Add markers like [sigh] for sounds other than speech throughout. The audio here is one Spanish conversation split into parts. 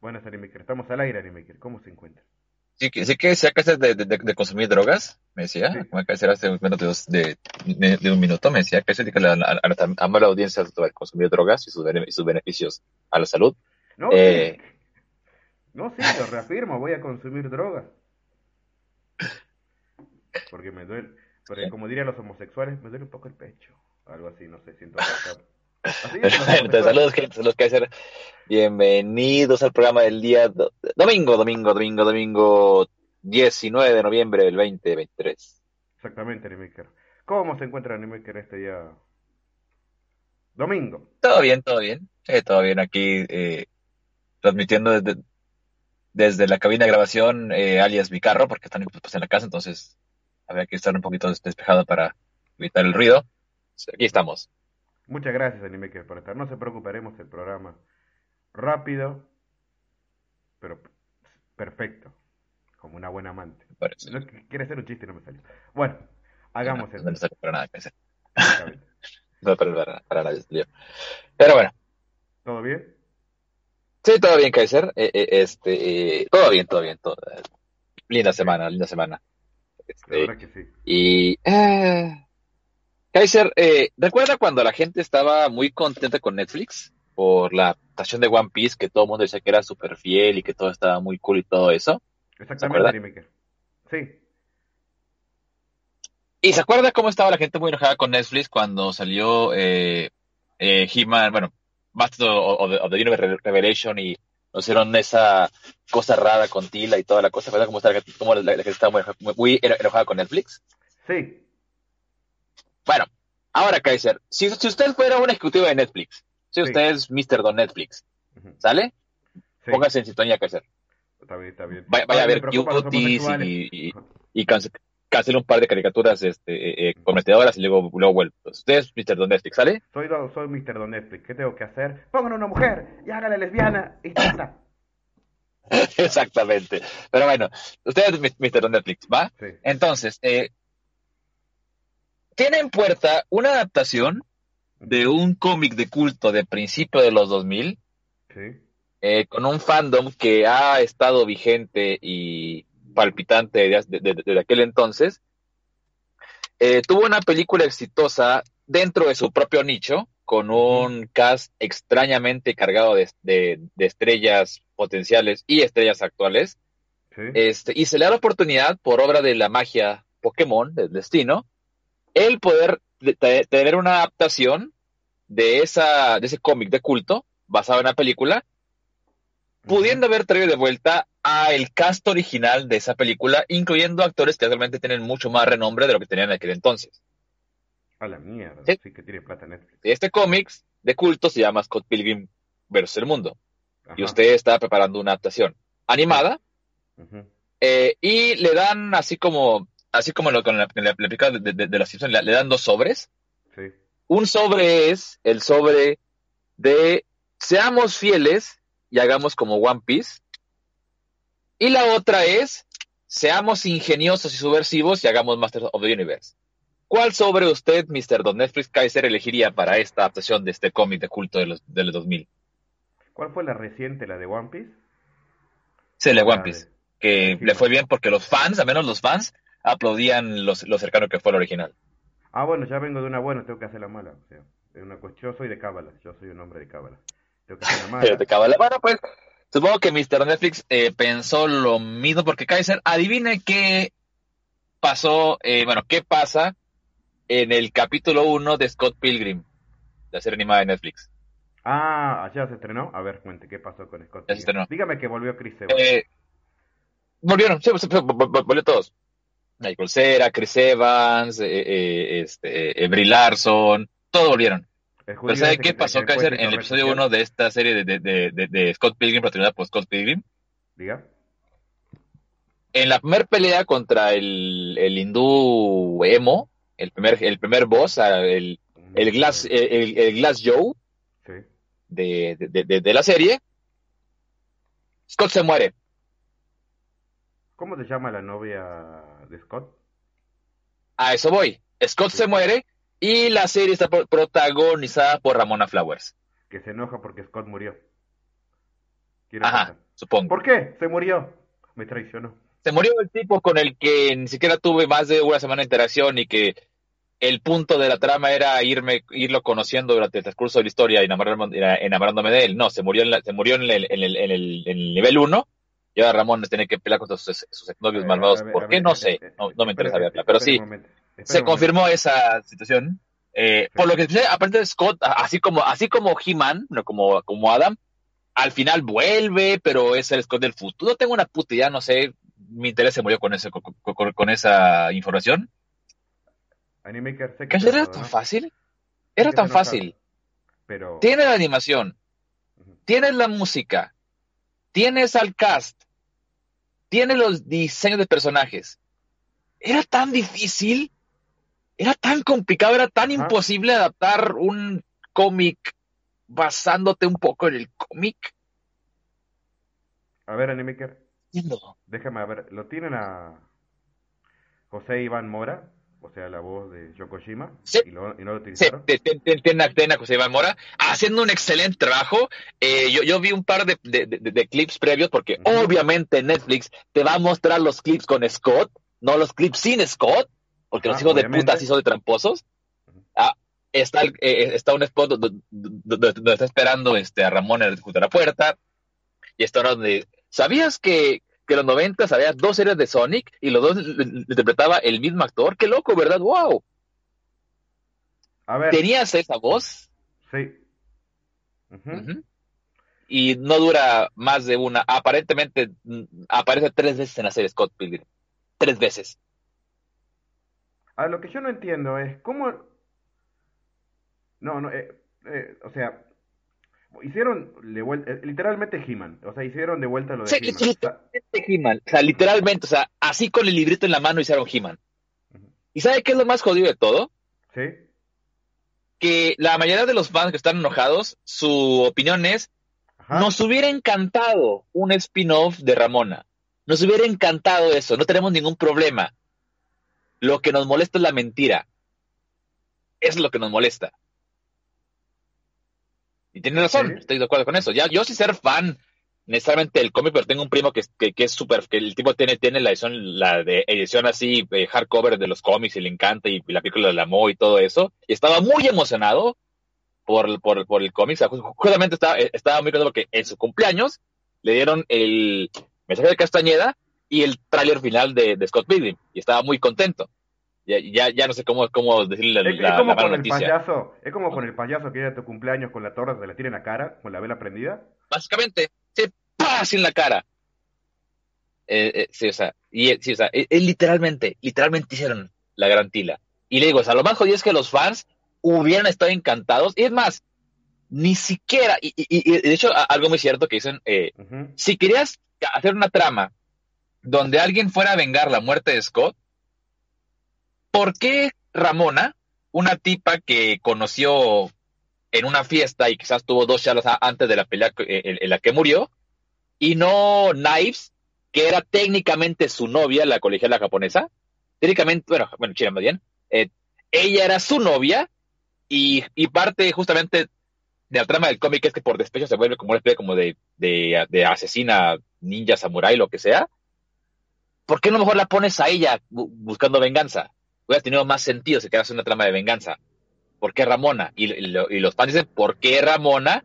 Bueno, Animaker, estamos al aire, Animaker. ¿Cómo se encuentra? Sí, que, sí que sea que de, de, de, consumir drogas, me decía, sí. como hacer hace un de, de, de, un minuto, me decía que se dedica a, a, a, a, la audiencia sobre consumir drogas y sus, y sus beneficios a la salud. No, eh, sí. no, sí, lo reafirmo, voy a consumir drogas. Porque me duele, porque como dirían los homosexuales, me duele un poco el pecho. Algo así, no sé, siento Así Entonces, saludos, gente, saludos hacer. Bienvenidos al programa del día do domingo, domingo, domingo, domingo 19 de noviembre del 2023. Exactamente, Animaker. ¿Cómo se encuentra Animaker este día? Domingo. Todo bien, todo bien. Eh, todo bien aquí, eh, transmitiendo desde, desde la cabina de grabación, eh, alias mi carro, porque están pues, en la casa, entonces había que estar un poquito despejado para evitar el ruido. Aquí estamos. Muchas gracias, Animaker, por estar. No se preocuparemos el programa rápido, pero perfecto, como una buena amante. No, quiere ser un chiste, no me salió. Bueno, hagamos no, eso. No salió para nada, [laughs] no, para, para nada, Pero bueno. ¿Todo bien? Sí, todo bien, Kaiser. Eh, eh, este, eh, todo bien, todo bien. Todo, linda semana, linda semana. Este, que sí. Y Kaiser, eh, ¿recuerda cuando la gente estaba muy contenta con Netflix por la adaptación de One Piece, que todo el mundo decía que era súper fiel y que todo estaba muy cool y todo eso? Exactamente, Sí. ¿Y se acuerda cómo estaba la gente muy enojada con Netflix cuando salió eh, eh, He-Man, bueno, Master of the, of the Universe Revelation y nos hicieron esa cosa rara con Tila y toda la cosa, ¿verdad? ¿Cómo, está, cómo la, la, gente estaba muy, muy enojada con Netflix? Sí. Bueno, ahora Kaiser, si, si usted fuera un ejecutivo de Netflix, si sí. usted es Mr. Don Netflix. ¿sale? Sí. Póngase en sintonía, Kaiser. Está bien, está bien. Vaya, vaya a ver cuties y, y, y un par de caricaturas este, eh, comprometedoras y luego, luego vuelve. Usted es Mr. Don Netflix, ¿sale? Soy, soy Mr. Don Netflix. ¿Qué tengo que hacer? Pongan una mujer y hágale lesbiana y ya está. [laughs] Exactamente. Pero bueno, usted es Mr. Netflix, ¿va? Sí. Entonces, eh, tiene en puerta una adaptación de un cómic de culto de principio de los 2000, sí. eh, con un fandom que ha estado vigente y palpitante desde de, de, de, aquel entonces. Eh, tuvo una película exitosa dentro de su propio nicho, con un cast extrañamente cargado de, estrellas potenciales y estrellas actuales. Este, y se le da la oportunidad, por obra de la magia Pokémon, del destino, el poder tener una adaptación de, esa, de ese cómic de culto basado en la película, pudiendo haber traído de vuelta a el cast original de esa película, incluyendo actores que realmente tienen mucho más renombre de lo que tenían en aquel entonces. A la mierda, sí, sí que tiene plata Netflix. Este cómic de culto se llama Scott Pilgrim versus el mundo. Ajá. Y usted está preparando una adaptación animada uh -huh. eh, y le dan así como así como lo, con la, la, la de, de, de, la Simpsons, le, le, dan dos sobres. Sí. Un sobre es el sobre de seamos fieles y hagamos como One Piece. Y la otra es seamos ingeniosos y subversivos y hagamos Masters of the Universe. ¿Cuál sobre usted, Mr. Don Netflix Kaiser, elegiría para esta adaptación de este cómic de culto de los, de los 2000? ¿Cuál fue la reciente, la de One Piece? Sí, la de One Piece. Que sí, le fue bien porque los fans, al menos los fans, aplaudían los, lo cercano que fue el original. Ah, bueno, ya vengo de una buena, tengo que hacer la mala. O sea, es una cuestión, yo soy de cábala, yo soy un hombre de cábala. Tengo que hacer la [laughs] mala. de cábala. Bueno, pues, supongo que Mr. Netflix eh, pensó lo mismo porque Kaiser, adivine qué pasó, eh, bueno, qué pasa en el capítulo 1 de Scott Pilgrim, la serie animada de Netflix. Ah, ¿ya se estrenó? A ver, cuente, ¿qué pasó con Scott se estrenó. Dígame que volvió Chris Evans. Eh, volvieron, sí, volvió todos. Michael Cera, Chris Evans, eh, eh, este, eh, Brie Larson, todos volvieron. Pero ¿sabe qué pasó, Kaiser, en el episodio 1 de esta serie de, de, de, de Scott Pilgrim, protagonizada por Scott Pilgrim? Diga. En la primera pelea contra el, el hindú emo, el primer, el primer boss, el, el, Glass, el, el Glass Joe sí. de, de, de, la serie, Scott se muere. ¿Cómo se llama la novia de Scott? A eso voy. Scott sí. se muere y la serie está protagonizada por Ramona Flowers. Que se enoja porque Scott murió. Ajá, supongo. ¿Por qué? Se murió. Me traicionó. Se murió el tipo con el que ni siquiera tuve más de una semana de interacción y que el punto de la trama era irme, irlo conociendo durante el transcurso de la historia y enamorándome, de él. No, se murió en, se murió en el, en el, en el, nivel 1 y ahora Ramón tiene que pelear con sus, sus exnovios malvados. ¿Por qué? no sé. No, me interesa verla. Pero sí, se confirmó esa situación. Eh, por lo que sé, aparte de Scott, así como, así como He-Man, como, como Adam, al final vuelve, pero es el Scott del futuro. No tengo una puta idea, no sé. Mi interés se murió con, ese, con, esa información. Animaker era tan fácil? Era tan fácil. Pero... Tiene la animación, tienes la música, tienes al cast, tienes los diseños de personajes. Era tan difícil, era tan complicado, era tan imposible adaptar un cómic basándote un poco en el cómic. A ver, Animaker. Déjame ver, ¿lo tienen a José Iván Mora? O sea, la voz de Yokoshima. Sí. Y, no lo utilizaron. Sí, tiene José Iván Mora haciendo un excelente trabajo. Eh, yo, yo, vi un par de, de, clips previos porque obviamente Netflix te va a mostrar los clips con Scott, no los clips sin Scott, porque los ah, hijos de puta sí son de tramposos. Ah, está, eh, está un spot donde, está esperando este, a Ramón junto a la puerta. Y está donde. ¿Sabías que, que en los 90 había dos series de Sonic y los dos interpretaba el mismo actor? ¡Qué loco, verdad! ¡Wow! A ver. ¿Tenías esa voz? Sí. Y no dura más de una. Aparentemente mm, aparece tres veces en la serie Scott Pilgrim. Tres veces. A lo que yo no entiendo es cómo no, no, eh, eh, o sea, hicieron de vuelta, eh, literalmente He-Man, o sea, hicieron de vuelta lo de He-Man. literalmente He-Man, o sea, literalmente, o sea, así con el librito en la mano hicieron He-Man. ¿Y sabe qué es lo más jodido de todo? Sí. Que la mayoría de los fans que están enojados, su opinión es, nos hubiera encantado un spin-off de Ramona. Nos hubiera encantado eso, no tenemos ningún problema. Lo que nos molesta es la mentira. Es lo que nos molesta. Y tiene razón, estoy de acuerdo con eso. Ya, yo sí ser fan necesariamente del cómic, pero tengo un primo que, que, que es súper, que el tipo tiene, tiene la edición, la de edición así, eh, hardcover de los cómics y le encanta y, la película de la Mo y todo eso. Y estaba muy emocionado por, por, por el cómic. justamente estaba, eh, estaba muy contento porque en su cumpleaños le dieron el mensaje de Castañeda y el tráiler final de, de Scott Pilgrim. Y estaba muy contento. Ya, ya, ya no sé cómo, cómo decirle la, es, es como con el payaso, es como con el payaso que llega a tu cumpleaños con la torre, se la tira en la cara, con la vela prendida. Básicamente, se pasa en la cara. Eh, eh, sí, o sea, y, sí, o sea, es, literalmente, literalmente hicieron la gran tila. Y le digo, o sea, lo más jodido es que los fans hubieran estado encantados. Y es más, ni siquiera, y, y, de hecho, algo muy cierto que dicen, eh, si querías hacer una trama donde alguien fuera a vengar la muerte de Scott, ¿por qué Ramona, una tipa que conoció en una fiesta y quizás tuvo dos charlas antes de la pelea eh, en, la que murió, y no Knives, que era técnicamente su novia, la colegiala japonesa, técnicamente, bueno, bueno, china más bien, eh, ella era su novia y, parte justamente de la trama del cómic es que por despecho se vuelve como una especie como de, de, de asesina, ninja, samurái, lo que sea. ¿Por qué no mejor la pones a ella buscando venganza? Hubiera tenido más sentido si quedas una trama de venganza. ¿Por qué Ramona? Y, los fans dicen, ¿por qué Ramona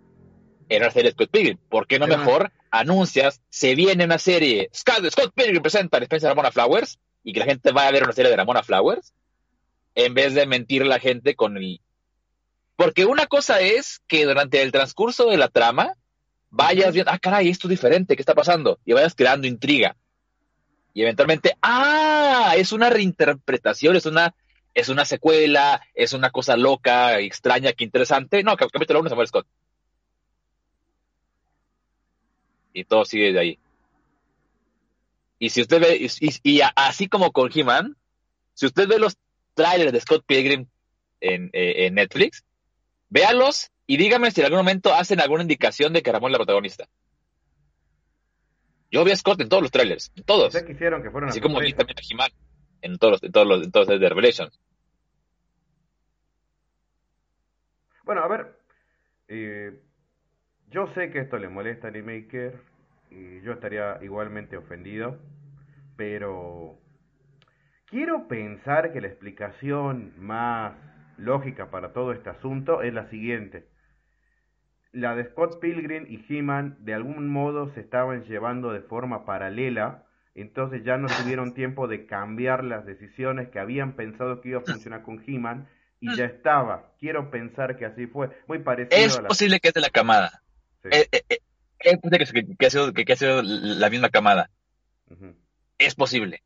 en la serie Scott Pilgrim? ¿Por qué no mejor anuncias, se viene una serie, Scott, Scott Pilgrim presenta la de Ramona Flowers, y que la gente vaya a ver una serie de Ramona Flowers, en vez de mentir a la gente con el... Porque una cosa es que durante el transcurso de la trama vayas viendo, ah, caray, esto es diferente, ¿qué está pasando? Y vayas creando intriga y eventualmente, ah, es una reinterpretación, es una, es una secuela, es una cosa loca, extraña, que interesante. No, capítulo 1 Samuel Scott. Y todo sigue de ahí. Y si usted ve, y, así como con He-Man, si usted ve los trailers de Scott Pilgrim en, eh, en Netflix, véalos y dígame si en algún momento hacen alguna indicación de que Ramón es la protagonista. Yo vi a Scott en todos los trailers, en todos. Sé quisieron que fueran Así como vi también a he en todos los, en todos los, en todos los de Revelations. Bueno, a ver, eh, yo sé que esto le molesta a Animaker, y yo estaría igualmente ofendido, pero quiero pensar que la explicación más lógica para todo este asunto es la siguiente. La de Scott Pilgrim y He-Man de algún modo se estaban llevando de forma paralela, entonces ya no tuvieron [laughs] tiempo de cambiar las decisiones que habían pensado que iba a funcionar con He-Man y ya estaba. Quiero pensar que así fue. Muy parecido es posible que es de la camada. Eh, eh, eh, es posible que, ha sido, que, ha sido la misma camada. Es posible.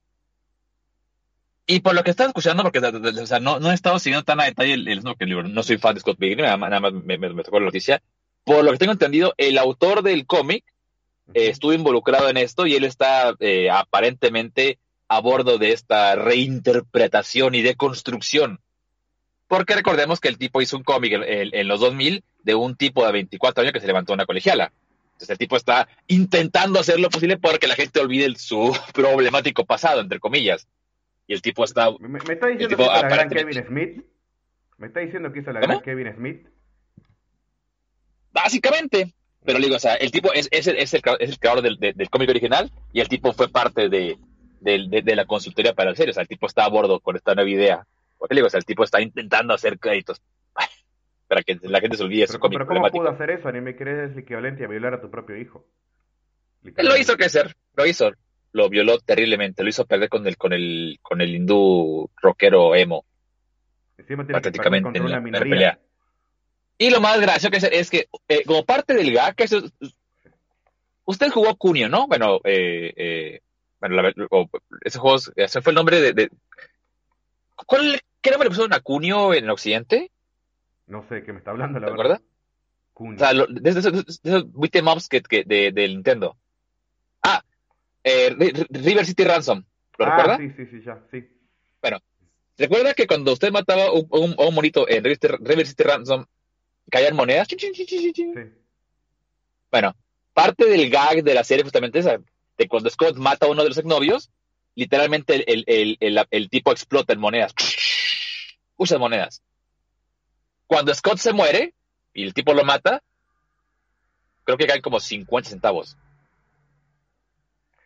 Y por lo que estaba escuchando, porque o sea, no, no he estado siguiendo tan a detalle el, libro, no soy fan de Scott Pilgrim, nada más, me, tocó la noticia. Por lo que tengo entendido, el autor del cómic estuvo involucrado en esto y él está aparentemente a bordo de esta reinterpretación y deconstrucción porque recordemos que el tipo hizo un cómic en, los 2000 de un tipo de 24 años que se levantó una colegiala. Entonces el tipo está intentando hacer lo posible porque la gente olvide su [laughs] problemático pasado, entre comillas. Y el tipo está... ¿Me, está diciendo que hizo la gran Kevin Smith? ¿Me está diciendo que hizo la gran Kevin Smith? Básicamente. Pero le digo, o sea, el tipo es, es, el, creador del, cómic original y el tipo fue parte de, de, la consultoría para el serie. O sea, el tipo está a bordo con esta nueva idea porque digo, o sea, el tipo está intentando hacer créditos para que la gente se olvide pero, pero ¿cómo pudo hacer eso? Ni me crees el equivalente a violar a tu propio hijo. Él lo hizo crecer, lo hizo, lo violó terriblemente, lo hizo perder con el con el con el hindú rockero emo. Encima tiene que en, una pelea. Y lo más gracioso que es, que eh, como parte del gag, que usted jugó Cunio, ¿no? Bueno, eh, eh, bueno, ese juego, ese fue el nombre de, ¿Cuál, ¿Qué nombre le pusieron a Cunio en Occidente? No sé, ¿qué me está hablando, la ¿Te acuerdas? O sea, de, esos beat'em ups que, que de, del Nintendo. Ah, eh, River City Ransom. ¿Lo ah, recuerda? Sí, sí, sí, ya, sí. Bueno, ¿recuerda que cuando usted mataba un, un, un monito en River City Ransom, caían monedas? Sí. Bueno, parte del gag de la serie justamente esa, de cuando Scott mata a uno de los exnovios, literalmente el, tipo explota en monedas. Muchas monedas. Cuando Scott se muere y el tipo lo mata, creo que caen como 50 centavos.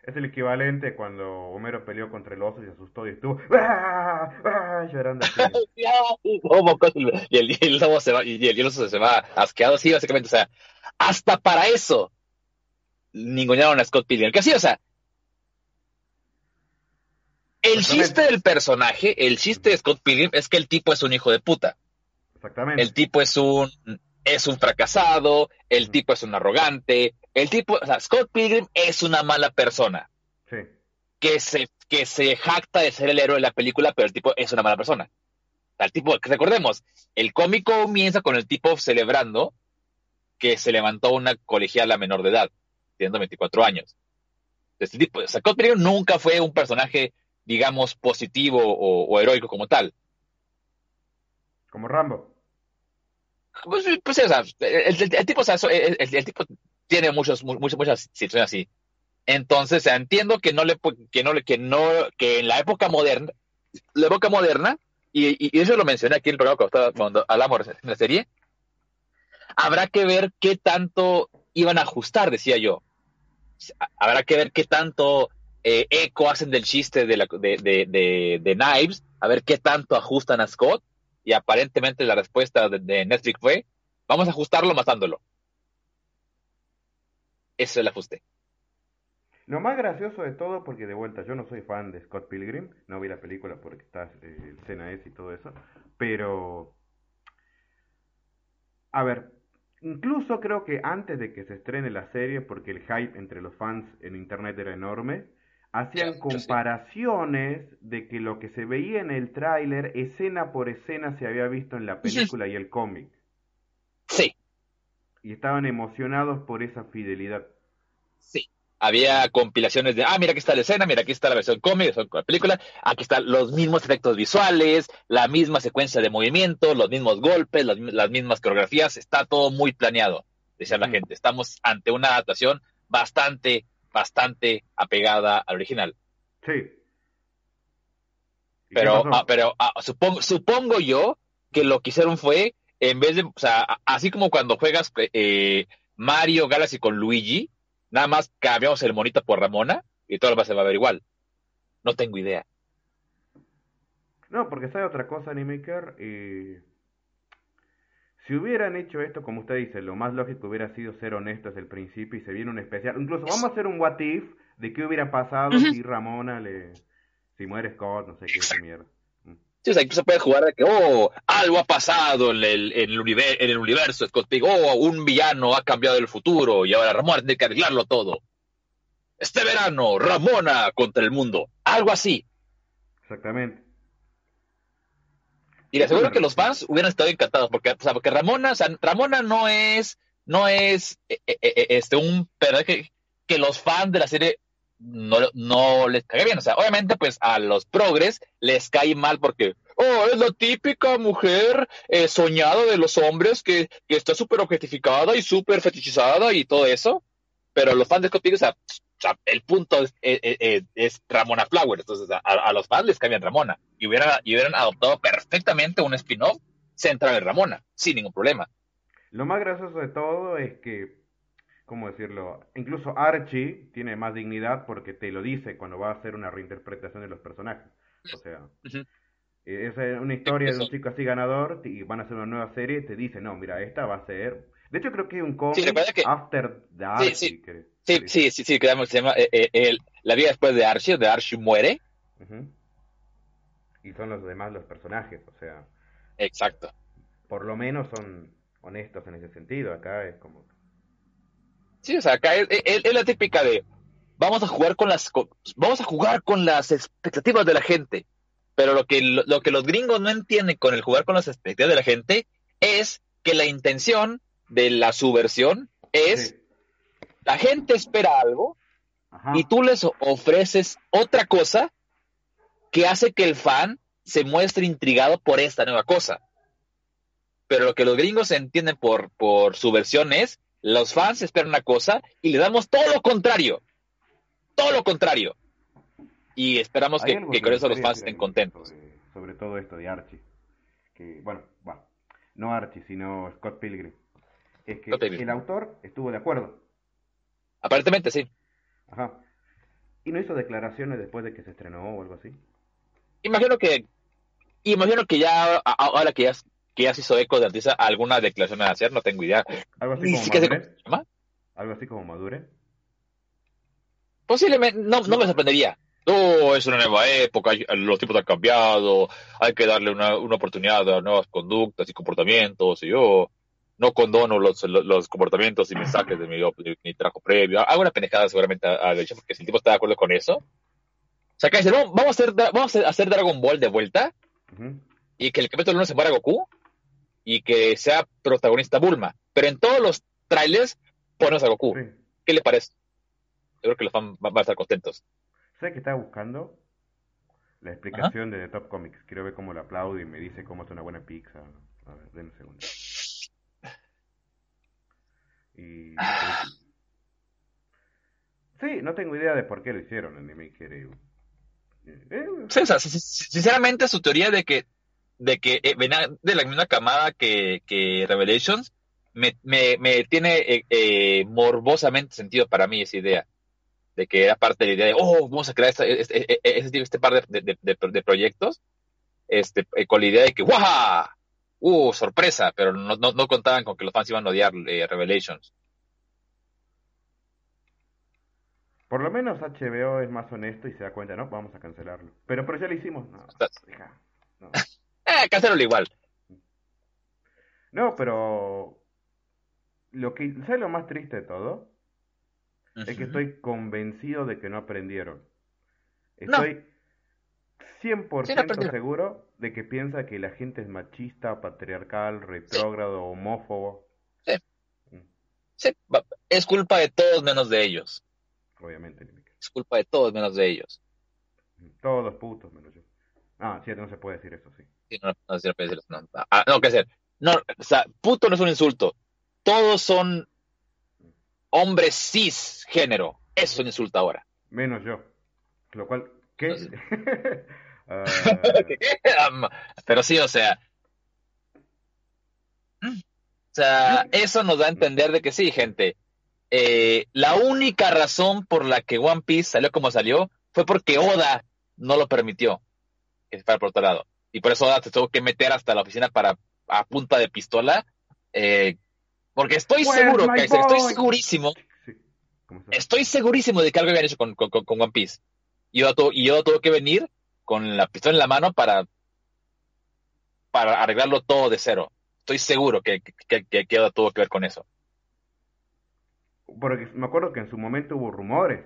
Es el equivalente cuando Homero peleó contra el oso y se asustó y estuvo ¡Ah! ¡Ah! llorando [laughs] y, el, el, lobo se va, y el, oso se va asqueado, sí, básicamente, o sea, hasta para eso ningunearon a Scott Pilgrim. Que así, o sea, el chiste del personaje, el chiste de Scott Pilgrim es que el tipo es un hijo de puta. Exactamente. El tipo es un es un fracasado, el tipo es un arrogante, el tipo, o sea, Scott Pilgrim es una mala persona. Sí. Que se que se jacta de ser el héroe de la película, pero el tipo es una mala persona. El tipo, recordemos, el cómico comienza con el tipo celebrando que se levantó una colegiala menor de edad, teniendo 24 años. Este tipo, o sea, Scott Pilgrim nunca fue un personaje digamos, positivo o, heroico como tal. Como Rambo. Pues, pues o sea, el, tipo, o sea, el, tipo tiene muchos, muchas, muchas situaciones así. Entonces, entiendo que no le, que no que no, que en la época moderna, la época moderna, y, eso lo mencioné aquí en el programa cuando, cuando hablamos de la serie, habrá que ver qué tanto iban a ajustar, decía yo. Habrá que ver qué tanto eh, eco hacen del chiste de, la, de, de, de, Knives, a ver qué tanto ajustan a Scott, y aparentemente la respuesta de, Netflix fue, vamos a ajustarlo matándolo. Ese es el ajuste. Lo más gracioso de todo, porque de vuelta yo no soy fan de Scott Pilgrim, no vi la película porque está eh, escena es y todo eso, pero... A ver, incluso creo que antes de que se estrene la serie, porque el hype entre los fans en internet era enorme, hacían comparaciones de que lo que se veía en el tráiler, escena por escena, se había visto en la película y el cómic. Y estaban emocionados por esa fidelidad. Sí. Había compilaciones de, ah, mira aquí está la escena, mira aquí está la versión cómic, la película, aquí están los mismos efectos visuales, la misma secuencia de movimientos, los mismos golpes, las, mismas coreografías, está todo muy planeado, decía la gente. Estamos ante una adaptación bastante bastante apegada al original. Sí. Pero, ah, pero ah, supongo, supongo yo que lo que hicieron fue, en vez de, o sea, así como cuando juegas eh, Mario Galaxy con Luigi, nada más cambiamos el monito por Ramona y todo lo va a ver igual. No tengo idea. No, porque sabe otra cosa, Animaker. Si hubieran hecho esto, como usted dice, lo más lógico hubiera sido ser honestos desde el principio y se viene un especial. Incluso vamos a hacer un what if de qué hubiera pasado si Ramona le. Si muere Scott, no sé qué es mierda. O sea, incluso puede jugar de que, oh, algo ha pasado en el, en el, universo, en el universo, Scott oh, un villano ha cambiado el futuro y ahora Ramona tiene que arreglarlo todo. Este verano, Ramona contra el mundo. Algo así. Exactamente. Y le aseguro que los fans hubieran estado encantados, porque, o sea, porque Ramona, o sea, Ramona no es, no es eh, eh, eh, este un personaje que los fans de la serie no, no les cae bien. O sea, obviamente, pues a los progres les cae mal porque, oh, es la típica mujer soñada de los hombres que, que está súper objetificada y súper fetichizada y todo eso. Pero los fans de Scott o sea, el punto es, es, Ramona Flower. Entonces, a, los fans les cambian Ramona. Y hubieran, y hubieran adoptado perfectamente un spin-off central en Ramona, sin ningún problema. Lo más gracioso de todo es que, ¿cómo decirlo? Incluso Archie tiene más dignidad porque te lo dice cuando va a hacer una reinterpretación de los personajes. O sea, es una historia de un chico así ganador y van a hacer una nueva serie y te dice, no, mira, esta va a ser... De hecho, creo que hay un cómic After the Archie. Sí, sí, sí, sí, que se llama eh, eh, La vida después de Archie, de Archie muere. Y son los demás los personajes, o sea. Exacto. Por lo menos son honestos en ese sentido. Acá es como. Sí, o sea, acá es, la típica de vamos a jugar con las vamos a jugar con las expectativas de la gente. Pero lo que lo, que los gringos no entienden con el jugar con las expectativas de la gente es que la intención de la subversión es la gente espera algo y tú les ofreces otra cosa que hace que el fan se muestre intrigado por esta nueva cosa. Pero lo que los gringos entienden por, por su versión es, los fans esperan una cosa y le damos todo lo contrario. Todo lo contrario. Y esperamos que, con eso los fans estén contentos. Sobre, todo esto de Archie. Que, bueno, no Archie, sino Scott Pilgrim. Es que el autor estuvo de acuerdo Aparentemente sí. Ajá. ¿Y no hizo declaraciones después de que se estrenó o algo así? Imagino que. Imagino que ya, ahora que ya, que ya se hizo eco de artista, alguna declaración a hacer, no tengo idea. ¿Algo así como Madure? ¿Algo así como Madure? Posiblemente, no, no me sorprendería. Oh, es una nueva época, los tiempos han cambiado, hay que darle una, una oportunidad a nuevas conductas y comportamientos, y yo no condono los, los, comportamientos y mensajes de mi, mi trabajo previo. Hago una pendejada seguramente a, hecho porque si el tipo está de acuerdo con eso. O sea, que dice, no, vamos a hacer, vamos a hacer Dragon Ball de vuelta y que el capítulo 1 se muera Goku y que sea protagonista Bulma. Pero en todos los trailers ponemos a Goku. ¿Qué le parece? Yo creo que los fans van a estar contentos. Sé que está buscando la explicación de Top Comics. Quiero ver cómo lo aplaude y me dice cómo es una buena pizza. A ver, denme un segundo. Y... Sí, no tengo idea de por qué lo hicieron en Maker. Eh, eh, sea, sinceramente su teoría de que de que eh, venía de la misma camada que, que Revelations me, me, me tiene morbosamente sentido para mí esa idea de que era parte de la idea de oh vamos a crear este, este, este, este par de, de, de, proyectos este con la idea de que ¡guau! uh, sorpresa, pero no, no, contaban con que los fans iban a odiar eh, Revelations. Por lo menos HBO es más honesto y se da cuenta, no, vamos a cancelarlo. Pero pero ya lo hicimos, no. no. [laughs] eh, igual. No, pero lo que ¿sabes lo más triste de todo? Es que estoy convencido de que no aprendieron. Estoy 100% seguro de que piensa que la gente es machista, patriarcal, retrógrado, homófobo. Sí. Mm. sí. Es culpa de todos menos de ellos. Obviamente. Es culpa de todos menos de ellos. Todos los putos menos yo. Ah, sí, no se puede decir eso, sí. No, no. No, ah, no, qué hacer. No, o sea, puto no es un insulto. Todos son hombres cis género. Eso es un insulto ahora. Menos yo. Lo cual, ¿qué? [laughs] Ah. [laughs] Pero sí, o sea. O sea, eso nos da a entender de que sí, gente. eh, la única razón por la que One Piece salió como salió fue porque Oda no lo permitió que fuera por otro lado. Y por eso Oda se tuvo que meter hasta la oficina para a punta de pistola. Eh, porque estoy seguro, que estoy segurísimo. estoy segurísimo de que algo habían hecho con, con, con One Piece. Y tuvo, y Oda tuvo que venir con la pistola en la mano para, para arreglarlo todo de cero. Estoy seguro que, que, que, que Oda tuvo que ver con eso. Porque me acuerdo que en su momento hubo rumores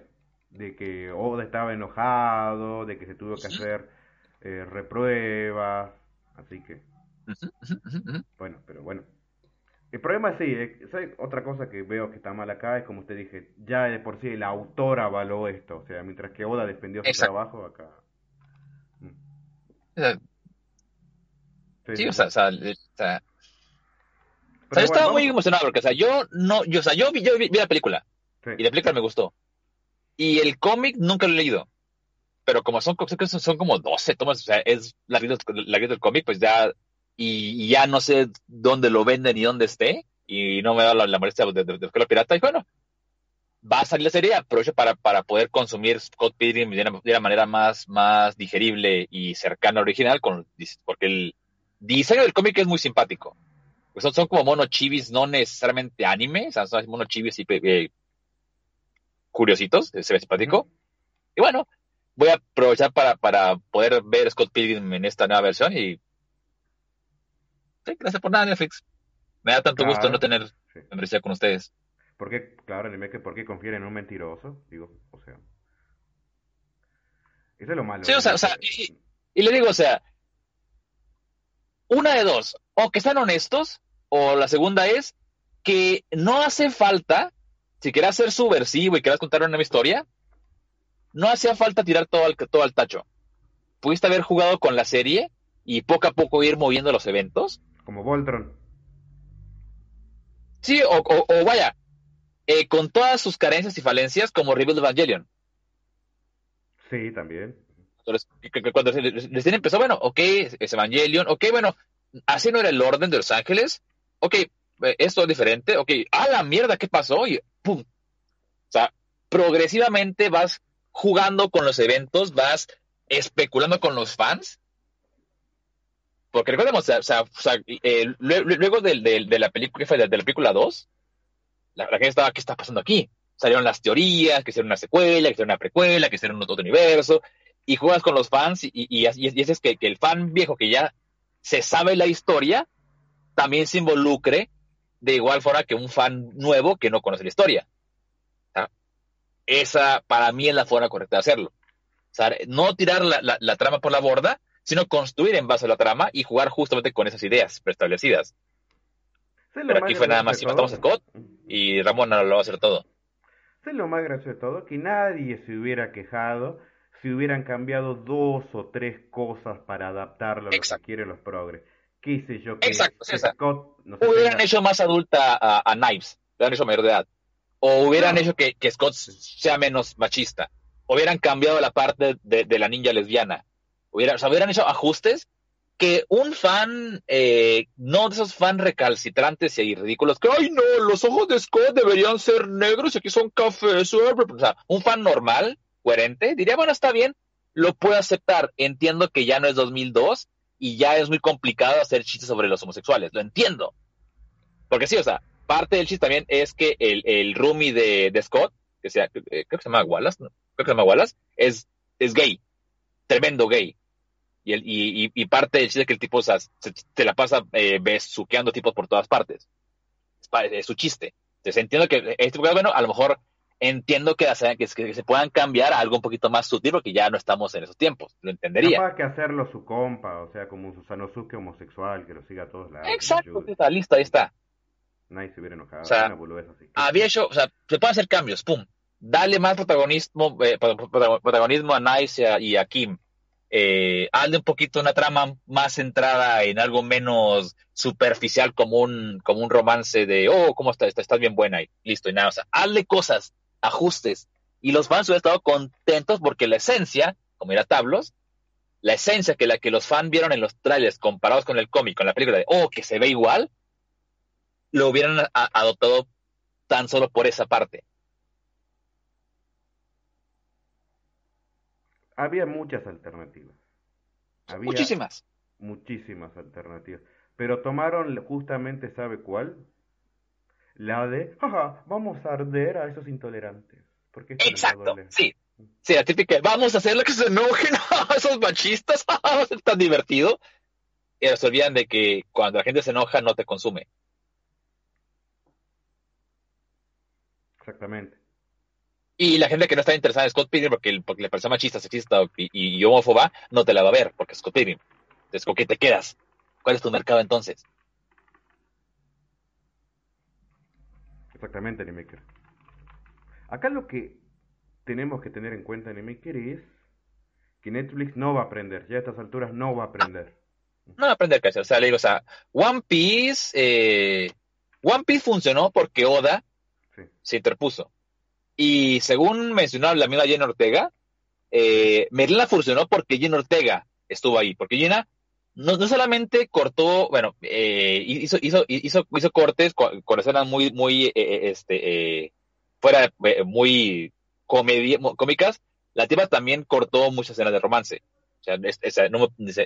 de que Oda estaba enojado, de que se tuvo que hacer eh, repruebas, así que... Bueno, pero bueno. El problema sí, es, otra cosa que veo que está mal acá es como usted dije, ya de por sí el autor avaló esto, o sea, mientras que Oda defendió su trabajo acá. Mm. Sí, o sea, o sea, yo estaba muy emocionado porque, o sea, yo no, yo, o sea, yo vi, yo vi, la película y la película me gustó. Y el cómic nunca lo he leído. Pero como son, son, son como 12 tomas, o sea, es la vida, la vida del cómic, pues ya, y, ya no sé dónde lo venden ni dónde esté, y no me da la, molestia de, de, de, pirata, y bueno, va a salir la serie, aprovecho para, para poder consumir Scott Pilgrim de una, de una manera más, más digerible y cercana al original, con, porque el diseño del cómic es muy simpático. Pues son, son como monos chivis, no necesariamente anime, o sea, son monos chivis y eh, curiositos, se ve simpático. Y bueno, voy a aprovechar para, para poder ver Scott Pilgrim en esta nueva versión y sí, gracias por nada Netflix. Me da tanto gusto no tener membresía con ustedes. ¿Por qué, claro, dime que por qué confían en un mentiroso? Digo, o sea. Eso es lo malo. Sí, o sea, o sea y, y, le digo, o sea, una de dos, o que sean honestos, o la segunda es que no hace falta, si quieres ser subversivo y quieres contar una historia, no hacía falta tirar todo al, todo al tacho. Pudiste haber jugado con la serie y poco a poco ir moviendo los eventos. Como Voltron. Sí, o, vaya, eh, con todas sus carencias y falencias como Rebuild Evangelion. Sí, también. Entonces, cuando recién empezó, bueno, ok, es Evangelion, ok, bueno, así no era el orden de Los Ángeles, ok, eh, esto es diferente, ok, a la mierda, ¿qué pasó? Y pum. O sea, progresivamente vas jugando con los eventos, vas especulando con los fans. Porque recordemos, eh, luego de, la película, de, la película 2, la, gente estaba, ¿qué está pasando aquí? Salieron las teorías, que hicieron una secuela, que hicieron una precuela, que hicieron otro universo, y juegas con los fans, y, y, y, es que, que el fan viejo que ya se sabe la historia, también se involucre de igual forma que un fan nuevo que no conoce la historia. Esa para mí es la forma correcta de hacerlo. no tirar la, trama por la borda, sino construir en base a la trama y jugar justamente con esas ideas preestablecidas. Pero aquí fue nada más si matamos a Scott y Ramón no lo va a hacer todo. Es lo más gracioso de todo, que nadie se hubiera quejado si hubieran cambiado dos o tres cosas para adaptarlo a lo que quieren los progres. ¿Qué sé yo? Que Exacto, Scott, hubieran hecho más adulta a, a Knives, hubieran hecho mayor de edad. O hubieran hecho que, Scott sea menos machista. Hubieran cambiado la parte de, la ninja lesbiana. Hubieran, o sea, hubieran hecho ajustes que un fan, eh, no de esos fans recalcitrantes y ridículos, que, ay no, los ojos de Scott deberían ser negros y aquí son cafés. O sea, un fan normal, coherente, diría, bueno, está bien, lo puedo aceptar. Entiendo que ya no es 2002 y ya es muy complicado hacer chistes sobre los homosexuales, lo entiendo. Porque sí, o sea, parte del chiste también es que el, el roomie de, de Scott, que sea, eh, creo que se llama Wallace, ¿no? creo que se llama Wallace, es, es gay, tremendo gay. Y, el, y, y, parte del chiste es que el tipo o sea, se, la pasa eh, besuqueando tipos por todas partes. Es, su chiste. Entonces entiendo que este bueno, a lo mejor entiendo que, que, que, se puedan cambiar a algo un poquito más sutil porque ya no estamos en esos tiempos, lo entendería. Capaz que hacerlo su compa, o sea, como un Susanosuke homosexual, que lo siga a todos lados. Exacto, está listo, ahí está. Nadie se hubiera enojado. O sea, había hecho, o sea, se pueden hacer cambios, pum. Dale más protagonismo, eh, protagonismo a Nice y a, Kim. Eh, hazle un poquito una trama más centrada en algo menos superficial como un, como un romance de, oh, ¿cómo estás? Estás bien buena y listo y nada. O sea, hazle cosas, ajustes. Y los fans hubieran estado contentos porque la esencia, como era Tablos, la esencia que la que los fans vieron en los trailers comparados con el cómic, con la película de, oh, que se ve igual, lo hubieran adoptado tan solo por esa parte. Había muchas alternativas. Muchísimas. Muchísimas alternativas. Pero tomaron justamente, ¿sabe cuál? La de, jaja, vamos a arder a esos intolerantes. Porque Exacto, sí. Sí, la típica, vamos a hacer lo que se enojen [laughs] a esos machistas, [laughs] ser tan divertido. Y se olvidan de que cuando la gente se enoja no te consume. Exactamente. Y la gente que no está interesada en Scott Pilgrim porque, porque le parece machista, sexista y, y, homófoba, no te la va a ver porque es Scott Pilgrim. Entonces, ¿con qué te quedas? ¿Cuál es tu mercado entonces? Exactamente, Animaker. Acá lo que tenemos que tener en cuenta, Animaker, es que Netflix no va a aprender. Ya a estas alturas no va a aprender. No va a aprender, ¿cachai? O sea, le digo, o sea, One Piece, eh, One Piece funcionó porque Oda se interpuso. Y según mencionaba la amiga Jenna Ortega, eh, Merlina funcionó porque Jenna Ortega estuvo ahí. Porque Jenna no, no solamente cortó, bueno, eh, hizo, hizo, hizo, cortes con, escenas muy, muy, eh, eh, este, fuera, muy cómicas, la tipa también cortó muchas escenas de romance. O sea,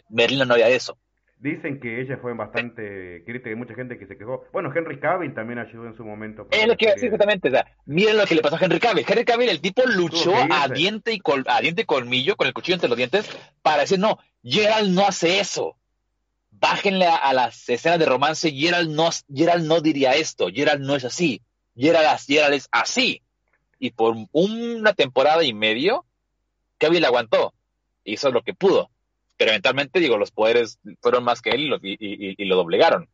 Merlina no había eso. Dicen que ella fue bastante crítica y mucha gente que se quejó. Bueno, Henry Cavill también ayudó en su momento. Es lo que iba a decir exactamente. O sea, miren lo que le pasó a Henry Cavill. Henry Cavill, el tipo luchó a diente, y col, a diente y colmillo, con el cuchillo entre los dientes, para decir, no, Gerald no hace eso. Bájenle a, las escenas de romance. Gerald no, Gerald no diría esto. Gerald no es así. Gerald, Gerald es así. Y por una temporada y medio, Cavill aguantó. Hizo lo que pudo pero eventualmente, digo, los poderes fueron más que él y lo, y, lo doblegaron.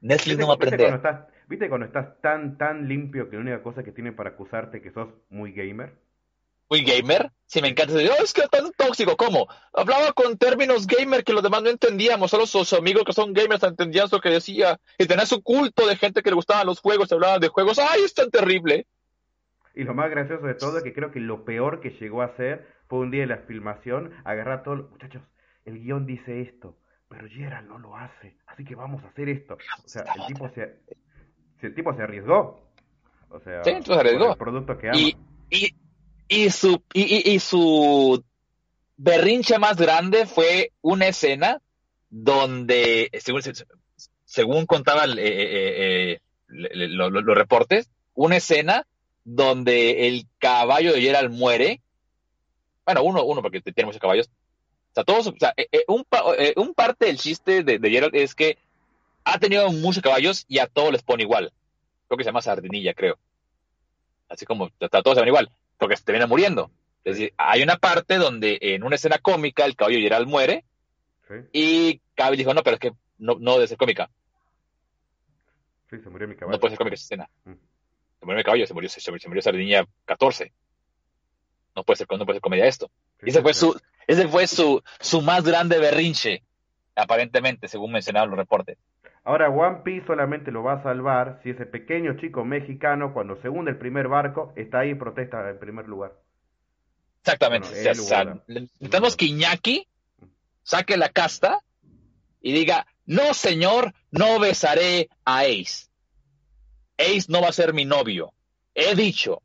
Netflix no va a aprender. ¿Viste cuando estás tan, tan limpio que la única cosa que tiene para acusarte que sos muy gamer? Muy gamer, sí me encanta. Oh, es que tan tóxico, ¿cómo? Hablaba con términos gamer que los demás no entendíamos, solo sus amigos que son gamers entendían lo que decía. Y tenía su culto de gente que le gustaban los juegos, hablaban de juegos. ¡Ay, es tan terrible! Y lo más gracioso de todo es que creo que lo peor que llegó a ser fue un día de la filmación, agarrar a todos los muchachos, el guion dice esto, pero Gerald no lo hace, así que vamos a hacer esto. O sea, el tipo se, el tipo se arriesgó. O sea, sí, se arriesgó. El producto que ama. Y, y, y, su, y, y, su berrinche más grande fue una escena donde, según, según contaban eh, eh, eh, los reportes, una escena donde el caballo de Gerald muere bueno, uno, uno porque tiene muchos caballos. O sea, todos, o sea, eh, eh, un, eh, un, parte del chiste de, de, Gerald es que ha tenido muchos caballos y a todos les pone igual. Creo que se llama sardinilla, creo. Así como a todos se ven igual, porque se termina muriendo. Es decir, hay una parte donde en una escena cómica el caballo Gerald muere y Cavill dijo, no, pero es que no, no debe ser cómica. Sí, se murió mi caballo. No puede ser cómica esa escena. Mm. Se murió mi caballo, se murió, se, se murió Sardinilla 14 no puede ser, no puede ser comedia esto. ese fue su, ese fue su, su más grande berrinche, aparentemente, según mencionaban los reportes. Ahora One Piece solamente lo va a salvar si ese pequeño chico mexicano, cuando se hunde el primer barco, está ahí y protesta en primer lugar. Exactamente. necesitamos que Iñaki saque la casta y diga, no señor, no besaré a Ace. Ace no va a ser mi novio. He dicho,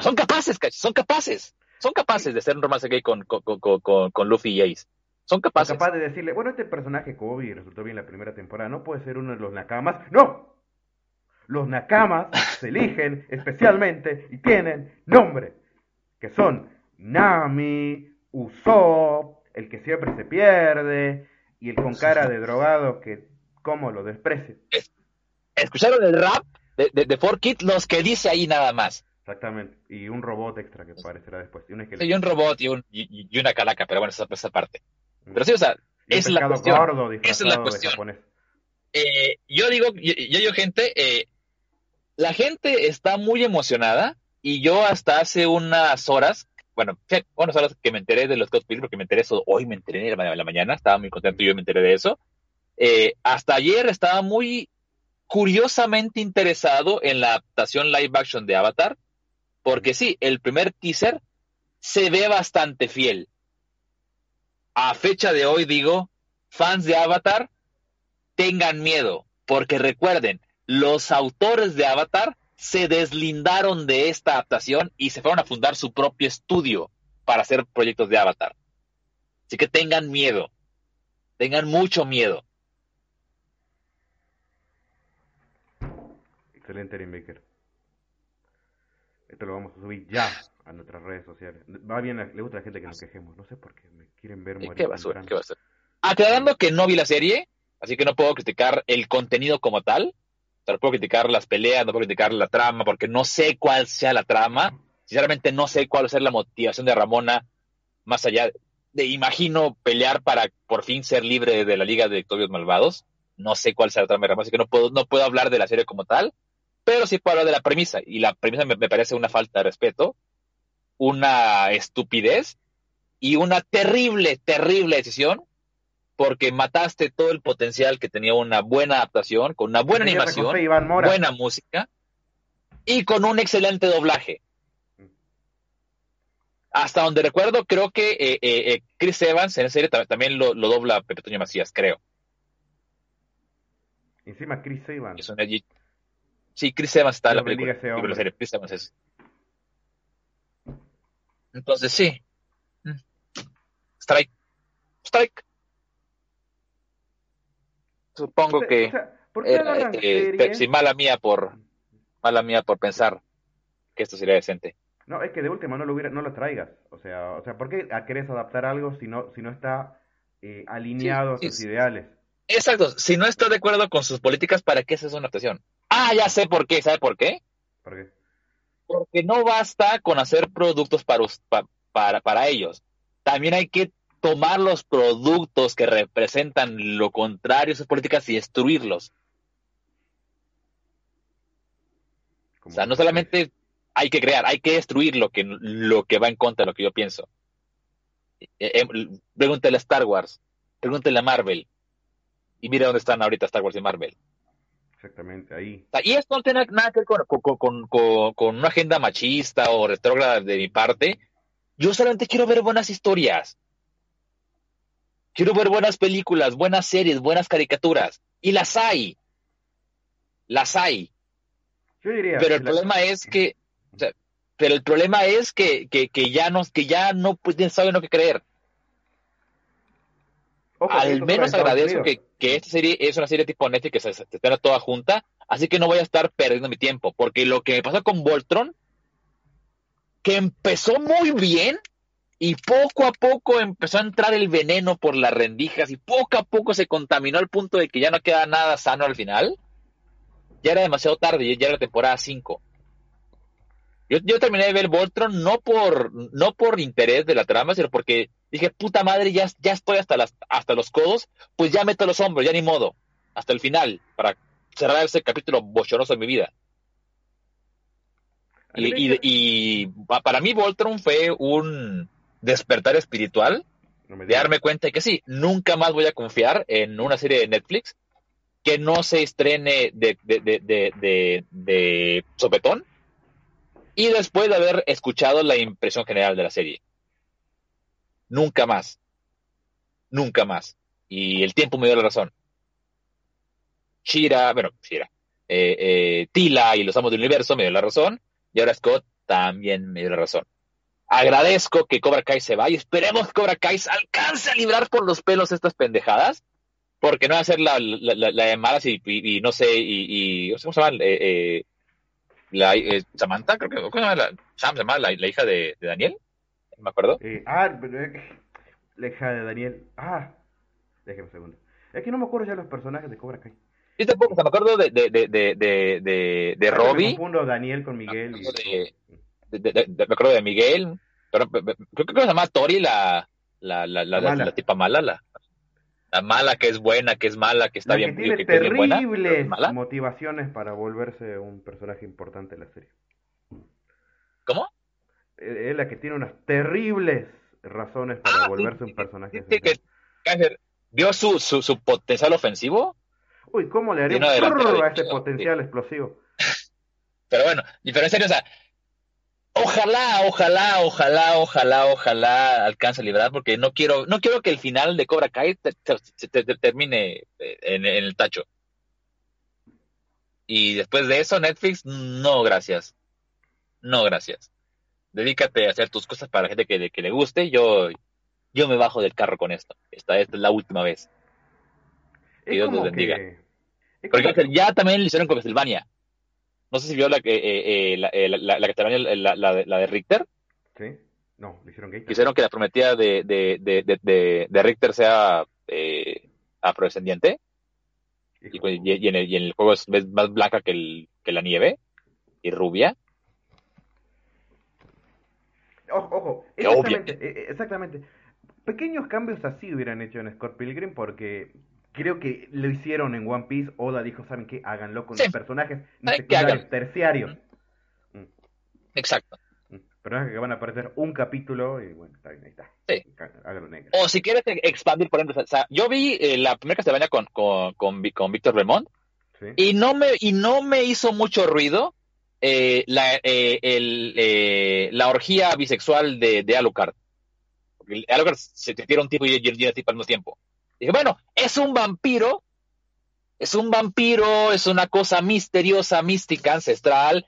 son capaces, son capaces. Son capaces de hacer un romance gay con, con, con, con Luffy y Ace. Son capaces. capaz de decirle, bueno, este personaje Kobe resultó bien la primera temporada, no puede ser uno de los Nakamas. ¡No! Los Nakamas [laughs] se eligen especialmente y tienen nombre, que son Nami, Usopp, el que siempre se pierde, y el con cara de drogado que, ¿cómo lo desprecia? ¿Escucharon el rap de, de, de Four Kids? Los que dice ahí nada más. Exactamente. Y un robot extra que aparecerá después. Y un, sí, y un robot y, un, y, una calaca, pero bueno, esa, esa parte. Pero sí, o sea, es la cuestión. esa es la cuestión. Eh, yo digo, yo, digo, gente, eh, la gente está muy emocionada y yo hasta hace unas horas, bueno, unas horas que me enteré de los Scott Pilgrim, porque me enteré eso, hoy me enteré en la, mañana, estaba muy contento y yo me enteré de eso. Eh, hasta ayer estaba muy curiosamente interesado en la adaptación live action de Avatar porque sí, el primer teaser se ve bastante fiel. A fecha de hoy digo, fans de Avatar, tengan miedo, Porque recuerden, los autores de Avatar se deslindaron de esta adaptación y se fueron a fundar su propio estudio para hacer proyectos de Avatar. Así que tengan miedo, tengan mucho miedo. Excelente, Maker. Esto lo vamos a subir ya a nuestras redes sociales. Va bien, le gusta a la gente que nos quejemos. No sé por qué me quieren ver morir. ¿Qué va a ser? ¿Qué va a ser? Aclarando que no vi la serie, así que no puedo criticar el contenido como tal. no puedo criticar las peleas, no puedo criticar la trama, porque no sé cuál sea la trama. Sinceramente, no sé cuál va a ser la motivación de Ramona, más allá de, imagino, pelear para por fin ser libre de la Liga de Victorios Malvados. No sé cuál sea la trama de Ramona, así que no puedo, no puedo hablar de la serie como tal, pero sí puedo hablar de la premisa. Y la premisa me parece una falta de respeto, una estupidez y una terrible, terrible decisión porque mataste todo el potencial que tenía una buena adaptación, con una buena animación, buena música y con un excelente doblaje. Hasta donde recuerdo, creo que eh, eh, eh, Chris Evans en la serie también lo, dobla Pepe Toño Macías, creo. Encima Chris Evans. Sí, Chris Evans está en la película. La serie. Chris Evans es. Entonces sí. Mm. Strike. Strike supongo que si mala mía por mala mía por pensar que esto sería decente. No, es que de última no lo hubiera, no lo traigas. O sea, o sea, ¿por qué querés adaptar algo si no, si no está eh, alineado a sus ideales? Exacto, si no está de acuerdo con sus políticas, ¿para qué es una adaptación? Ah, ya sé por qué, ¿sabe por qué? ¿Por qué? Porque no basta con hacer productos para, para, para ellos. También hay que tomar los productos que representan lo contrario a sus políticas y destruirlos. O sea, no solamente hay que crear, hay que destruir lo que, lo que va en contra de lo que yo pienso. Eh, eh, pregúntele a Star Wars, pregúntele a Marvel, y mira dónde están ahorita Star Wars y Marvel. Exactamente, ahí. Y esto no tiene nada que ver con, con, con una agenda machista o retrógrada de mi parte. Yo solamente quiero ver buenas historias. Quiero ver buenas películas, buenas series, buenas caricaturas. Y las hay. Las hay. Pero el problema es [laughs] que, pero el problema es que, que, que ya no, que ya no pues, saben lo que creer. Al menos agradezco que, que, esta serie es una serie tipo Netflix que se, se espera toda junta, así que no voy a estar perdiendo mi tiempo, porque lo que me pasó con Voltron, que empezó muy bien, y poco a poco empezó a entrar el veneno por las rendijas y poco a poco se contaminó al punto de que ya no queda nada sano al final. Ya era demasiado tarde, ya era la temporada 5. Yo, terminé de ver Voltron no por, no por interés de la trama, sino porque dije, puta madre, ya, ya estoy hasta, las, hasta los codos, pues ya meto los hombros, ya ni modo, hasta el final, para cerrar ese capítulo bochoroso de mi vida. Y, y, para mí Voltron fue un, despertar espiritual de darme cuenta de que sí, nunca más voy a confiar en una serie de Netflix que no se estrene de, de, sopetón y después de haber escuchado la impresión general de la serie. Nunca más. Nunca más. Y el tiempo me dio la razón. Shira, bueno, Shira, eh, eh, Tila y los amos del universo me dio la razón. Y ahora Scott también me dio la razón. Agradezco que Cobra Kai se vaya. Esperemos que Cobra Kai alcance a librar por los pelos estas pendejadas. Porque no va a ser la, la, de malas y, no sé, y, ¿cómo se llama? Eh, eh, la, Samantha, creo que, ¿cómo se llama? La, Sam se llama la, hija de, Daniel. Me acuerdo. ah, la hija de Daniel. Ah, déjeme un segundo. Es que no me acuerdo ya los personajes de Cobra Kai. Yo tampoco, me acuerdo de, de, de, de, de, de, Robbie. Me confundo Daniel con Miguel. Y me acuerdo de Miguel, pero creo que se llama Tori la, la, la, la, tipa mala, la, la mala que es buena, que es mala, que está bien, tiene terribles motivaciones para volverse un personaje importante en la serie. ¿Cómo? Es la que tiene unas terribles razones para ah, volverse un personaje. Que, ¿Vio su, su, su, potencial ofensivo? Uy, ¿cómo le haría un a ese potencial explosivo? [laughs] Pero bueno, diferencia, o sea, Ojalá, ojalá, ojalá, ojalá, ojalá alcance a liberar, porque no quiero, no quiero que el final de Cobra Kai te, termine eh, en, el tacho. Y después de eso, Netflix, no, gracias. No, gracias. Dedícate a hacer tus cosas para la gente que, que le guste. Yo, yo me bajo del carro con esto. Esta, es la última vez. Que Dios los bendiga. Porque ya también le hicieron con Castlevania. No sé si vio la, que eh, eh, la, eh, la, la, la, la, de Richter. Sí. No, le hicieron gay. Hicieron que la prometida de, de, de, de, de Richter sea eh, afrodescendiente. Y, pues, y, en el, y, en el, juego es más blanca que, el, que la nieve y rubia. Ojo, ojo, exactamente, exactamente. Pequeños cambios así hubieran hecho en Scott Pilgrim porque creo que lo hicieron en One Piece. Oda dijo, ¿saben qué? Háganlo con los personajes secundarios, terciarios. Mm. Exacto. Mm. Personajes que van a aparecer un capítulo y bueno, está bien, ahí está. Sí. Háganlo negro. O si quieres expandir, por ejemplo, o sea, yo vi eh, la primera Castlevania con, con, con, con Víctor Belmont ¿Sí? y, no me, y no me hizo mucho ruido eh, la, eh, eh, la orgía bisexual de, Alucard. Porque Alucard se tira un tipo y tiene tipo al mismo tiempo. Dije, bueno, es un vampiro, es un vampiro, es una cosa misteriosa, mística, ancestral,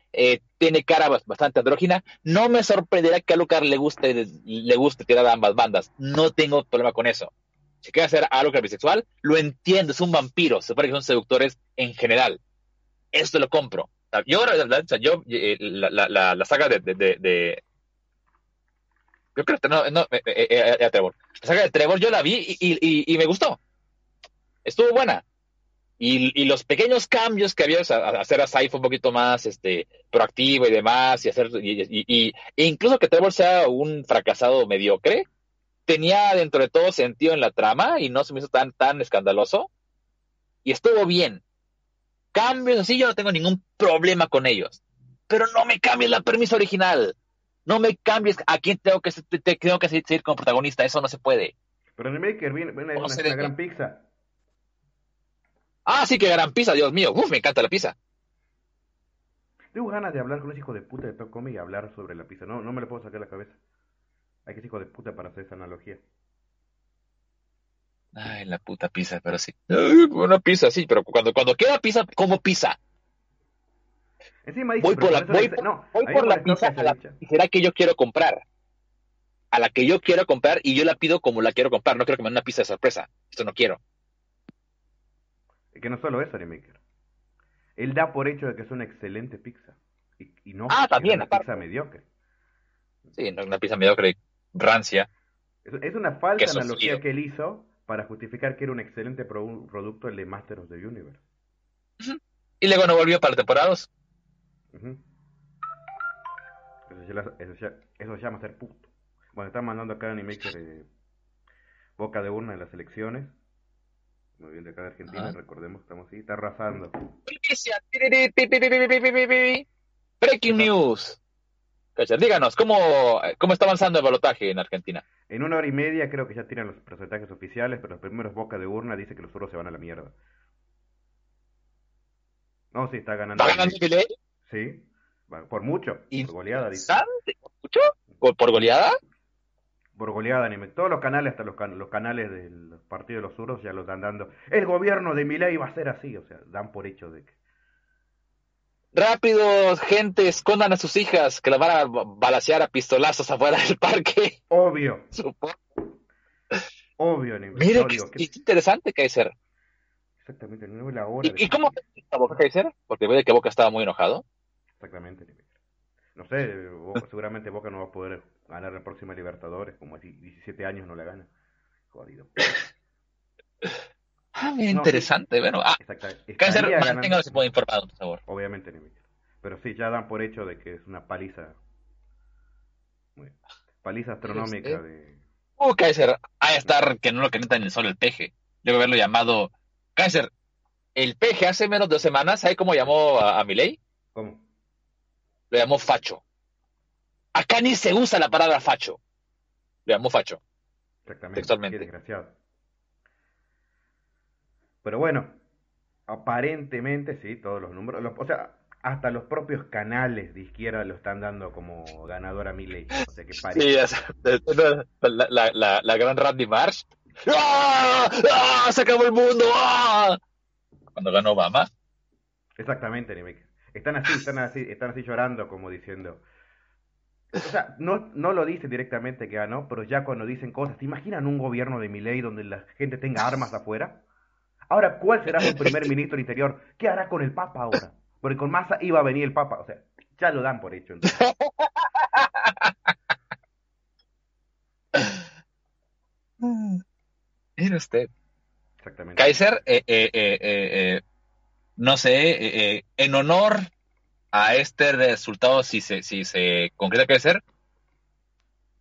tiene cara bastante andrógina. No me sorprenderá que Alucard le guste, le guste tirar a ambas bandas. No tengo problema con eso. Si quiere hacer Alucard bisexual, lo entiendo, es un vampiro. Se supone que son seductores en general. Esto lo compro. Yo, yo eh, la, la, la, saga de, de, yo creo que no, no eh, eh, eh, Trevor. La saga de Trevor yo la vi y, y, me gustó. Estuvo buena. Y, y, los pequeños cambios que había, hacer a Saif un poquito más este, proactivo y demás, y hacer, y, e incluso que Trevor sea un fracasado mediocre, tenía dentro de todo sentido en la trama y no se me hizo tan, tan escandaloso. Y estuvo bien. Cambios así, yo no tengo ningún problema con ellos. Pero no me cambies la permiso original. No me cambies a quién tengo que, te, tengo que seguir como protagonista. Eso no se puede. Pero en el Maker viene, viene una, una gran pizza. Ah, sí, que gran pizza, Dios mío. Uf, me encanta la pizza. Tengo ganas de hablar con ese hijo de puta de Tocome y hablar sobre la pizza. No, no me lo puedo sacar de la cabeza. Hay que ser hijo de puta para hacer esa analogía. Ay, la puta pizza, pero sí. Una pizza, sí, pero cuando, cuando queda pizza, como pizza. Encima dice, voy por la, voy, no, voy por la pizza a la será que yo quiero comprar. A la que yo quiero comprar y yo la pido como la quiero comprar. No quiero que me den una pizza de sorpresa. Esto no quiero. Es que no solo eso, Animaker. Él da por hecho de que es una excelente pizza. Y, y no ah, también, una pizza mediocre. Sí, no, una pizza mediocre, rancia. Es, es una falsa analogía que él hizo para justificar que era un excelente pro producto el de Master of the Universe. Y luego no volvió para la temporada eso, eso, eso, se llama ser puto. Bueno, están mandando acá Animaker de boca de urna en las elecciones. Muy bien, de acá de Argentina, recordemos, estamos ahí, está arrasando. Breaking news. Díganos, ¿cómo, ¿cómo está avanzando el balotaje en Argentina? En una hora y media creo que ya tienen los porcentajes oficiales, pero los primeros boca de urna dice que los suros se van a la mierda. No, sí, está ganando. ¿Está ganando Milei? Sí, por mucho, por goleada. Dice. ¿Por mucho? ¿Por, goleada? Por goleada, anime. Todos los canales, hasta los, los canales del Partido de los Suros ya lo están dando. El gobierno de Milei va a ser así, o sea, dan por hecho de que Rápido, gente, escondan a sus hijas que las van a balasear a pistolazos afuera [laughs] del parque. Obvio. Obvio, Mire, qué, qué interesante, Kaiser. Exactamente, no la hora. ¿Y, ¿y cómo está Boca, Kaiser? Porque ve que Boca estaba muy enojado. Exactamente, No sé, seguramente Boca no va a poder ganar la próxima Libertadores, como así 17 años no la gana. Jodido. Ah, interesante. Bueno, ah, Cáncer, manténgase muy informado, por favor. Obviamente, Pero sí, ya dan por hecho de que es una paliza. Paliza astronómica este, de. Uh, Kaiser, a estar que no lo en el sol el peje. Debo haberlo llamado. Kaiser, el peje hace menos de dos semanas, ¿sabe cómo llamó a, a Miley? ¿Cómo? Lo llamó facho. Acá ni se usa la palabra facho. Lo llamó facho. Exactamente. Textualmente. Qué desgraciado. Pero bueno, aparentemente sí, todos los números, o sea, hasta los propios canales de izquierda lo están dando como ganador a Milley. O sea que Sí, la, la, la, la, gran Randy Marsh. ¡Ah! ¡Ah! ¡Se acabó el mundo! ¡Ah! Cuando ganó Obama. Exactamente, Animaker. Están así, están así, están así llorando como diciendo. O sea, no, no lo dicen directamente que ganó, pero ya cuando dicen cosas, ¿te imaginan un gobierno de Milei donde la gente tenga armas afuera? Ahora, ¿cuál será su [laughs] primer ministro interior? ¿Qué hará con el Papa ahora? Porque con Massa iba a venir el Papa, o sea, ya lo dan por hecho. [laughs] Mire usted. Exactamente. Kaiser, eh, eh, eh, no sé, en honor a este resultado, si se, si se concreta Kaiser,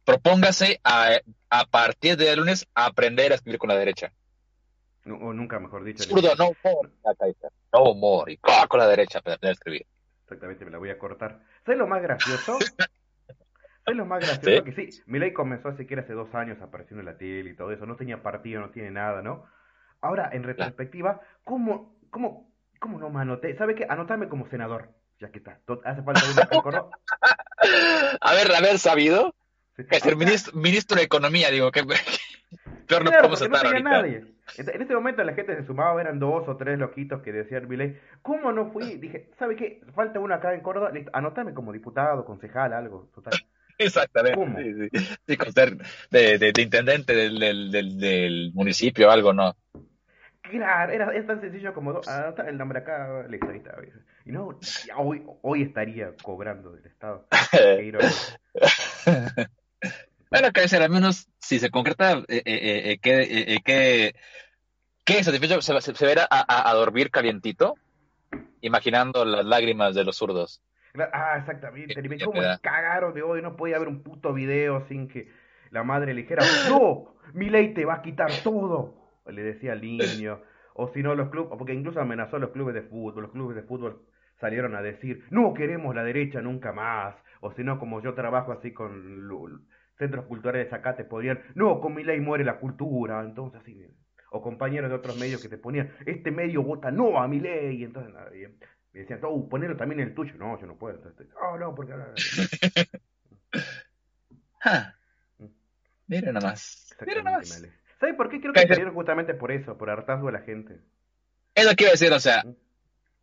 propóngase a, a partir de lunes aprender a escribir con la derecha. O nunca, mejor dicho. Zurdo, no Kaiser. No y con la derecha para escribir. Exactamente, me la voy a cortar. ¿Sabes lo más gracioso? [laughs] ¿Sabes lo más gracioso? Que sí, Milei comenzó siquiera hace dos años apareciendo en la tele y todo eso. No tenía partido, no tiene nada, ¿no? Ahora, en retrospectiva, ¿cómo, cómo, cómo no me anoté? ¿Sabe qué? Anotame como senador, ya que está. Hace falta un [laughs] A ver, haber sabido. Que ser ministro, ministro de Economía, digo, que peor no podemos estar no Nadie. En este momento la gente se sumaba, eran dos o tres loquitos que decían Milei, ¿cómo no fui? Dije, ¿sabe qué? Falta uno acá en Córdoba, anotame como diputado, concejal, algo, total. [laughs] Exactamente. Sí, con ser de, de, intendente del, del, del, municipio o algo, ¿no? Claro, era, es tan sencillo como anotar el nombre acá, listo, ahí está. Y no, hoy, hoy estaría cobrando del Estado. [laughs] [laughs] bueno, que ser al menos si se concreta eh, eh, eh, que, que, que satisfecho se, se, se verá a, a, dormir calientito, imaginando las lágrimas de los zurdos. Ah, exactamente. Y me como cagaron de hoy, no podía haber un puto video sin que la madre le dijera, no, mi ley te va a quitar todo. Le decía al niño. O si no, los clubes, porque incluso amenazó a los clubes de fútbol. Los clubes de fútbol salieron a decir, no queremos la derecha nunca más. O si no, como yo trabajo así con centros culturales acá, te podrían, no, con mi ley muere la cultura. Entonces, así, o compañeros de otros medios que te ponían, este medio vota no a mi ley. Entonces, me decían, oh, ponelo también en el tuyo. No, yo no puedo. oh, no, porque... [laughs] ah, mira nada más. Mira nada más. ¿Sabes por qué creo que salieron justamente por eso, por hartazgo de la gente? Es lo que iba a decir, o sea,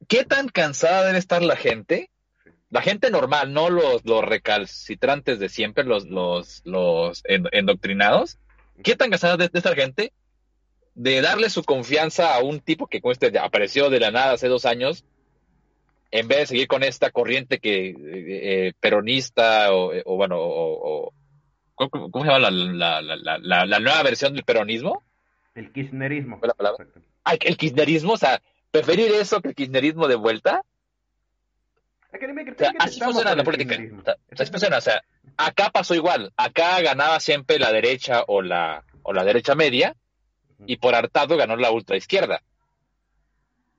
¿qué tan cansada debe estar la gente? La gente normal, no los, los recalcitrantes de siempre, los, los, los endoctrinados. ¿Qué tan cansada de, esta gente de darle su confianza a un tipo que este apareció de la nada hace dos años en vez de seguir con esta corriente que eh, eh, peronista o, eh, bueno, o, ¿cómo, se llama la, la, la, la, nueva versión del peronismo? El kirchnerismo. la palabra? Ay, el kirchnerismo, o sea, preferir eso que el kirchnerismo de vuelta. O sea, así funciona la política. así funciona, o sea, acá pasó igual. Acá ganaba siempre la derecha o la, o la derecha media, y por hartado ganó la ultra izquierda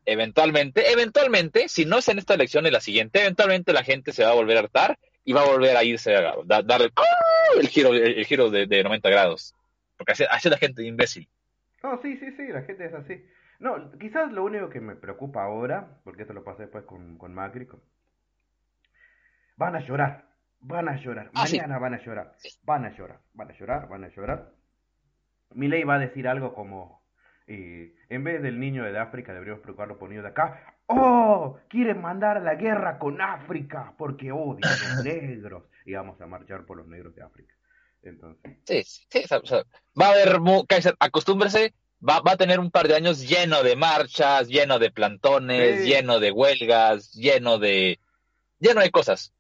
eventualmente, eventualmente, si no es en esta elección, en la siguiente, eventualmente la gente se va a volver a hartar y va a volver a irse a darle el giro, el, giro de, 90 grados. Porque así, es la gente imbécil. No, sí, sí, sí, la gente es así. No, quizás lo único que me preocupa ahora, porque esto lo pasé después con, con Macri, van a llorar, van a llorar, ah, mañana van a llorar, van a llorar, van a llorar, van a llorar. Mi ley va a decir algo como, en vez del niño de África, deberíamos preocuparnos por el niño de acá. ¡Oh! Quieren mandar la guerra con África porque odian a los [laughs] negros. Y vamos a marchar por los negros de África. Entonces. Sí, sí, va a haber, Kaiser, acostúmbrese, va, va a tener un par de años lleno de marchas, lleno de plantones, lleno de huelgas, lleno de. lleno de cosas.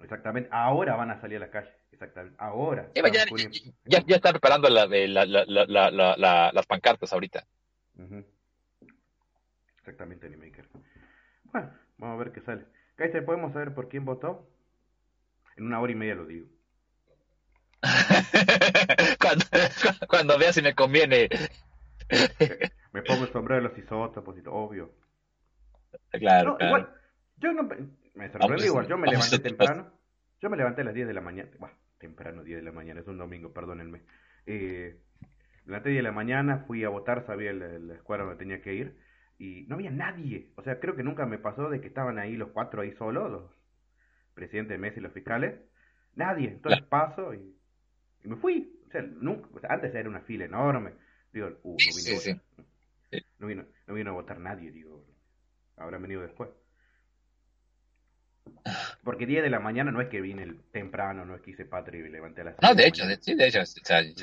Exactamente. Ahora van a salir a la calle. Exactamente. Ahora. ya, ya, está preparando la, la, las pancartas ahorita. Exactamente, Animaker. Bueno, vamos a ver qué sale. Kaiser, ¿podemos saber por quién votó? En una hora y media lo digo. [laughs] cuando, cuando vea si me conviene. me pongo el sombrero de los isótopos y todo, obvio. Claro, claro. Igual, yo no me sorprende igual, yo me levanté temprano. Yo me levanté a las 10 de la mañana temprano, 10 de la mañana, es un domingo, perdónenme. Eh, durante 10 de la mañana fui a votar, sabía la, la escuadra donde tenía que ir, y no había nadie. O sea, creo que nunca me pasó de que estaban ahí los cuatro ahí solos, los presidentes de y los fiscales. Nadie. Entonces paso y, me fui. O sea, nunca, antes era una fila enorme. Digo, uh, no vine no vino, no vino a votar nadie, digo. Habrán venido después. Porque 10 de la mañana no es que vine temprano, no es que hice patria y levanté a las No, de, hecho, sí, de hecho. O sea, yo,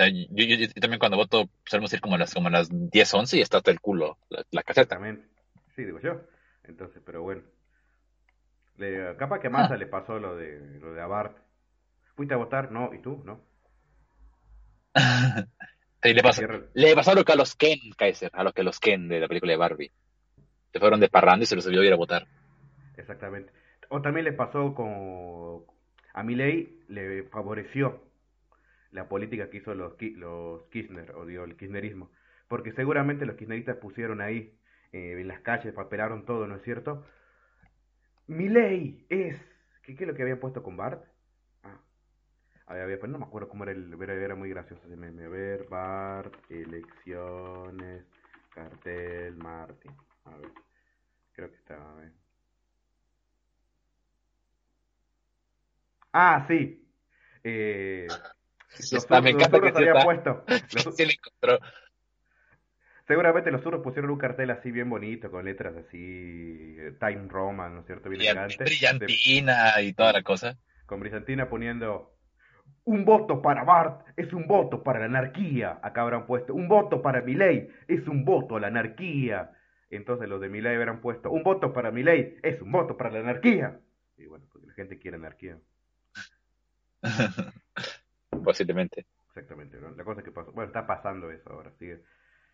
también cuando voto solemos ir como a las, como a las 10, 11 y está hasta el culo la, caseta. Exactamente. Sí, digo yo. Entonces, pero bueno. Le, capaz que a Massa ah. le pasó lo de, lo de Abart. ¿Fuiste a votar? No. ¿Y tú? No. [laughs] sí, le pasó, le pasó lo que a los Ken, Kaiser, a los que los Ken de la película de Barbie. Se fueron de parrando y se los olvidó ir a votar. Exactamente. O también le pasó con... A Milei le favoreció la política que hizo los, los Kirchner, o el kirchnerismo. Porque seguramente los kirchneristas pusieron ahí eh, en las calles, papelaron todo, ¿no es cierto? Milei es... ¿Qué, ¿Qué, es lo que habían puesto con Bart? Ah, había, pues no me acuerdo cómo era el... Era, muy gracioso. A ver, Bart, elecciones, cartel, Martín. A ver, creo que estaba... bien. Ah, sí. Eh, los, me encanta que había puesto. [laughs] Seguramente los surros pusieron un cartel así bien bonito, con letras así, Time Roman, ¿no es cierto? Bien elegante. Brillantina y toda la cosa. Con brillantina poniendo un voto para Bart es un voto para la anarquía. Acá habrán puesto un voto para Milei es un voto a la anarquía. Entonces los de Milei habrán puesto un voto para Milei es un voto para la anarquía. Y bueno, porque la gente quiere anarquía. [laughs] Posiblemente. Exactamente, la cosa que pasó, bueno, está pasando eso ahora, sigue.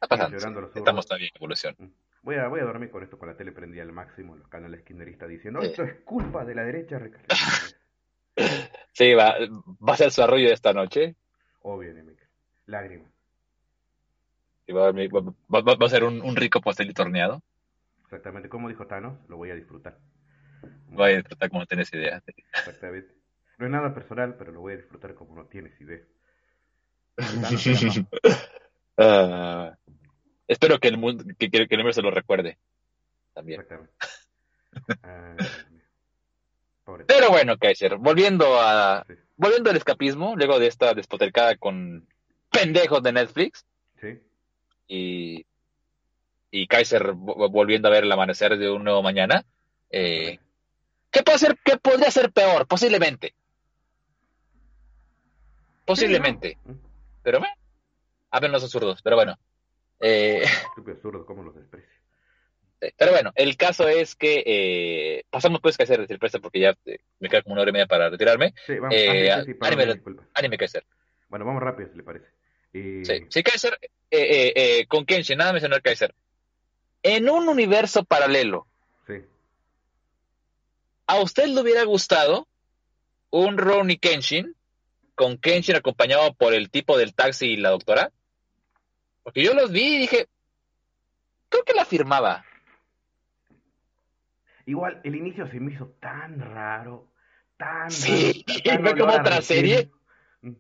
Estamos también en evolución. Mm. Voy a, voy a dormir con esto, con la tele prendida al máximo, los canales kirchneristas diciendo, esto es culpa de la derecha. [laughs] sí, va, va a ser su arroyo de esta noche. Obvio, Lágrimas. va, a, ser un, rico pastel torneado. Exactamente, como dijo Thanos, lo voy a disfrutar. Voy a disfrutar como tenés idea. Exactamente. No es nada personal, pero lo voy a disfrutar como no tienes idea. uh, espero que el mundo, que, que, el universo lo recuerde. También. Exactamente. [laughs] pero bueno, Kaiser, volviendo a volviendo al escapismo, luego de esta despotercada con pendejos de Netflix. Sí. Y, y Kaiser volviendo a ver el amanecer de un nuevo mañana. Eh, ¿qué, puede ser, ¿Qué podría ser peor? Posiblemente. Posiblemente. Pero bueno, hablan los absurdos, pero bueno. Eh, absurdo, [laughs] ¿cómo los desprecio? Pero bueno, el caso es que eh, pasamos pues que hacer decir presta porque ya eh, me queda como una hora y media para retirarme. Sí, vamos, eh, anime, anime Kaiser. Bueno, vamos rápido si le parece. Sí, sí, Kaiser, con Kenshin, nada mencionar Kaiser. En un universo paralelo, sí. ¿a usted le hubiera gustado un Ronnie Kenshin con Kenshin acompañado por el tipo del taxi y la doctora? Porque yo los vi y dije, creo que la firmaba. Igual, el inicio se me hizo tan raro, tan sí, raro. [laughs] como otra serie. Mm.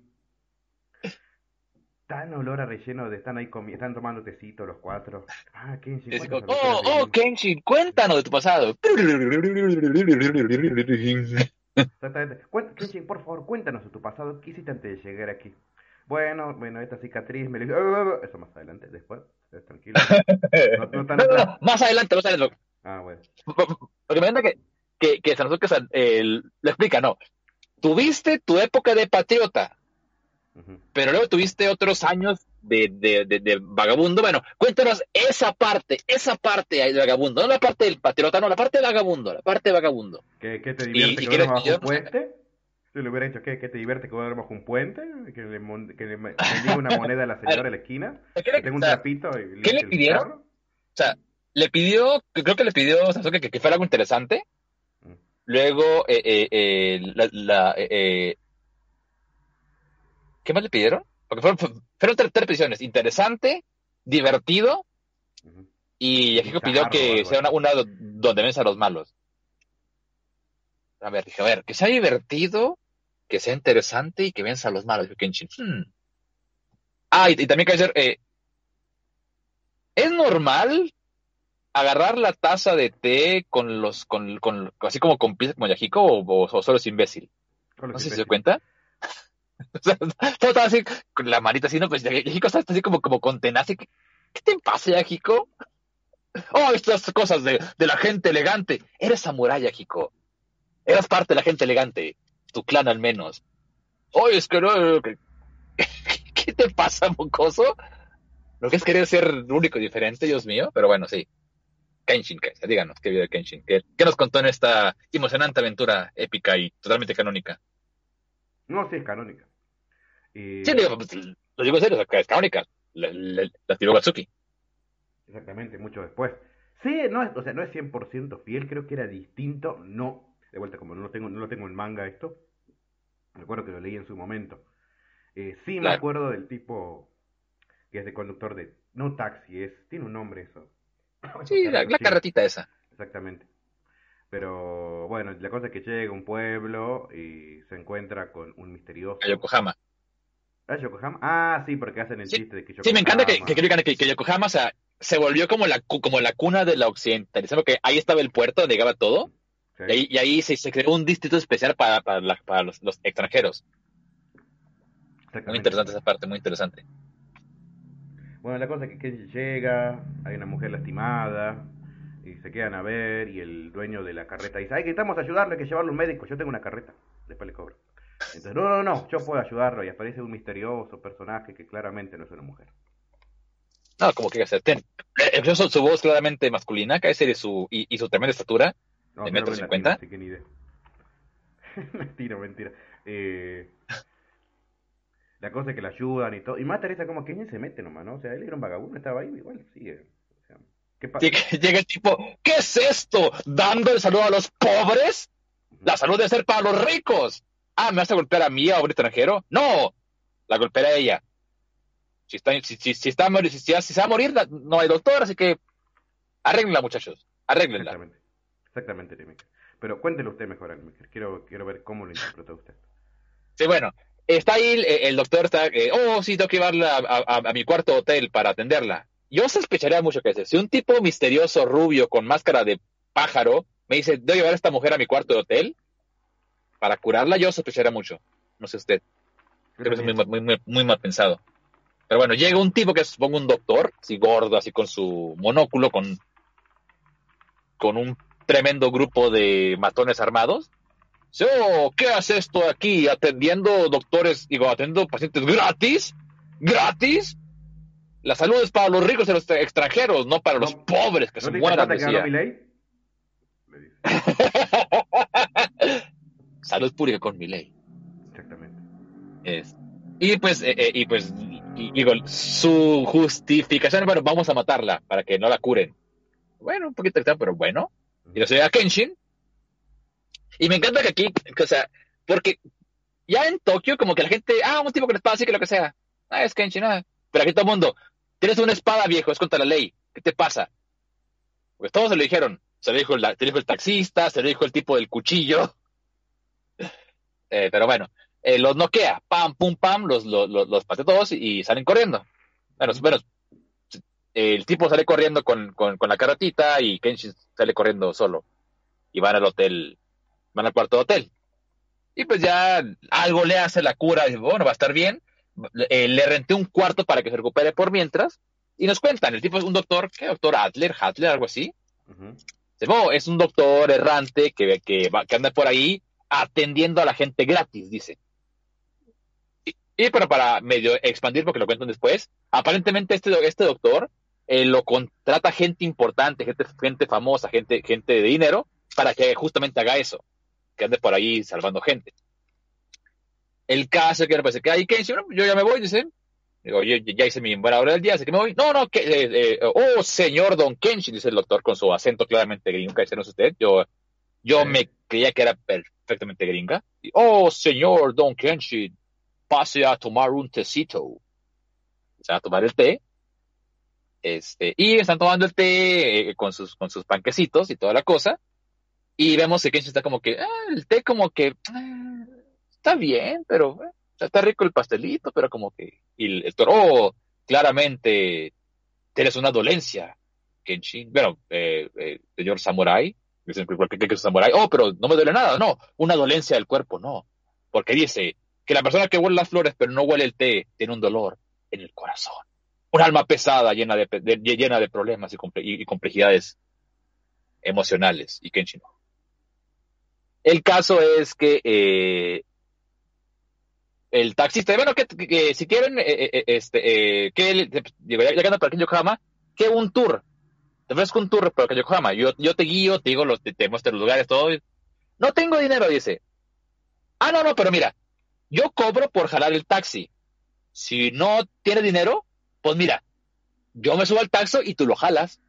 Tan olor a relleno de están ahí comiendo, están tomando tecito los cuatro. Ah, Kenshin. oh, oh, Kenshin, cuéntanos de tu pasado. [laughs] Exactamente. Kenshin, por favor, cuéntanos de tu pasado. ¿Qué hiciste antes de llegar aquí? Bueno, bueno, esta cicatriz me lo Eso más adelante, después. Tranquilo. [laughs] No, no, no, más adelante, más adelante. Ah, bueno. Porque me que, que, que Sanosuke lo explica, no. Tuviste tu época de patriota, pero luego tuviste otros años de, de, de, vagabundo. Bueno, cuéntanos esa parte, esa parte de vagabundo, no la parte del patriota, no, la parte de vagabundo, la parte de vagabundo. ¿Qué, qué te divierte que bajo un puente? Si le hubiera dicho, ¿qué, ¿qué te divierte que duerma bajo un puente? ¿Que le, que [laughs] le, diga una moneda a la señora de la esquina? ¿Que tengo un trapito y ¿Qué le pidieron? O sea, le pidió, creo que le pidió que, que, fuera algo interesante. Mm. Luego, eh, eh, eh, la, la eh, ¿qué más le pidieron? Porque fueron, fueron tres, peticiones. Interesante, divertido, y Yahiko pidió que sea una, una donde venza a los malos. A ver, dije, a ver, que sea divertido, que sea interesante y que venza a los malos. Kenshin. Hmm. Ah, y, también que eh, ¿es normal agarrar la taza de té con los, con, con así como con como Yahiko o, solo es imbécil? No sé si se cuenta. [laughs] todo estaba así, con la manita así, ¿no? Pues Yahiko está así como, como con tenaz. ¿Qué, ¿Qué te pasa, Yahiko? Oh, estas cosas de, de la gente elegante. Eres samurái, Hiko. Eras parte de la gente elegante. Tu clan al menos. Oye, es que no... [laughs] ¿Qué te pasa, mocoso? ¿No que es querer ser único y diferente, Dios mío? Pero bueno, sí. Kenshin, díganos, ¿qué vida de Kenshin? ¿Qué, nos contó en esta emocionante aventura épica y totalmente canónica? No, sí, es canónica. Sí, digo, pues, lo digo en serio, es canónica. La, la, la tiró Gatsuki. Exactamente, mucho después. Sí, no es, o sea, no es 100% fiel, creo que era distinto, no, de vuelta, como no lo tengo, no lo tengo en manga esto, me acuerdo que lo leí en su momento. Eh, sí me acuerdo del tipo que es de conductor de, no taxi, es, tiene un nombre eso. [laughs] Sí, la, carretita esa. Exactamente. Pero bueno, la cosa es que llega a un pueblo y se encuentra con un misterioso. A Yokohama. Ah, sí, porque hacen el chiste de que Yokohama. Sí, me encanta que, que, que, Yokohama, o sea, se volvió como la, como la cuna de la occidentalización, que ahí estaba el puerto donde llegaba todo. Y, ahí, se, se, creó un distrito especial para, para, para los, los, extranjeros. Muy interesante esa parte, muy interesante. Bueno, la cosa es que Kenji llega, hay una mujer lastimada, y se quedan a ver, y el dueño de la carreta dice, ay, que estamos a ayudarle, hay que llevarlo a un médico, yo tengo una carreta, después le cobro. Entonces, no, no, no, yo puedo ayudarlo, y aparece un misterioso personaje que claramente no es una mujer. No, como que hacer. Ten. Eh, su, voz claramente masculina, que es su, y, y su tremenda estatura, de metro cincuenta. Ni idea. [laughs] mentira, mentira. Eh, la cosa es que la ayudan y todo. Y más Teresa como que se mete nomás, ¿no? O sea, él era un vagabundo, estaba ahí, igual sigue. O sea, ¿qué pasa? Llega el tipo, ¿qué es esto? ¿Dando el saludo a los pobres? La salud debe ser para los ricos. Ah, ¿me vas a golpear a mí, a un extranjero? No, la golpeará a ella. Si está, si, si, si está, si, si, se va a morir, no hay doctor, así que arréglenla, muchachos. Arréglenla. Exactamente, exactamente, Pero cuéntelo usted mejor, Quiero, quiero ver cómo lo interpretó usted. Sí, bueno, está ahí, el, doctor está, eh, oh, sí, tengo que llevarla a, mi cuarto hotel para atenderla. Yo sospecharía mucho que ese. Si un tipo misterioso, rubio, con máscara de pájaro, me dice, debo llevar a esta mujer a mi cuarto de hotel para curarla, yo sospecharía mucho. No sé usted. Creo que es muy, muy, muy mal pensado. Pero bueno, llega un tipo que es, supongo, un doctor, así gordo, así con su monóculo, con, con un tremendo grupo de matones armados. Oh, ¿qué hace esto aquí? ¿Atendiendo doctores, digo, atendiendo pacientes gratis? ¿Gratis? La salud es para los ricos y los extranjeros, no para los pobres que se mueran. [laughs] salud pública con mi ley. Exactamente. Es, y pues, eh, eh, y pues y, su justificación, bueno, vamos a matarla para que no la curen. Bueno, un poquito pero bueno. Y lo a Kenshin. Y me encanta que aquí, o sea, porque ya en Tokio, como que la gente, ah, un tipo con espada, así que lo que sea. Ah, es Kenshin, ah. Pero aquí todo el mundo, tienes una espada, viejo, es contra la ley. ¿Qué te pasa? Pues todos se lo dijeron. Se lo dijo el, se lo dijo el taxista, se lo dijo el tipo del cuchillo. Eh, pero bueno, eh, los noquea, pam, pum, pam, los, los, los, todos y, salen corriendo. Bueno, bueno, el tipo sale corriendo con, con, la carretita y Kenshin sale corriendo solo. Y van al hotel, van al cuarto de hotel. Y pues ya algo le hace la cura, y bueno, va a estar bien. Eh, le renté un cuarto para que se recupere por mientras. Y nos cuentan, el tipo es un doctor, ¿qué doctor? Adler, Hadler, algo así. es un doctor errante que, que, que anda por ahí atendiendo a la gente gratis, dice. Y pero para medio expandir, porque lo cuentan después, aparentemente este, este doctor eh, lo contrata gente importante, gente, gente famosa, gente, gente de dinero, para que justamente haga eso, que ande por ahí salvando gente. El caso que parece que hay Kenshin, yo ya me voy, dicen. Digo, yo ya hice mi buena hora del día, así que me voy. No, no, que, eh, eh, oh, señor Don Kenshin, dice el doctor con su acento claramente gringo, que dice, no es usted. Yo, yo me creía que era perfectamente gringa. oh, señor Don Kenshin, pase a tomar un tecito. O sea, a tomar el té. Este, y están tomando el té eh, con, sus, con sus panquecitos y toda la cosa. Y vemos que Kenshin está como que, ah, el té como que, ah, está bien, pero eh, está rico el pastelito, pero como que, y el, toro, oh, claramente, tienes una dolencia, Kenshin. Bueno, eh, eh señor Samurai, dicen, ¿qué, es Samurai? Oh, pero no me duele nada, no, una dolencia del cuerpo, no. Porque dice, que la persona que huele las flores pero no huele el té tiene un dolor en el corazón. un alma pesada, llena de, llena de problemas y, complejidades emocionales, y Kenshin no. El caso es que eh, el taxista, bueno, que, si quieren, eh, eh, este, que ya que anda para que un tour. Te ofrezco un tour para Yokohama. Yo, yo te guío, te digo, los, te, muestro los lugares, todo. No tengo dinero, dice. Ah, no, no, pero mira, yo cobro por jalar el taxi. Si no tiene dinero, pues mira, yo me subo al taxo y tú lo jalas.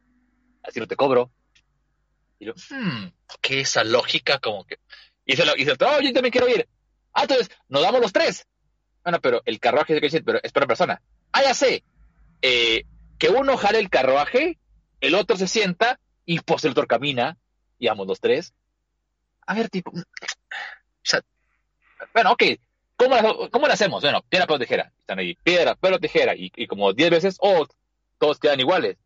Así no te cobro. Y yo, hmm, ¿qué esa lógica? Como que. Y se lo, y se oh, yo también quiero ir. Ah, entonces, nos damos los tres. Bueno, pero el carruaje es pero es persona. Ah, ya sé. Eh, que uno jale el carruaje, el otro se sienta y pues el otro camina y vamos los tres. A ver, tipo. Sea, bueno, ok. ¿Cómo, ¿Cómo lo hacemos? Bueno, piedra, papel, tijera. Están ahí, piedra, pero tijera. Y, y como diez veces, oh, todos quedan iguales.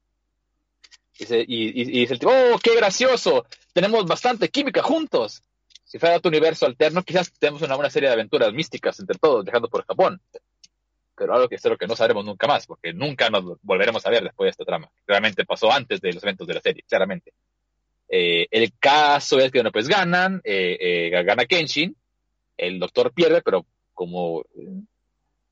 Y, dice el tipo, oh, qué gracioso, tenemos bastante química juntos. Si fuera otro universo alterno, quizás tenemos una buena serie de aventuras místicas entre todos, dejando por Japón. Pero algo que espero que no sabremos nunca más, porque nunca nos volveremos a ver después de esta trama. Realmente pasó antes de los eventos de la serie, claramente. Eh, el caso es que, bueno, pues ganan, eh, eh, gana Kenshin, el doctor pierde, pero como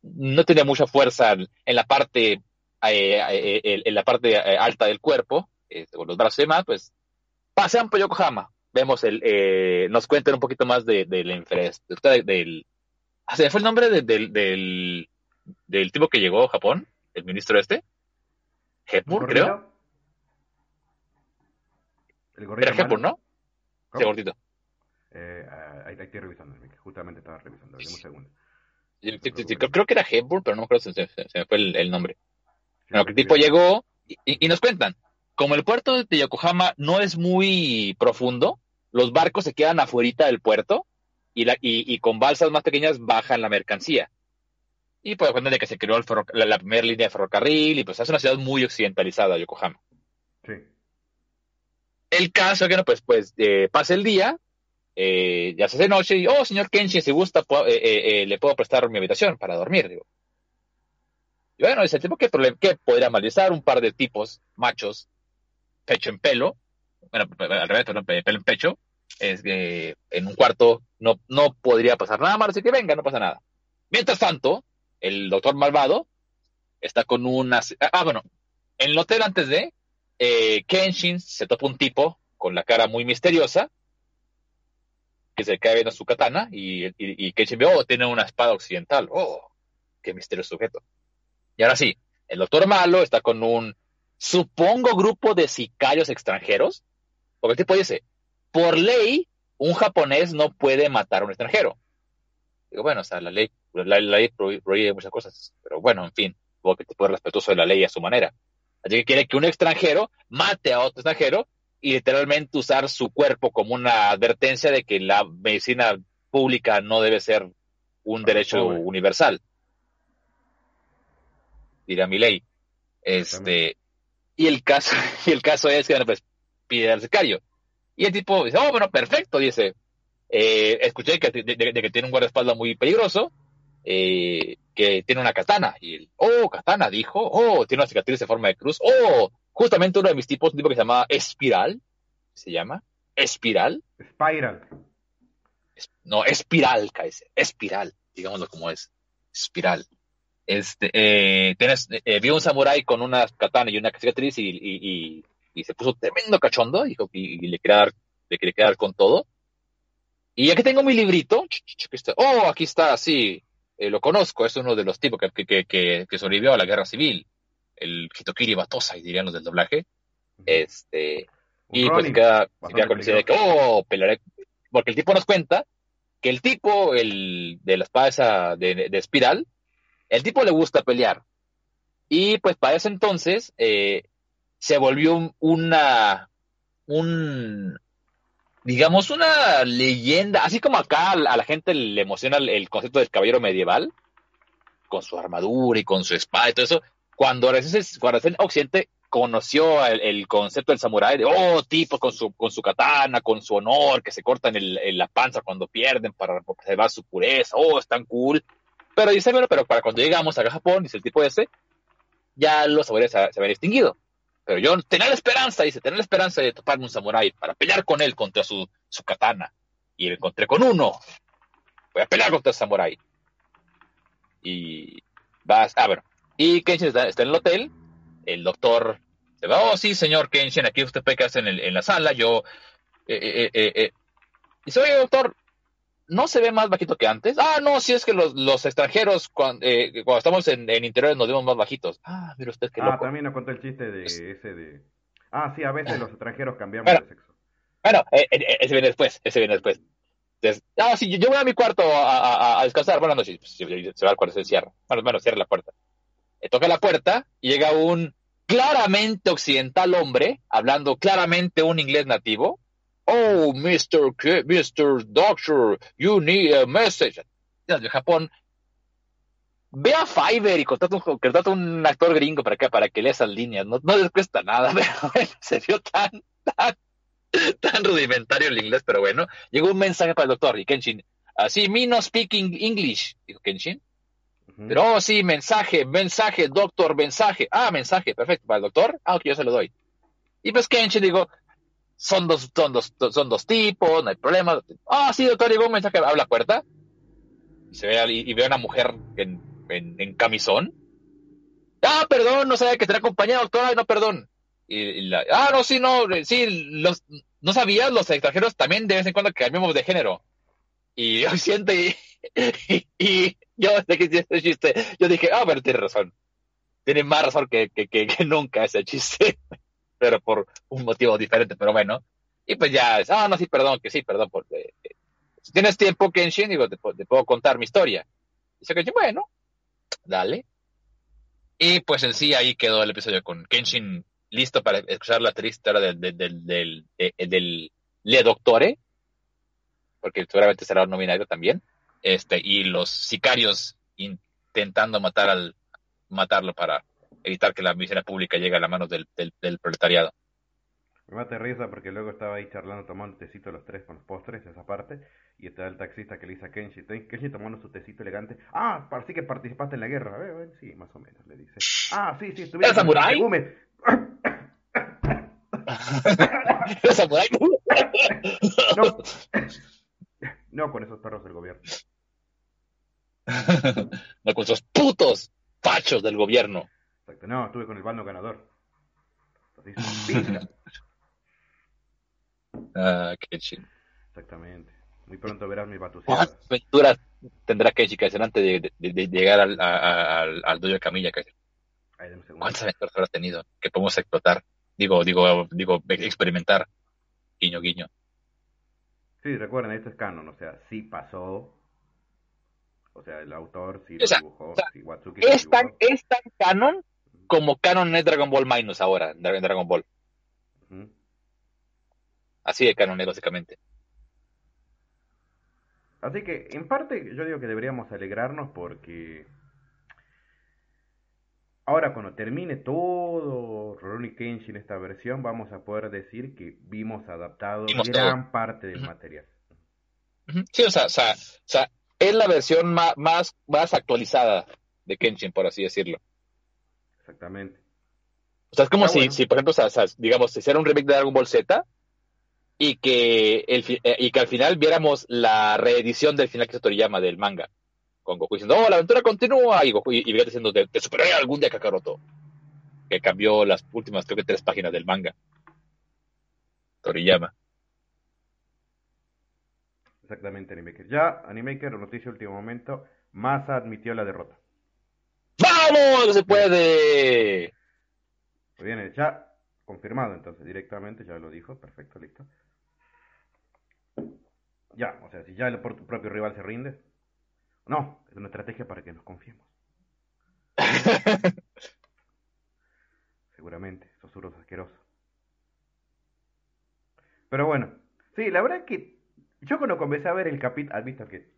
no tenía mucha fuerza en la parte en la parte alta del cuerpo, este, con los brazos y demás, pues pasean por Yokohama. Vemos el, eh, nos cuentan un poquito más de, de la infraestructura del, ah, ¿se fue el nombre del tipo que llegó a Japón? ¿El ministro este? Hepburn, creo. ¿El Era Hepburn, ¿no? Sí, gordito. Eh, ah, ahí, estoy revisando, justamente estaba revisando. un segundo. creo, que era Hepburn, pero no me acuerdo, se, me fue el, nombre. Bueno, que el tipo llegó y, y, nos cuentan, como el puerto de Yokohama no es muy profundo, los barcos se quedan afuera del puerto y, la, y, con balsas más pequeñas bajan la mercancía. Y pues cuando de que se creó la, primera línea de ferrocarril y pues es una ciudad muy occidentalizada, Yokohama. Sí. El caso es que no, pues, pues eh, pasa el día, eh, ya se hace noche y, oh, señor Kenshi, si gusta, eh, le puedo prestar mi habitación para dormir, digo. Y bueno, ese tipo que, que podría maldizar un par de tipos machos pecho en pelo, bueno, al revés, pelo en pecho, es que en un cuarto no, no podría pasar nada más, así que venga, no pasa nada. Mientras tanto, el doctor malvado está con una... Ah, bueno, en el hotel antes de, eh, Kenshin se topa un tipo con la cara muy misteriosa, que se cae viendo su katana, y, y, Kenshin ve, oh, tiene una espada occidental, oh, qué misterioso sujeto. Y ahora sí, el doctor malo está con un supongo grupo de sicarios extranjeros, porque el tipo dice, por ley, un japonés no puede matar a un extranjero. Digo, bueno, o sea, la ley, la, ley prohíbe muchas cosas, pero bueno, en fin, el tipo es respetuoso de la ley a su manera. Así que quiere que un extranjero mate a otro extranjero y literalmente usar su cuerpo como una advertencia de que la medicina pública no debe ser un derecho universal. Dirá mi ley. Este, y el caso, [laughs] y el caso es que, bueno, pues pide al sicario. Y el tipo dice, oh, bueno, perfecto, dice, eh, escuché que, de, que tiene un guardaespaldas muy peligroso, eh, que tiene una katana. Y él, oh, katana, dijo, oh, tiene una cicatriz de forma de cruz, oh, justamente uno de mis tipos, un tipo que se llama Espiral, se llama, Espiral. Spiral. no, Espiral, caese, Espiral, digámoslo como es, Espiral este, eh, tienes, eh, vio un samurái con una katana y una cicatriz y, y, y, se puso tremendo cachondo y, y, le, quería dar, le quería quedar con todo. Y aquí tengo mi librito. Oh, aquí está, sí, eh, lo conozco, es uno de los tipos que, que, que, que sobrevivió a la guerra civil. El Hitokiri Batosa, dirían los del doblaje. Este, y pues queda, queda con de que, oh, pelearé. Porque el tipo nos cuenta que el tipo, el de la espada esa de, de espiral, el tipo le gusta pelear. Y pues para ese entonces eh, se volvió una, un, digamos, una leyenda, así como acá a la gente le emociona el, concepto del caballero medieval, con su armadura y con su espada y todo eso, cuando cuando Occidente conoció el, concepto del samurái, de, oh, tipo con su, con su katana, con su honor, que se cortan en la panza cuando pierden para preservar su pureza, oh, es tan cool. Pero dice, bueno, pero para cuando llegamos a Japón, dice el tipo ese, ya los samuráis se, habían extinguido. Pero yo tenía la esperanza, dice, tenía la esperanza de toparme un samurái para pelear con él contra su, su katana. Y me encontré con uno. Voy a pelear contra el samurái. Y vas, ah, bueno. Y Kenshin está, en el hotel. El doctor se va, oh, sí, señor Kenshin, aquí usted puede quedarse en, en la sala. Yo, eh, eh, eh, eh. Y oye, doctor, ¿no se ve más bajito que antes? Ah, no, si es que los, los extranjeros, cuando, eh, cuando estamos en, en, interiores, nos vemos más bajitos. Ah, mira usted qué Ah, también nos contó el chiste de ese de... Ah, sí, a veces los extranjeros cambiamos de sexo. Bueno, eh, eh, ese viene después, ese viene después. Entonces, ah, sí, yo voy a mi cuarto a, a, a descansar. Bueno, no, sí, se va al cuarto, se cierra. Bueno, bueno, cierra la puerta. toca la puerta y llega un claramente occidental hombre, hablando claramente un inglés nativo, Oh, Mr. K Mr. Doctor, you need a message. De Japón, ve a Fiverr y contrata un, un actor gringo para que, para que lea esas líneas. No, no les cuesta nada, [laughs] pero se vio tan, tan, tan rudimentario el inglés, pero bueno. Llegó un mensaje para el doctor y Kenshin, así, me no speaking English, dijo Kenshin. Pero, oh, sí, mensaje, mensaje, doctor, mensaje. Ah, mensaje, perfecto, para el doctor. Ah, ok, yo se lo doy. Y pues Kenshin digo, son dos, son dos, son dos tipos, no hay problema. Ah, sí, doctor, llegó un mensaje, abre la puerta. Y, se ve, y, ve a una mujer en, en, camisón. Ah, perdón, no sabía que tenía acompañado, doctor, no, perdón. Y, la, ah, no, sí, no, sí, los, no sabías, los extranjeros también de vez en cuando cambiamos de género. Y yo [laughs] siento, y, y, yo, de que chiste, yo dije, ah, pero tiene razón. Tiene más razón que, que nunca ese chiste pero por un motivo diferente, pero bueno. Y pues ya, ah, no, sí, perdón, que sí, perdón, porque eh, si tienes tiempo, Kenshin, digo, te, puedo contar mi historia. Dice Kenshin, bueno, dale. Y pues en sí ahí quedó el episodio con Kenshin listo para escuchar la triste historia del, del, del, del, Le Doctore, porque seguramente será un nominario también, este, y los sicarios intentando matar al, matarlo para evitar que la medicina pública llegue a las manos del, del, proletariado. Me mate risa porque luego estaba ahí charlando, tomando tecito los tres con los postres, esa parte, y estaba el taxista que le dice a Kenshi, Kenshi tomando su tecito elegante, ah, parece que participaste en la guerra, ver, sí, más o menos, le dice. Ah, sí, sí, estuviste samurái? ¿El samurái? [laughs] [laughs] no, no con esos perros del gobierno. [laughs] no con esos putos fachos del gobierno. Exacto. No, estuve con el bando ganador. [laughs] ah, qué chido. Exactamente. Muy pronto verás mi batucada. ¿Cuántas aventuras tendrá Kenshi que hacer antes de, de, llegar al, al, al dueño de Camilla? ¿Cuántas aventuras habrá tenido que podemos explotar? Digo, digo, digo, experimentar. Guiño, guiño. Sí, recuerden, esto es canon, o sea, sí pasó. O sea, el autor sí lo dibujó, sí, Watsuki es, tan, es tan canon como canon es Dragon Ball Minus ahora, en Dragon Ball. Así de canon es básicamente. Así que, en parte, yo digo que deberíamos alegrarnos porque ahora cuando termine todo Rurouni Kenshin esta versión, vamos a poder decir que vimos adaptado gran parte del material. Sí, o sea, o sea, es la versión más, más, más actualizada de Kenshin, por así decirlo. Exactamente. O sea, es como si, si, por ejemplo, o sea, digamos, si hiciera un remake de Dragon Ball Z y que, el, eh, y que al final viéramos la reedición del final que se Toriyama del manga. Con Goku diciendo, oh, la aventura continúa. Y Goku y, y diciendo, te, te superaré algún día, Kakaroto. Que cambió las últimas, creo que tres páginas del manga. Toriyama. Exactamente, Animaker. Ya, Animaker, noticia último momento, Masa admitió la derrota. ¡Vamos! ¡Se puede! Muy bien, ya confirmado entonces directamente, ya lo dijo, perfecto, listo. Ya, o sea, si ya el propio rival se rinde, no, es una estrategia para que nos confiemos. [laughs] Seguramente, susurros asquerosos. Pero bueno, sí, la verdad es que yo cuando comencé a ver el capítulo, has visto que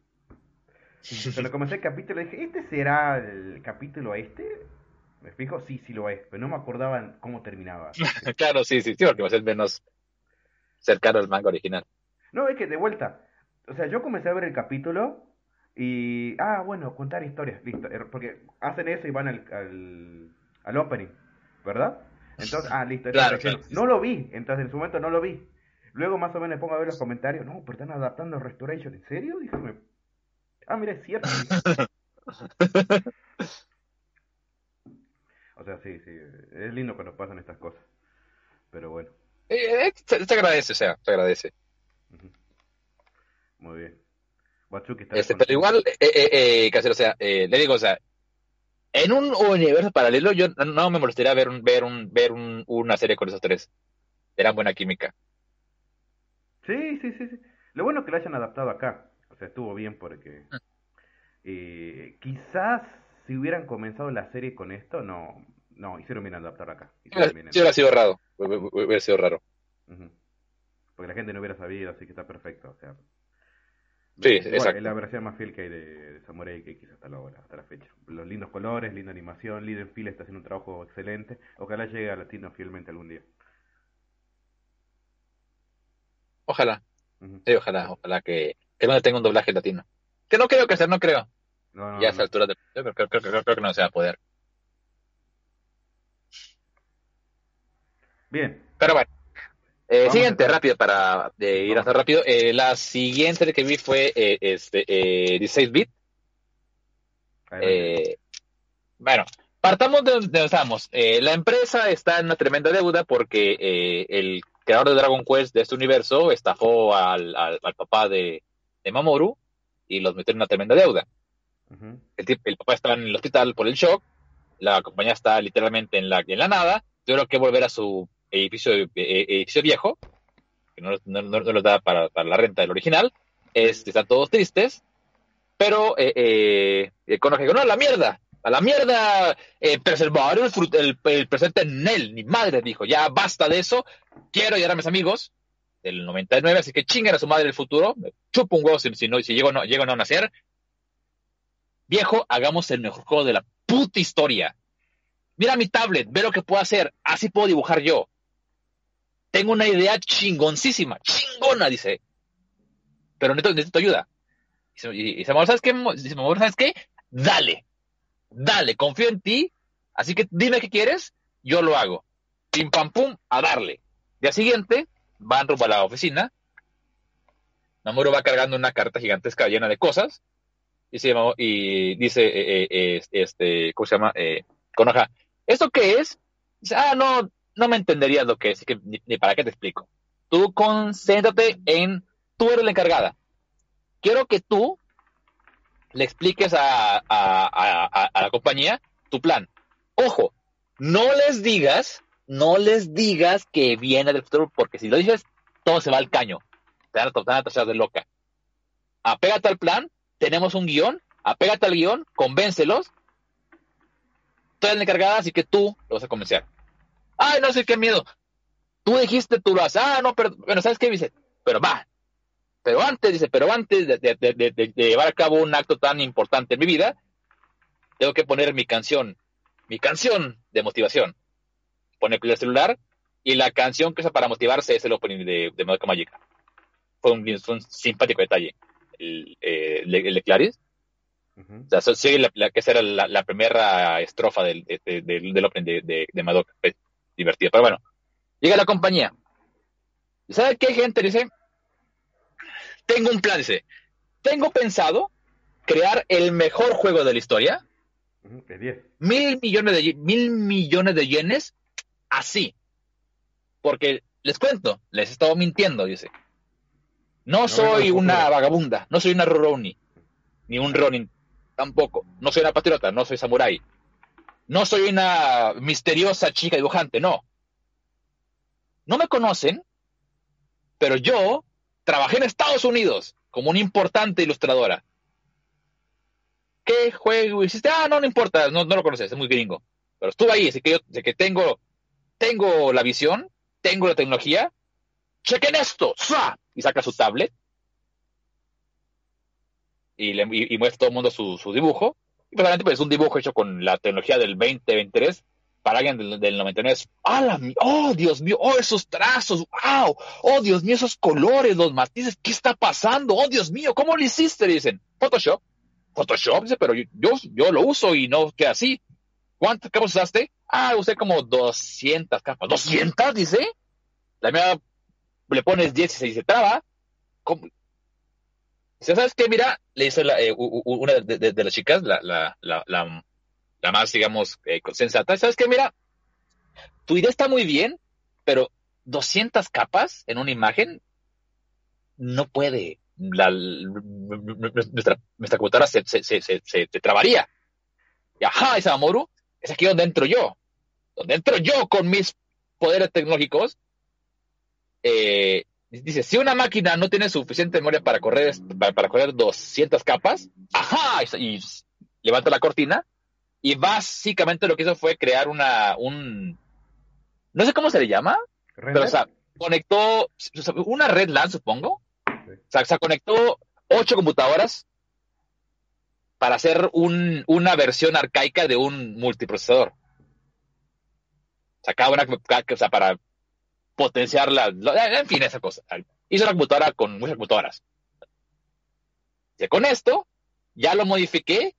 cuando comencé el capítulo dije, ¿este será el capítulo este? ¿Me fijo? Sí, sí lo es, pero no me acordaba cómo terminaba. [laughs] claro, sí, sí, sí, porque va a ser menos cercano al manga original. No, es que de vuelta, o sea, yo comencé a ver el capítulo y, ah, bueno, contar historias, listo, er, porque hacen eso y van al, al opening, ¿verdad? Entonces, ah, listo, claro, no lo vi, entonces en su momento no lo vi. Luego más o menos me pongo a ver los comentarios, no, pero están adaptando Restoration, ¿en serio? Dije, ah, mira, es cierto. [laughs] o sea, sí, sí, es lindo cuando pasan estas cosas, pero bueno. Eh, eh se, agradece, o sea, se agradece. Muy bien. Este, pero igual, eh, eh, eh, o sea, eh, le digo, o sea, en un universo paralelo yo no me molestaría ver un, ver un, ver un, una serie con esos tres. Era buena química. Sí, sí, sí, sí. Lo bueno es que lo hayan adaptado acá. Sea, estuvo bien porque mm. eh, quizás si hubieran comenzado la serie con esto, no, no, hicieron bien adaptar acá. sí, hubiera sido raro. Hubiera sido raro. Porque la gente no hubiera sabido, así que está perfecto. O sea, Sí, exacto. Es la versión más fiel que hay de, Samurai X hasta la hora, hasta la fecha. Los lindos colores, linda animación, Líder Phil está haciendo un trabajo excelente. Ojalá llegue a latino fielmente algún día. Ojalá. Sí, ojalá, ojalá que, que no tenga un doblaje latino. Que no creo que sea, no creo. ya a esa altura de, creo, creo, creo, creo, que no se va a poder. Bien. Pero bueno. Eh, siguiente, rápido, para ir hasta rápido. Eh, la siguiente que vi fue eh, este, 16 bit. bueno, partamos de donde estamos. la empresa está en una tremenda deuda porque el creador de Dragon Quest de este universo estafó al, al, papá de, Mamoru y los metió en una tremenda deuda. el, el, papá está en el hospital por el shock, la compañía está literalmente en la, en la nada, tuvo que volver a su edificio, eh, edificio viejo, que no, no, no, los da para, para, la renta del original, este, están todos tristes, pero eh, eh, que no, a la mierda, a la mierda, eh, preservar el, el, presente en él, ni madre, dijo, ya basta de eso, quiero ayudar a mis amigos del 99, así que chinguen a su madre el futuro, chupo un huevo si, no, si llego, no, llego a nacer. Viejo, hagamos el mejor juego de la puta historia. Mira mi tablet, ve lo que puedo hacer, así puedo dibujar yo tengo una idea chingoncísima, chingona, dice. Pero necesito, ayuda. Y, dice, ¿sabes qué? Dice, ¿sabes qué? Dale, dale, confío en ti, así que dime qué quieres, yo lo hago. Pim pam pum, a darle. Día siguiente, van rumbo a la oficina. Namuro va cargando una carta gigantesca llena de cosas. Y, se y dice, eh, eh, este, ¿cómo se llama? Eh, ¿esto qué es? Dice, ah, no, no me entenderías lo que es, que ni, para qué te explico. Tú concéntrate en, tú eres la encargada. Quiero que tú le expliques a, la compañía tu plan. Ojo, no les digas, no les digas que viene del futuro, porque si lo dices, todo se va al caño. Te van a, te de loca. Apégate al plan, tenemos un guion, apégate al guion, convéncelos. Tú eres encargada, así que tú lo vas a convencer. Ay, no sé qué miedo. Tú dijiste, tú lo haces. Ah, no, pero, bueno, ¿sabes qué? Dice, pero va. Pero antes, dice, pero antes de, llevar a cabo un acto tan importante en mi vida, tengo que poner mi canción, mi canción de motivación. Pone el celular y la canción que usa para motivarse es el opening de, de Madoka Magica. Fue un, simpático detalle. El, eh, de Clarice. O sea, sigue la, que era la, primera estrofa del, del, opening de, de, Madoka. Pues, divertido. Pero bueno, llega la compañía. ¿Y sabe qué gente? Dice, tengo un plan, dice, tengo pensado crear el mejor juego de la historia. Mil millones de mil millones de yenes así. Porque les cuento, les he estado mintiendo, dice. No, soy una vagabunda, no soy una Roroni, ni un Ronin tampoco. No soy una patriota, no soy samurái. No soy una misteriosa chica dibujante, no. No me conocen, pero yo trabajé en Estados Unidos como una importante ilustradora. ¿Qué juego hiciste? Ah, no, no importa, no, lo conoces, es muy gringo. Pero estuve ahí, así que yo que tengo, tengo la visión, tengo la tecnología. Chequen esto, y saca su tablet y, le, muestra todo el mundo su, su dibujo y pues, pues es un dibujo hecho con la tecnología del 2023 para alguien del, del 99. ¡Oh, Dios mío! ¡Oh, esos trazos! ¡Wow! ¡Oh, Dios mío! Esos colores, los matices. ¿Qué está pasando? ¡Oh, Dios mío! ¿Cómo lo hiciste? Dicen. Photoshop. Photoshop, dice, pero yo, yo, lo uso y no queda así. ¿Cuánto, qué usaste? Ah, usé como 200 capas. ¿200? Dice. La mía le pones 10 y se dice traba. ¿Sabes qué? Mira, le dice eh, una de, las chicas, la, la, la, la, más, digamos, eh, sensata. ¿Sabes qué? Mira, tu idea está muy bien, pero 200 capas en una imagen no puede. La, nuestra, computadora se, se, se, se, trabaría. Y ajá, esa Mamoru, es aquí donde entro yo. Donde entro yo con mis poderes tecnológicos. Eh, dice, si una máquina no tiene suficiente memoria para correr, para, correr 200 capas, ajá, y, levanta la cortina, y básicamente lo que hizo fue crear una, un, no sé cómo se le llama, pero, o sea, conectó una red LAN, supongo. O sea, se conectó ocho computadoras para hacer un, una versión arcaica de un multiprocesador. Sacaba una, o sea, para potenciar la, en fin, esa cosa. Hizo una computadora con muchas computadoras. Y con esto, ya lo modifiqué,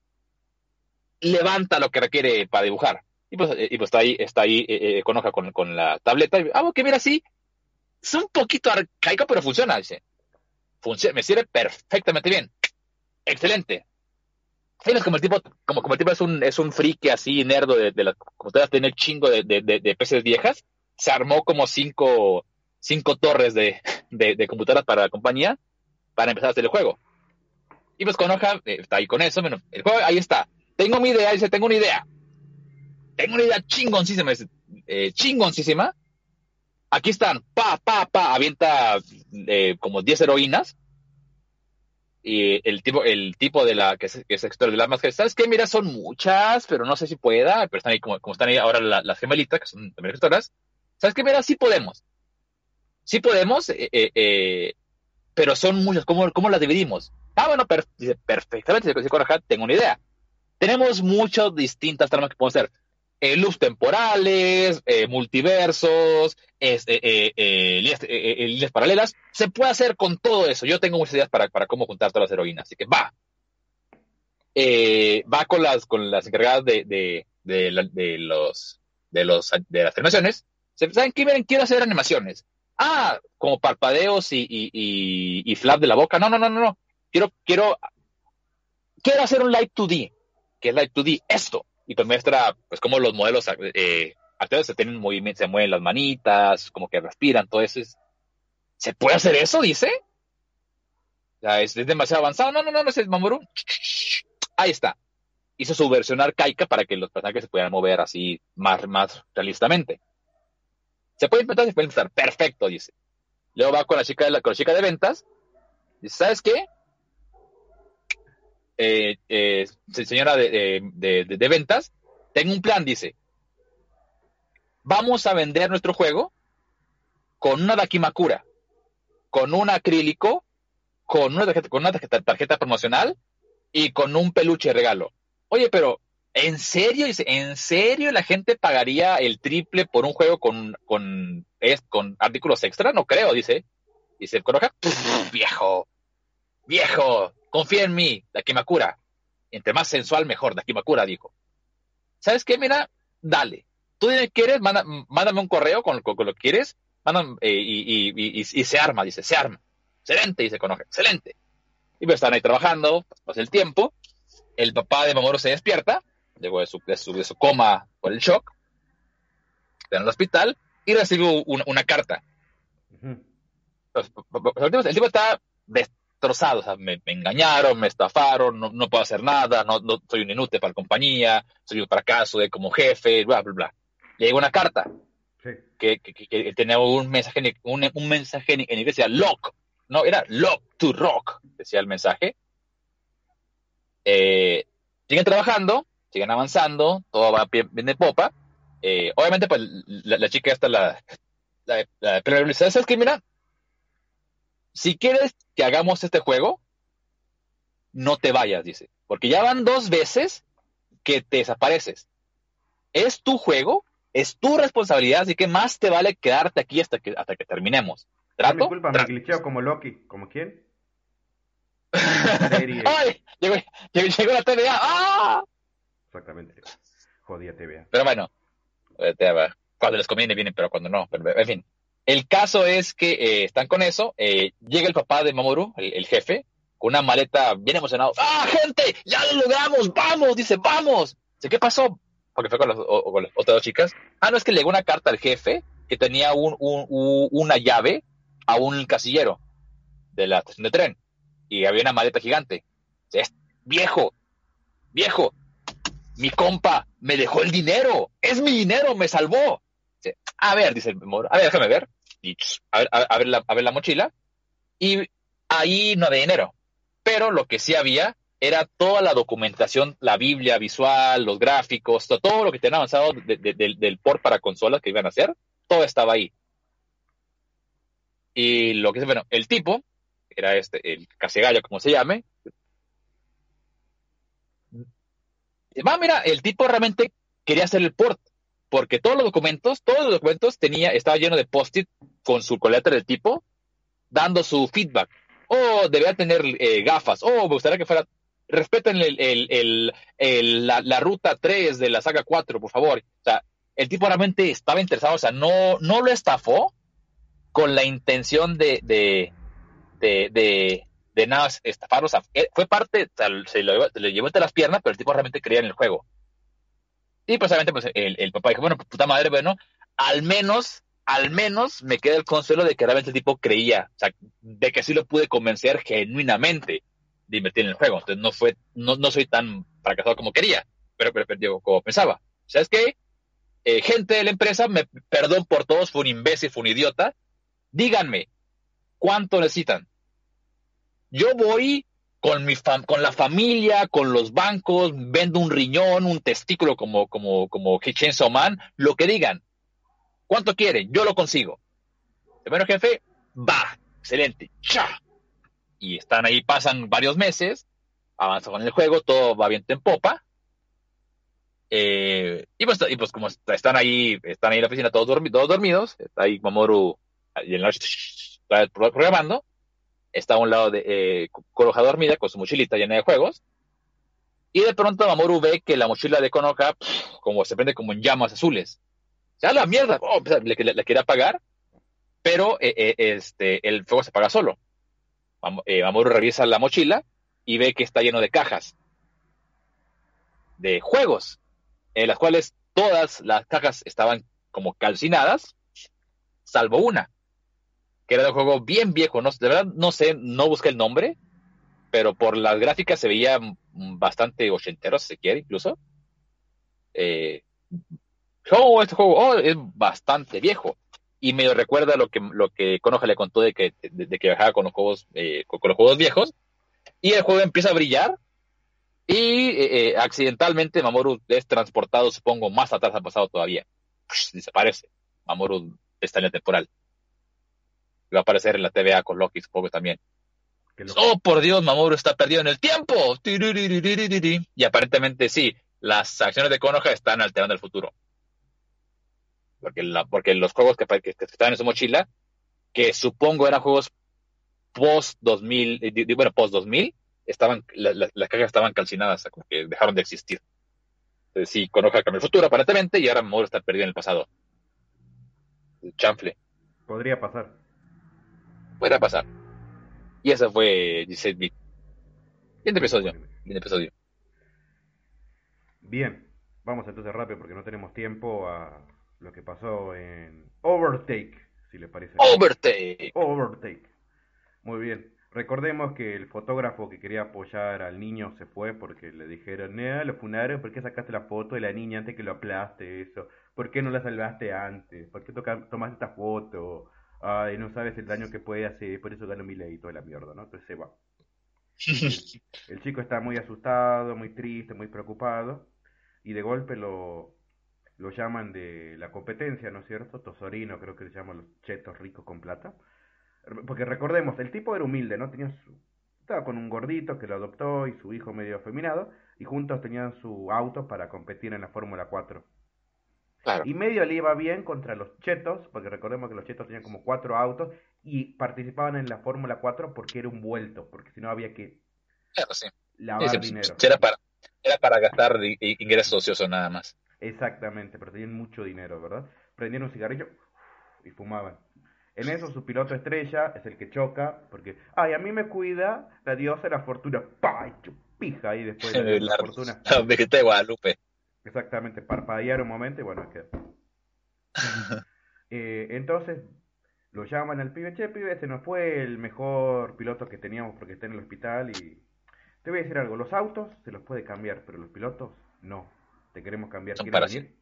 levanta lo que requiere para dibujar. Y pues, y pues está ahí, está ahí eh, eh, con hoja con, con, la tableta. Ah, que mira, sí, es un poquito arcaico, pero funciona, dice. Funciona, me sirve perfectamente bien. Excelente. Tienes como el tipo, como, como el tipo es un, es un friki así, nerdo de, de las computadoras, tiene chingo de, de, de, peces viejas, se armó como cinco, cinco torres de, de, computadoras para la compañía para empezar a hacer el juego. Y pues con hoja, eh, ahí con eso, bueno, el juego ahí está. Tengo mi idea, dice, tengo una idea tengo una idea chingoncísima, eh, chingoncísima. Aquí están, pa, pa, pa, avienta eh, como 10 heroínas. Y el tipo, el tipo de la que es, que es de las máscaras, ¿sabes qué? Mira, son muchas, pero no sé si pueda, pero están ahí como, como están ahí ahora las gemelitas, que son también gestoras. ¿Sabes qué? Mira, sí podemos. Sí podemos, eh, eh, pero son muchas. ¿Cómo, ¿Cómo las dividimos? Ah, bueno, dice, perfectamente, tengo una idea. Tenemos muchas distintas tramas que podemos hacer eh, temporales, eh, multiversos, eh, líneas, paralelas. Se puede hacer con todo eso. Yo tengo muchas ideas para, para cómo juntar todas las heroínas. Así que va. va con las, con las encargadas de, de, de, los, de, los, de las animaciones. ¿Saben qué? Miren, quiero hacer animaciones. Ah, como parpadeos y, y, y, flap de la boca. No, no, no, no, no. Quiero, quiero, quiero hacer un light 2D. que es light 2D? Esto y pues muestra pues cómo los modelos eh, actuales se tienen movimiento, se mueven las manitas, como que respiran, todo eso. ¿Se puede hacer eso? Dice. O sea, es, demasiado avanzado. No, no, no, no es Mamoru. Ahí está. Hizo su versión arcaica para que los personajes se puedan mover así más, más realistamente. Se puede implementar, se puede implementar. Perfecto, dice. Luego va con la chica de la, con la chica de ventas. Dice, ¿sabes qué? Eh, eh, señora de, ventas, tengo un plan, dice. Vamos a vender nuestro juego con una Dakimakura, con un acrílico, con una tarjeta, con una tarjeta, promocional y con un peluche regalo. Oye, pero ¿En serio? Dice, ¿en serio la gente pagaría el triple por un juego con, con, artículos extra? No creo, dice. Dice, viejo, viejo, confía en mí, Dakimakura. Entre más sensual, mejor, Dakimakura dijo. ¿Sabes qué? Mira, dale. Tú quieres, mándame un correo con, lo que quieres, eh, y, se arma, dice, se arma. Excelente, dice Konoha, excelente. Y pues están ahí trabajando, pasa el tiempo, el papá de Mamoru se despierta, luego de su, de su, coma por el shock, está en el hospital, y recibe una, carta. El tipo está destrozados, o sea, me, engañaron, me estafaron, no, puedo hacer nada, no, no, soy un inútil para la compañía, soy un fracaso de como jefe, bla, bla, bla. Le llegó una carta que, que, tenía un mensaje, un, un mensaje en, inglés, decía lock, no, era lock to rock, decía el mensaje. Eh, siguen trabajando, siguen avanzando, todo va bien, de popa. Eh, obviamente, pues la, chica está la, la, la, pero ¿sabes qué? Mira, si quieres que hagamos este juego, no te vayas, dice, porque ya van dos veces que te desapareces. Es tu juego, es tu responsabilidad, así que más te vale quedarte aquí hasta que, hasta que terminemos. ¿Trato? disculpa, me glitcheo como Loki. ¿Como quién? [laughs] ¡Ay! Llegó, llegó, la TVA. ¡Ah! Exactamente. Jodía TVA. Pero bueno, cuando les conviene vienen, pero cuando no. en fin, el caso es que eh, están con eso. Eh, llega el papá de Mamoru, el, jefe, con una maleta bien emocionado. ¡Ah, gente! ¡Ya lo logramos! ¡Vamos! Dice, ¡vamos! ¿qué pasó? Porque fue con, las otras dos chicas. Ah, no, es que llegó una carta al jefe que tenía un, una llave a un casillero de la estación de tren. Y había una maleta gigante. Dice, viejo, viejo, mi compa me dejó el dinero. Es mi dinero, me salvó a ver, dice el a ver, déjame ver. Y a ver, a, ver la, a ver la mochila. Y ahí no había dinero. Pero lo que sí había era toda la documentación, la Biblia visual, los gráficos, todo, lo que tenían avanzado del port para consolas que iban a hacer, todo estaba ahí. Y lo que bueno, el tipo, era este, el casegallo, como se llame, va, mira, el tipo realmente quería hacer el port porque todos los documentos, todos los documentos tenía, estaba lleno de post-it con su coleta del tipo, dando su feedback. Oh, debería tener eh, gafas. Oh, me gustaría que fuera. Respeten la, ruta 3 de la saga 4, por favor. O sea, el tipo realmente estaba interesado, o sea, no, no lo estafó con la intención de, de, de, de, nada estafarlo. O sea, fue parte, o sea, se, lo, le llevó entre las piernas, pero el tipo realmente creía en el juego. Y pues obviamente pues, el, papá dijo, bueno, puta madre, bueno, al menos, al menos me queda el consuelo de que realmente el tipo creía, o sea, de que sí lo pude convencer genuinamente de invertir en el juego. Entonces no fue, no, no soy tan fracasado como quería, pero, pero, como pensaba. ¿Sabes qué? Eh, gente de la empresa, me perdón por todos, fue un imbécil, fue un idiota. Díganme, ¿cuánto necesitan? Yo voy con, mi con la familia, con los bancos, vendo un riñón, un testículo como, como, como Man, lo que digan. ¿Cuánto quieren? Yo lo consigo. Bueno, jefe, va, excelente, cha. Y están ahí, pasan varios meses, avanzan con el juego, todo va bien en popa. Eh, y, pues, y pues como están ahí, están ahí en la oficina todos, todos dormidos, está ahí Mamoru y en la noche programando, está a un lado de eh, Konoha dormida con su mochilita llena de juegos. Y de pronto Mamoru ve que la mochila de Konoha como se prende como en llamas azules. Ya la mierda, oh, pues, le, quiere apagar, pero eh, eh, este, el fuego se apaga solo. Eh, Mamoru revisa la mochila y ve que está lleno de cajas de juegos, en las cuales todas las cajas estaban como calcinadas, salvo una que era un juego bien viejo, no, de verdad no sé, no busqué el nombre, pero por las gráficas se veía bastante ochentero, si se quiere, incluso. Eh, oh, este juego oh, es bastante viejo. Y me recuerda lo que, lo que le contó de que, de, que viajaba con los juegos, eh, con, los juegos viejos. Y el juego empieza a brillar. Y eh, accidentalmente Mamoru es transportado, supongo, más atrás ha pasado todavía. desaparece. Mamoru está en el temporal va a aparecer en la TVA con Loki, supongo también. Oh, por Dios, Mamoru está perdido en el tiempo. Y aparentemente sí, las acciones de Konoha están alterando el futuro. Porque, la, porque los juegos que, que, estaban en su mochila, que supongo eran juegos post 2000, eh, bueno, post 2000, estaban, las cajas estaban calcinadas, que dejaron de existir. Entonces, sí, Konoha cambió el futuro aparentemente y ahora Mamoru está perdido en el pasado. Chanfle. Podría pasar pueda pasar. Y esa fue Giselle Bit. Bien episodio. Bien episodio. Bien, vamos entonces rápido porque no tenemos tiempo a lo que pasó en Overtake, si les parece. Overtake. Overtake. Muy bien. Recordemos que el fotógrafo que quería apoyar al niño se fue porque le dijeron, no, lo funaron, ¿por qué sacaste la foto de la niña antes que lo aplaste eso? ¿Por qué no la salvaste antes? ¿Por qué tomaste esta foto? Ay, no sabes el daño que puede hacer, por eso ganó mi ley y toda la mierda, ¿no? Entonces se va. [laughs] El, chico está muy asustado, muy triste, muy preocupado, y de golpe lo, lo llaman de la competencia, ¿no es cierto? Tosorino, creo que se llaman los chetos ricos con plata. Porque recordemos, el tipo era humilde, ¿no? Tenía su, estaba con un gordito que lo adoptó y su hijo medio afeminado, y juntos tenían su auto para competir en la Fórmula 4. Y medio le iba bien contra los chetos, porque recordemos que los chetos tenían como cuatro autos y participaban en la Fórmula 4 porque era un vuelto, porque si no había que claro, sí. lavar dinero. Era para, era para gastar ingresos ociosos nada más. Exactamente, pero tenían mucho dinero, ¿verdad? Prendían un cigarrillo y fumaban. En eso su piloto estrella es el que choca, porque, ay, a mí me cuida la diosa de la fortuna. ¡Pah! Pija ahí después [laughs] de la, fortuna. La [laughs] de Guadalupe. Exactamente, parpadear un momento y bueno, es que... [laughs] eh, entonces lo llaman al pibe, che, pibe, ese no fue el mejor piloto que teníamos porque está en el hospital y... Te voy a decir algo, los autos se los puede cambiar, pero los pilotos no. Te queremos cambiar. ¿Quieres venir?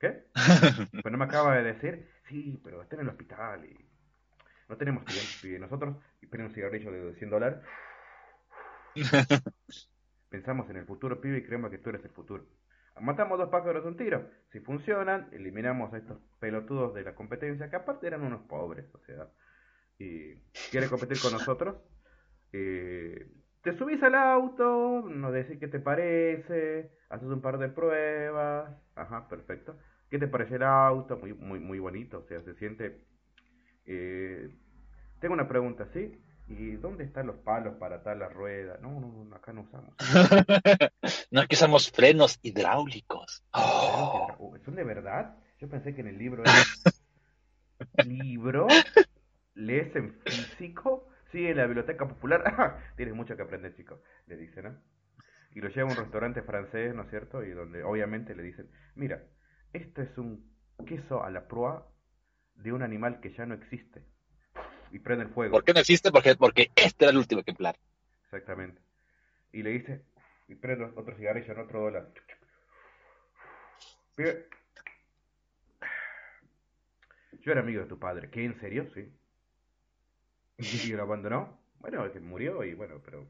¿Qué? [laughs] pues no me acaba de decir, sí, pero está en el hospital y no tenemos tiempo, pibe. Nosotros, y un cigarrillo de 100 dólares, [laughs] pensamos en el futuro, pibe, y creemos que tú eres el futuro. Matamos dos pájaros de un tiro. Si funcionan, eliminamos a estos pelotudos de la competencia, que aparte eran unos pobres, o sea, y quiere competir con nosotros. Eh, te subís al auto, nos decís qué te parece, haces un par de pruebas, ajá, perfecto. ¿Qué te parece el auto? Muy, muy, muy bonito, o sea, se siente... Eh, tengo una pregunta, ¿sí? ¿Y dónde están los palos para atar la rueda? No, no, no, acá no usamos. [laughs] no, es que usamos frenos hidráulicos. Oh. ¿Son de verdad? Yo pensé que en el libro era... [laughs] ¿Libro? ¿Lees en físico? Sí, en la biblioteca popular. [laughs] Tienes mucho que aprender, chico, le dicen, ¿no? Y lo lleva a un restaurante francés, ¿no es cierto? Y donde obviamente le dicen, mira, esto es un queso a la proa de un animal que ya no existe y prende el fuego. ¿Por qué no existe? Porque, porque este era el último ejemplar. Exactamente. Y le dice, y prende otro cigarrillo en otro dólar. Yo era amigo de tu padre. ¿Qué? ¿En serio? Sí. ¿Y lo abandonó? Bueno, que murió y bueno, pero...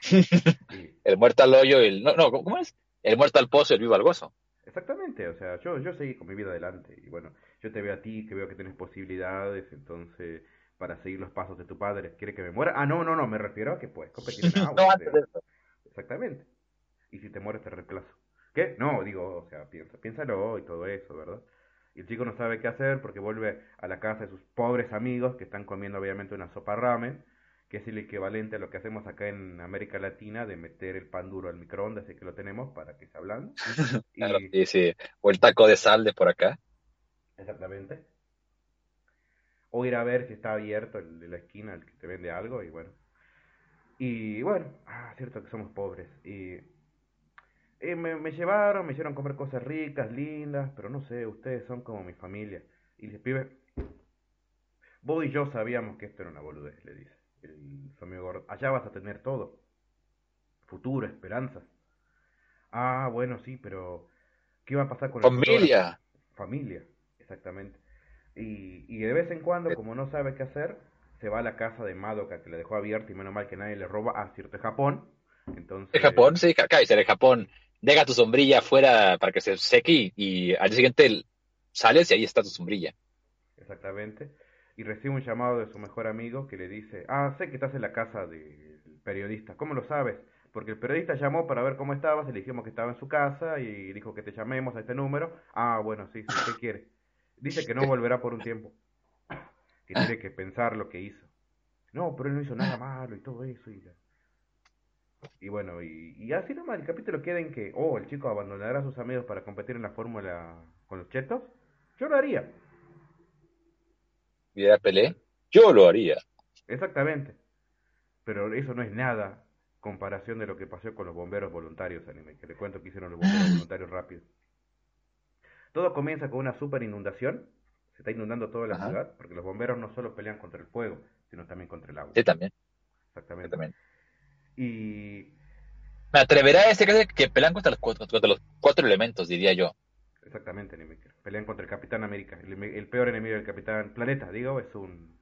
[laughs] el muerto al hoyo y el... No, no, ¿cómo es? El muerto al pozo y el vivo al gozo. Exactamente, o sea, yo, yo seguí con mi vida adelante y bueno, yo te veo a ti, que veo que tienes posibilidades, entonces para seguir los pasos de tu padre. ¿Quiere que me muera? Ah, no, no, no, me refiero a que puedes competir en [laughs] agua. no, antes de eso. Exactamente. Y si te mueres te reemplazo. ¿Qué? No, digo, o sea, piensa, piénsalo y todo eso, ¿verdad? Y el chico no sabe qué hacer porque vuelve a la casa de sus pobres amigos que están comiendo obviamente una sopa ramen, que es el equivalente a lo que hacemos acá en América Latina de meter el pan duro al microondas, así que lo tenemos para que se hablan. [laughs] claro, sí, sí. O el taco de sal de por acá. Exactamente o ir a ver si está abierto el de la esquina, el que te vende algo, y bueno. Y bueno, ah, cierto que somos pobres. Y, me, llevaron, me hicieron comer cosas ricas, lindas, pero no sé, ustedes son como mi familia. Y le pibe, vos y yo sabíamos que esto era una boludez, le dice el, su amigo gordo. Allá vas a tener todo. Futuro, esperanzas. Ah, bueno, sí, pero ¿qué va a pasar con la familia? Familia, exactamente. Y, y de vez en cuando, como no sabe qué hacer, se va a la casa de Madoka que le dejó abierta y menos mal que nadie le roba. Ah, cierto, es Japón. Entonces... ¿Es Japón? Sí, Kaiser, en Japón. Deja tu sombrilla afuera para que se seque y, al día siguiente sales y ahí está tu sombrilla. Exactamente. Y recibe un llamado de su mejor amigo que le dice, ah, sé que estás en la casa del periodista. ¿Cómo lo sabes? Porque el periodista llamó para ver cómo estabas y le dijimos que estaba en su casa y dijo que te llamemos a este número. Ah, bueno, sí, sí, ¿qué quiere? Dice que no volverá por un tiempo. Que tiene que pensar lo que hizo. No, pero él no hizo nada malo y todo eso. Y, y bueno, y, así nomás el capítulo queda en que, oh, el chico abandonará a sus amigos para competir en la fórmula con los chetos. Yo lo haría. ¿Y era Pelé? Yo lo haría. Exactamente. Pero eso no es nada comparación de lo que pasó con los bomberos voluntarios, anime, que le cuento que hicieron los bomberos [laughs] voluntarios rápidos. Todo comienza con una super inundación, se está inundando toda la ciudad, porque los bomberos no solo pelean contra el fuego, sino también contra el agua. Sí, también. Exactamente. también. Y... Me atreverá a decir que pelean contra los, cuatro, elementos, diría yo. Exactamente, Pelean contra el Capitán América. El, peor enemigo del Capitán Planeta, digo, es un...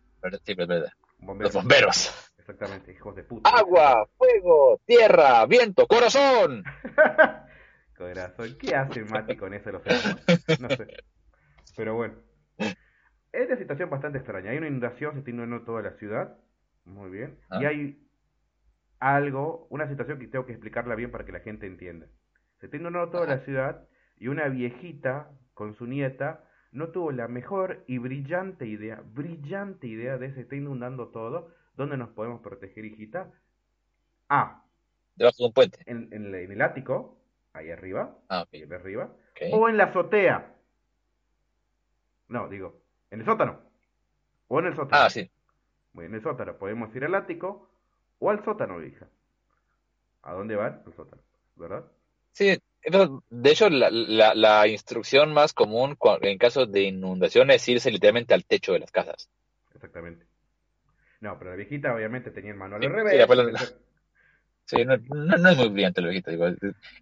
Sí, es verdad. Los bomberos. Exactamente, hijos de puta. Agua, fuego, tierra, viento, corazón. [laughs] corazón. ¿Qué hace Mati con eso los No sé. Pero bueno. Es una situación bastante extraña. Hay una inundación, se está inundando toda la ciudad. Muy bien. Y ah. hay algo, una situación que tengo que explicarla bien para que la gente entienda. Se está inundando toda la ciudad y una viejita con su nieta no tuvo la mejor y brillante idea, brillante idea de se está inundando todo. ¿Dónde nos podemos proteger, hijita? Ah. Debajo de un puente. En, en el ático ahí arriba, ah, ahí arriba, O en la azotea. No, digo, en el sótano. O en el sótano. Ah, sí. en el sótano. Podemos ir al ático o al sótano, hija. ¿A dónde van? Al sótano, ¿verdad? Sí, de hecho, la, la, instrucción más común en caso de inundación es irse literalmente al techo de las casas. Exactamente. No, pero la viejita obviamente tenía el manual al revés. Sí, no, no, es muy brillante la viejita,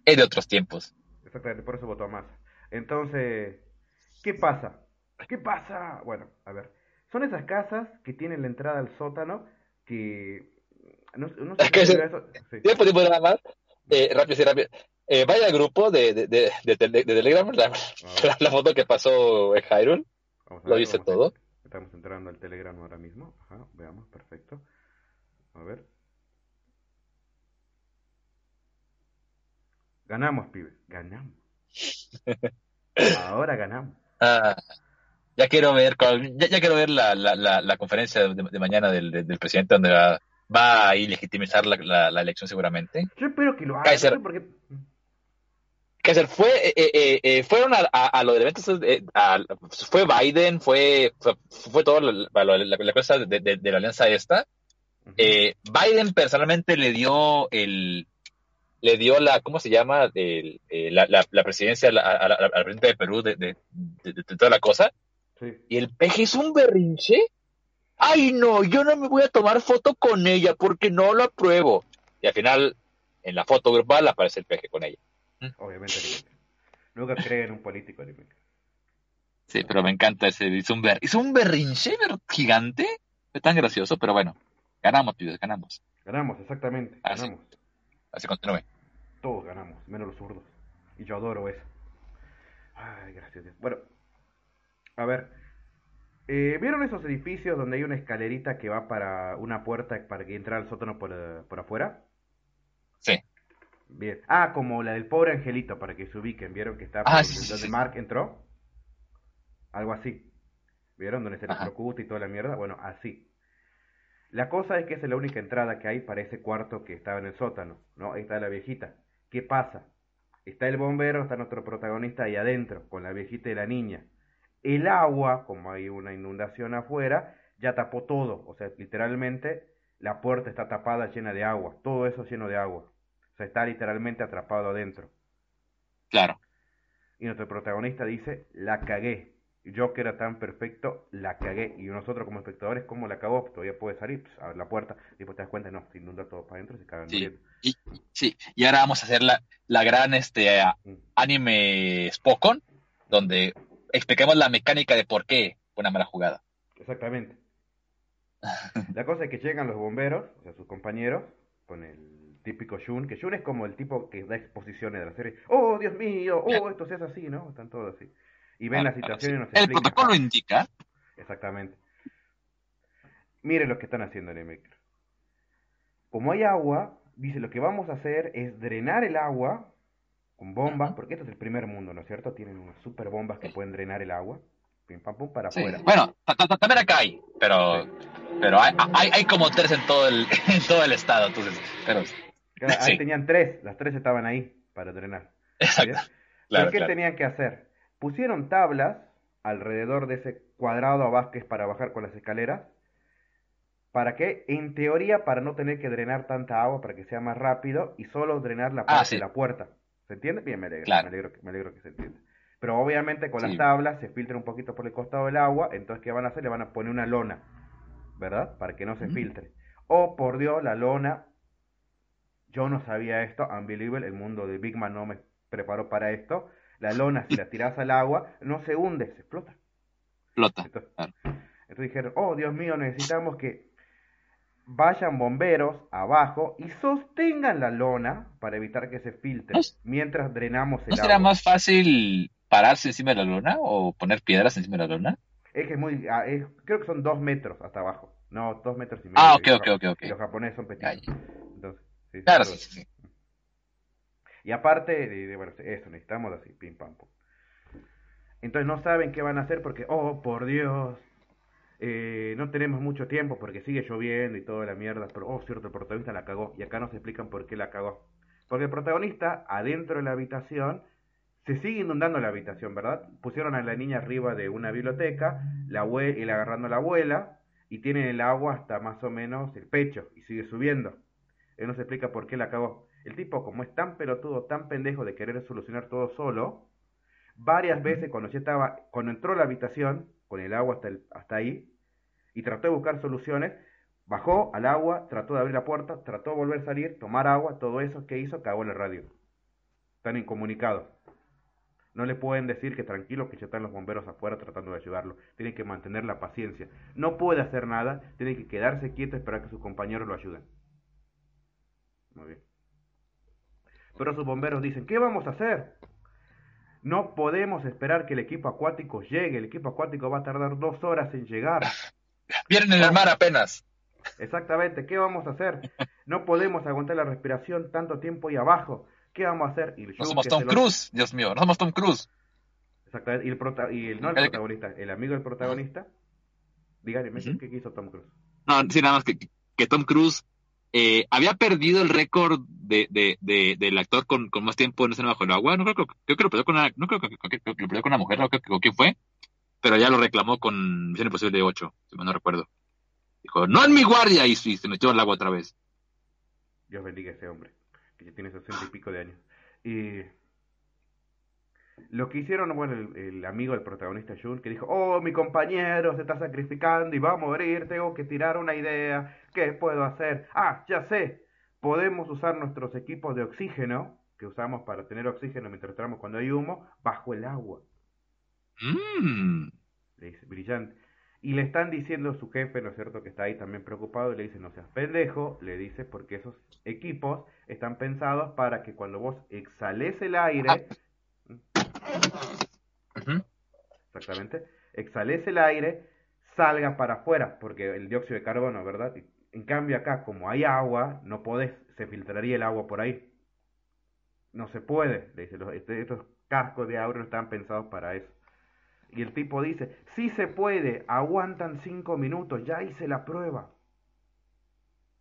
es de otros tiempos. Exactamente, por eso votó a Massa. Entonces, ¿qué pasa? ¿Qué pasa? Bueno, a ver, son esas casas que tienen la entrada al sótano que... No, no sé [laughs] si eso. Sí. nada más? Eh, rápido, rápido. Eh, vaya al grupo de, de, de, de, Telegram, la, [laughs] la, foto que pasó en Hyrule. Lo dice todo. Estamos entrando al Telegram ahora mismo. Ajá, veamos, perfecto. A ver. Ganamos, pibe. Ganamos. [laughs] Ahora ganamos. Ah, ya quiero ver, ya, quiero ver la, la, la, conferencia de, mañana del, del, presidente donde va, va a legitimizar la, la, elección seguramente. Yo espero que lo haga. Kaiser, porque... Kaiser fue, eh, eh, eh, fueron a, a, lo del evento, fue Biden, fue, fue, todo la, cosa de, de, la alianza esta. Biden personalmente le dio el, le dio la, ¿cómo se llama? El, la, la, presidencia al presidente de Perú de, de, toda la cosa. Y el peje es un berrinche. Ay, no, yo no me voy a tomar foto con ella porque no lo apruebo. Y al final, en la foto grupal aparece el peje con ella. Obviamente, nunca cree en un político. Sí, pero me encanta ese. Es un, ber, es un berrinche gigante. Es tan gracioso, pero bueno. Ganamos, pibes, ganamos. Ganamos, exactamente. Ganamos. Así continúe. Todos ganamos, menos los zurdos. Y yo adoro eso. Ay, gracias Dios. Bueno, a ver. Eh, ¿Vieron esos edificios donde hay una escalerita que va para una puerta para que entre al sótano por, eh, por afuera? Sí. Bien. Ah, como la del pobre angelito, para que se ubiquen. ¿Vieron que está ah, donde Mark entró? Algo así. ¿Vieron? Donde se electrocuta y toda la mierda. Bueno, así. La cosa es que esa es la única entrada que hay para ese cuarto que estaba en el sótano, ¿no? Ahí está la viejita. ¿Qué pasa? Está el bombero, está nuestro protagonista ahí adentro, con la viejita y la niña. El agua, como hay una inundación afuera, ya tapó todo. O sea, literalmente la puerta está tapada llena de agua. Todo eso lleno de agua. O sea, está literalmente atrapado adentro. Claro. Y nuestro protagonista dice, la cagué yo que era tan perfecto, la cagué. Y nosotros como espectadores, ¿cómo la cagó? Todavía puede salir, pues, a la puerta, y pues te das cuenta, no, se inunda todo para adentro, se cagan sí. Y, sí, y ahora vamos a hacer la, la gran este mm. anime Spokon, donde expliquemos la mecánica de por qué una mala jugada. Exactamente. [laughs] la cosa es que llegan los bomberos, o sea, sus compañeros, con el típico Shun, que Shun es como el tipo que da exposiciones de la serie. Oh, Dios mío, oh, esto se hace así, ¿no? Están todos así y ven la situación y nos El protocolo indica. Exactamente. Miren lo que están haciendo en el micro. Como hay agua, dice lo que vamos a hacer es drenar el agua con bombas, porque esto es el primer mundo, ¿no es cierto? Tienen unas super bombas que pueden drenar el agua. Pim, pam, pum, para afuera. Bueno, también acá hay, pero, pero hay, hay, como tres en todo el, [laughs] en todo el estado, entonces. Pero, ahí tenían tres, las tres estaban ahí para drenar. Exacto. ¿Qué tenían que hacer? Pusieron tablas alrededor de ese cuadrado a Vázquez para bajar con las escaleras. ¿Para qué? En teoría, para no tener que drenar tanta agua, para que sea más rápido y solo drenar la parte de la puerta. ¿Se entiende? Bien, me alegro, me, alegro me, alegro, que se entienda. Pero obviamente con las tablas se filtra un poquito por el costado del agua, entonces ¿qué van a hacer? Le van a poner una lona, ¿verdad? Para que no se filtre. Oh, por Dios, la lona. Yo no sabía esto, unbelievable, el mundo de Big Man no me preparó para esto. La lona, si la tiras al agua, no se hunde, se explota. Explota. Entonces, dijeron, oh Dios mío, necesitamos que vayan bomberos abajo y sostengan la lona para evitar que se filtre mientras drenamos el agua. ¿No será más fácil pararse encima de la lona o poner piedras encima de la lona? Es que es muy, ah, creo que son dos metros hasta abajo. No, dos metros y medio. Ah, ok, ok, ok. los japoneses son pequeños. Entonces, claro, sí, sí. Y aparte, de, eso, necesitamos así, pim pam pum. Entonces no saben qué van a hacer porque, oh, por Dios, eh, no tenemos mucho tiempo porque sigue lloviendo y toda la mierda, pero, oh, cierto, el protagonista la cagó. Y acá nos explican por qué la cagó. Porque el protagonista, adentro de la habitación, Se sigue inundando la habitación, ¿verdad? Pusieron a la niña arriba de una biblioteca, la la agarrando a la abuela, y tienen el agua hasta más o menos el pecho, y sigue subiendo. Él no se explica por qué la acabó. El tipo, como es tan pelotudo, tan pendejo de querer solucionar todo solo, varias veces cuando ya estaba, cuando entró a la habitación, con el agua hasta, hasta ahí, y trató de buscar soluciones, bajó al agua, trató de abrir la puerta, trató de volver a salir, tomar agua, todo eso que hizo, cagó en el radio. Están incomunicados. No le pueden decir que tranquilo, que ya están los bomberos afuera tratando de ayudarlo. Tienen que mantener la paciencia. No puede hacer nada, tiene que quedarse quieto y esperar que sus compañeros lo ayuden. Muy bien. Pero sus bomberos dicen, ¿qué vamos a hacer? No podemos esperar que el equipo acuático llegue. El equipo acuático va a tardar dos horas en llegar. [laughs] Vienen en el mar apenas. Exactamente. ¿Qué vamos a hacer? No podemos aguantar la respiración tanto tiempo ahí abajo. ¿Qué vamos a hacer? Y no somos Tom Cruise, Dios mío, no somos Tom Cruise. Exactamente. Y el, prota... y el no el, protagonista, el amigo del protagonista. Díganme, ¿qué hizo Tom Cruise? No, sí, nada más que, que Tom Cruise eh, había perdido el récord de, de, de, del actor con, con, más tiempo en escena bajo el agua. No creo, creo, que lo perdió con una, no creo que, lo perdió con una mujer, no creo que con quién fue, pero ya lo reclamó con Misión Imposible 8, si no recuerdo. Dijo, no en mi guardia, y, y se metió al agua otra vez. Dios bendiga a ese hombre que ya tiene sesenta y pico de años. Y lo que hicieron, bueno, el, amigo del protagonista Jun, que dijo, oh, mi compañero se está sacrificando y va a morir, tengo que tirar una idea, ¿qué puedo hacer? Ah, ya sé, podemos usar nuestros equipos de oxígeno, que usamos para tener oxígeno mientras entramos cuando hay humo, bajo el agua. Mm. Le dice, brillante. Y le están diciendo a su jefe, ¿no es cierto?, que está ahí también preocupado, y le dice, no seas pendejo, le dice, porque esos equipos están pensados para que cuando vos exhales el aire, exactamente, exhales el aire, salga para afuera, porque el dióxido de carbono, ¿verdad? En cambio acá, como hay agua, no podés, se filtraría el agua por ahí. No se puede, le dice, este, estos cascos de agua no están pensados para eso. Y el tipo dice, sí se puede, aguantan cinco minutos, ya hice la prueba.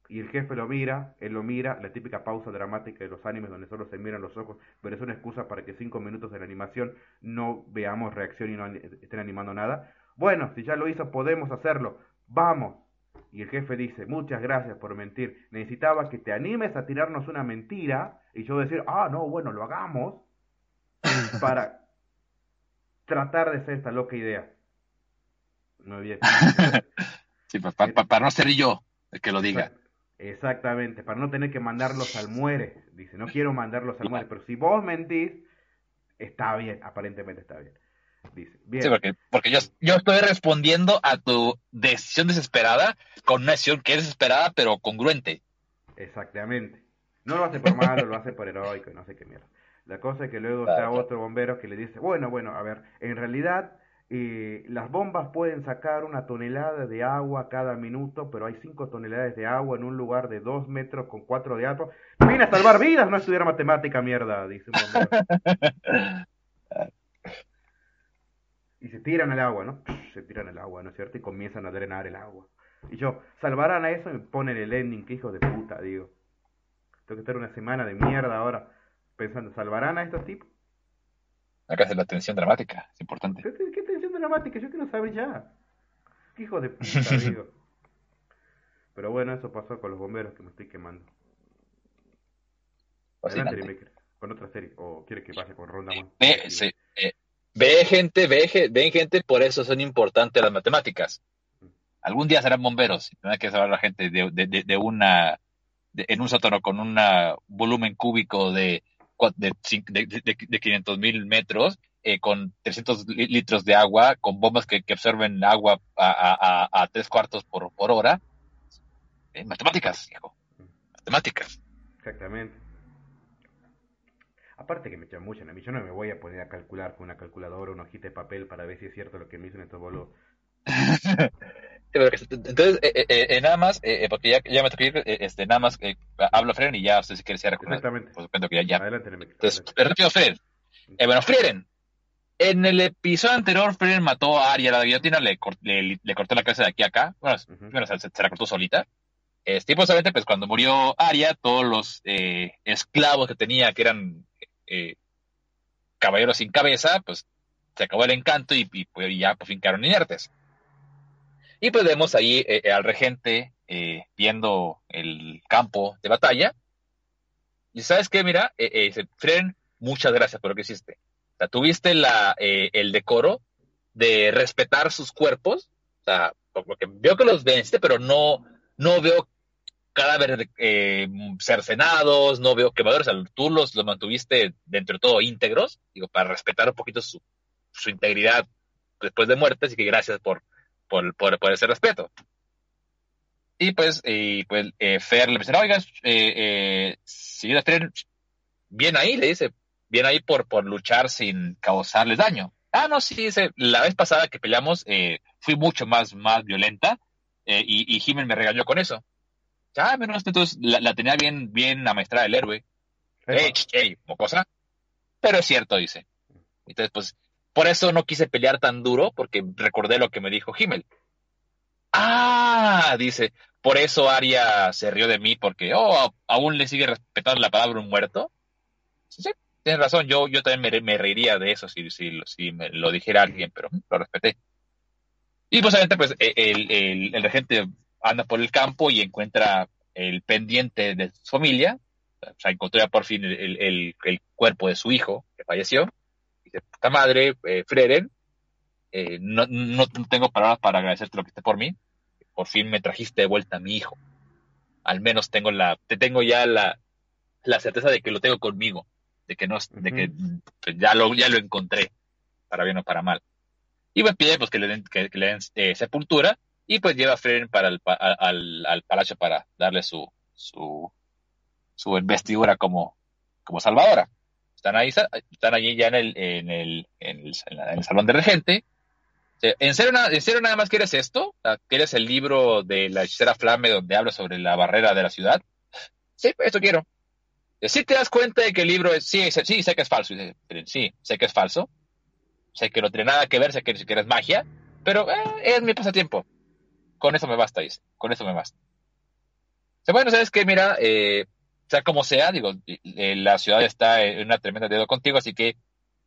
Y el jefe lo mira, él lo mira, la típica pausa dramática de los animes donde solo se miran los ojos, pero es una excusa para que cinco minutos de la animación no veamos reacción y no estén animando nada. Bueno, si ya lo hizo, podemos hacerlo. Vamos. Y el jefe dice, muchas gracias por mentir. Necesitaba que te animes a tirarnos una mentira y yo decir, ah, no, bueno, lo hagamos [laughs] para tratar de ser esta loca idea. Muy bien. [laughs] sí, para, no ser yo el que lo diga. Exactamente, para no tener que mandarlos al muere. Dice, no quiero mandarlos al muere, [laughs] pero si vos mentís, está bien, aparentemente está bien. Dice, bien. Sí, porque, porque yo, yo estoy respondiendo a tu decisión desesperada con una decisión que es desesperada, pero congruente. Exactamente. No lo hace por [laughs] malo, lo hace por heroico y no sé qué mierda. La cosa es que luego está otro bombero que le dice, bueno, bueno, a ver, en realidad eh, las bombas pueden sacar una tonelada de agua cada minuto, pero hay cinco toneladas de agua en un lugar de dos metros con cuatro de alto. Viene a salvar vidas, no estudiar matemática, mierda, dice un [laughs] y se tiran al agua, ¿no? Se tiran al agua, ¿no es cierto? Y comienzan a drenar el agua. Y yo, salvarán a eso y ponen el ending, que hijo de puta, digo. Tengo que estar una semana de mierda ahora pensando, ¿salvarán a estos tipos? Acá es la tensión dramática, es importante. ¿Qué, dramática? Yo quiero saber ya. ¿Qué hijo de puta, [laughs] digo? Pero bueno, eso pasó con los bomberos que me estoy quemando. Adelante, con otra serie. ¿O quiere que pase con Ronda Ve, eh, ve gente, ve, ven gente, por eso son importantes las matemáticas. Mm. Algún día serán bomberos. hay que saber la gente de, de, de una en un sótano con un volumen cúbico de, de, de, 500 mil metros, eh, con 300 litros de agua, con bombas que, absorben agua a, a, a, tres cuartos por, por hora. Eh, matemáticas, hijo. Matemáticas. Exactamente. Aparte que me chamuchan a mí, yo no me voy a poner a calcular con una calculadora, una hojita de papel para ver si es cierto lo que me dicen estos boludos. [laughs] Entonces, eh, eh, eh, nada más, porque ya, ya me toca ir, este, nada más hablo Fren y ya usted si quiere cierra Exactamente. Pues que ya, Adelante, Entonces, rápido, Fren. bueno, Frieren. En el episodio anterior, Frieren mató a Arya, la guillotina, le, le, le, cortó la cabeza de aquí a acá. Bueno, se, la cortó solita. Este, y pues, pues cuando murió Arya, todos los esclavos que tenía, que eran caballeros sin cabeza, pues se acabó el encanto y, pues, ya por fin quedaron inertes. Y pues vemos ahí eh, al regente eh, viendo el campo de batalla. Y sabes qué, mira, eh, Fren, muchas gracias por lo que hiciste. O sea, tuviste la, el decoro de respetar sus cuerpos. O sea, porque veo que los vence, pero no, no veo cadáveres eh, cercenados, no veo quemadores, tú los, mantuviste dentro de todo íntegros, digo, para respetar un poquito su, su integridad después de muerte, así que gracias por, por, por, ese respeto. Y pues, y pues eh, Fer le dice, oigan, eh, eh, señora Fer, bien ahí, le dice, bien ahí por, por luchar sin causarles daño. Ah, no, sí, dice, la vez pasada que peleamos eh, fui mucho más, más violenta eh, y, y Jimen me regañó con eso. Ah, menos entonces la, tenía bien, bien amaestrada el héroe. Ey, ey, mocosa. Pero es cierto, dice. Entonces, pues, por eso no quise pelear tan duro, porque recordé lo que me dijo Himmel. Ah, dice, por eso Aria se rió de mí, porque, oh, aún le sigue respetando la palabra un muerto. Sí, sí, tienes razón, yo, yo también me, reiría de eso si, si, si me lo dijera alguien, pero lo respeté. Y pues, obviamente, pues, el, el, el regente anda por el campo y encuentra el pendiente de su familia, o sea, encontró ya por fin el, el, el cuerpo de su hijo que falleció. Dice, puta madre, eh, Freren, eh, no, no tengo palabras para agradecerte lo que esté por mí. Por fin me trajiste de vuelta a mi hijo. Al menos tengo la, te tengo ya la, la certeza de que lo tengo conmigo, de que no, de que pues, ya lo, ya lo encontré, para bien o para mal. Y me pide pues que le den, que, le den eh, sepultura y pues lleva a Fren para el, al, al, palacio para darle su, su, su investidura como, como salvadora. Están ahí, están allí ya en el, en el, en el, en el salón de regente. ¿En serio, ¿En serio nada más quieres esto? ¿Quieres el libro de la hechicera Flame donde habla sobre la barrera de la ciudad? Sí, esto quiero. Si te das cuenta de que el libro es, sí, sí, sé que es falso. Sí, sé que es falso. Sé que no tiene nada que ver, sé que ni siquiera es magia, pero eh, es mi pasatiempo con eso me basta, dice, con eso me basta. bueno, sabes que, mira, eh, sea como sea, digo, eh, la ciudad está en una tremenda deuda contigo, así que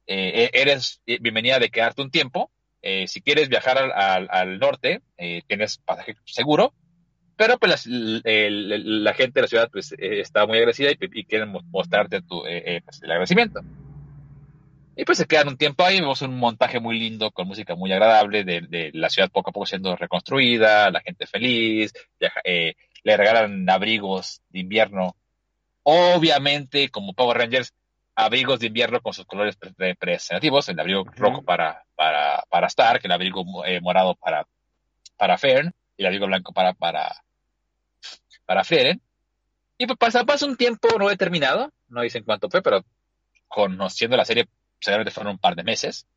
eh, e-, eres bienvenida de quedarte un tiempo. si quieres viajar al, norte, tienes pasaje seguro, pero pues la gente de la ciudad pues está muy agradecida y, quieren mostrarte tu, pues, el agradecimiento. Y pues se quedan un tiempo ahí, vemos un montaje muy lindo con música muy agradable de, la ciudad poco a poco siendo reconstruida, la gente feliz, eh, le regalan abrigos de invierno. Obviamente, como Power Rangers, abrigos de invierno con sus colores representativos, el abrigo rojo para, para, para Stark, el abrigo eh, morado para, para Fern, y el abrigo blanco para, para, para Feren. Y pues pasa, pasa un tiempo no determinado, no dicen cuánto fue, pero conociendo la serie seguramente fueron un par de meses.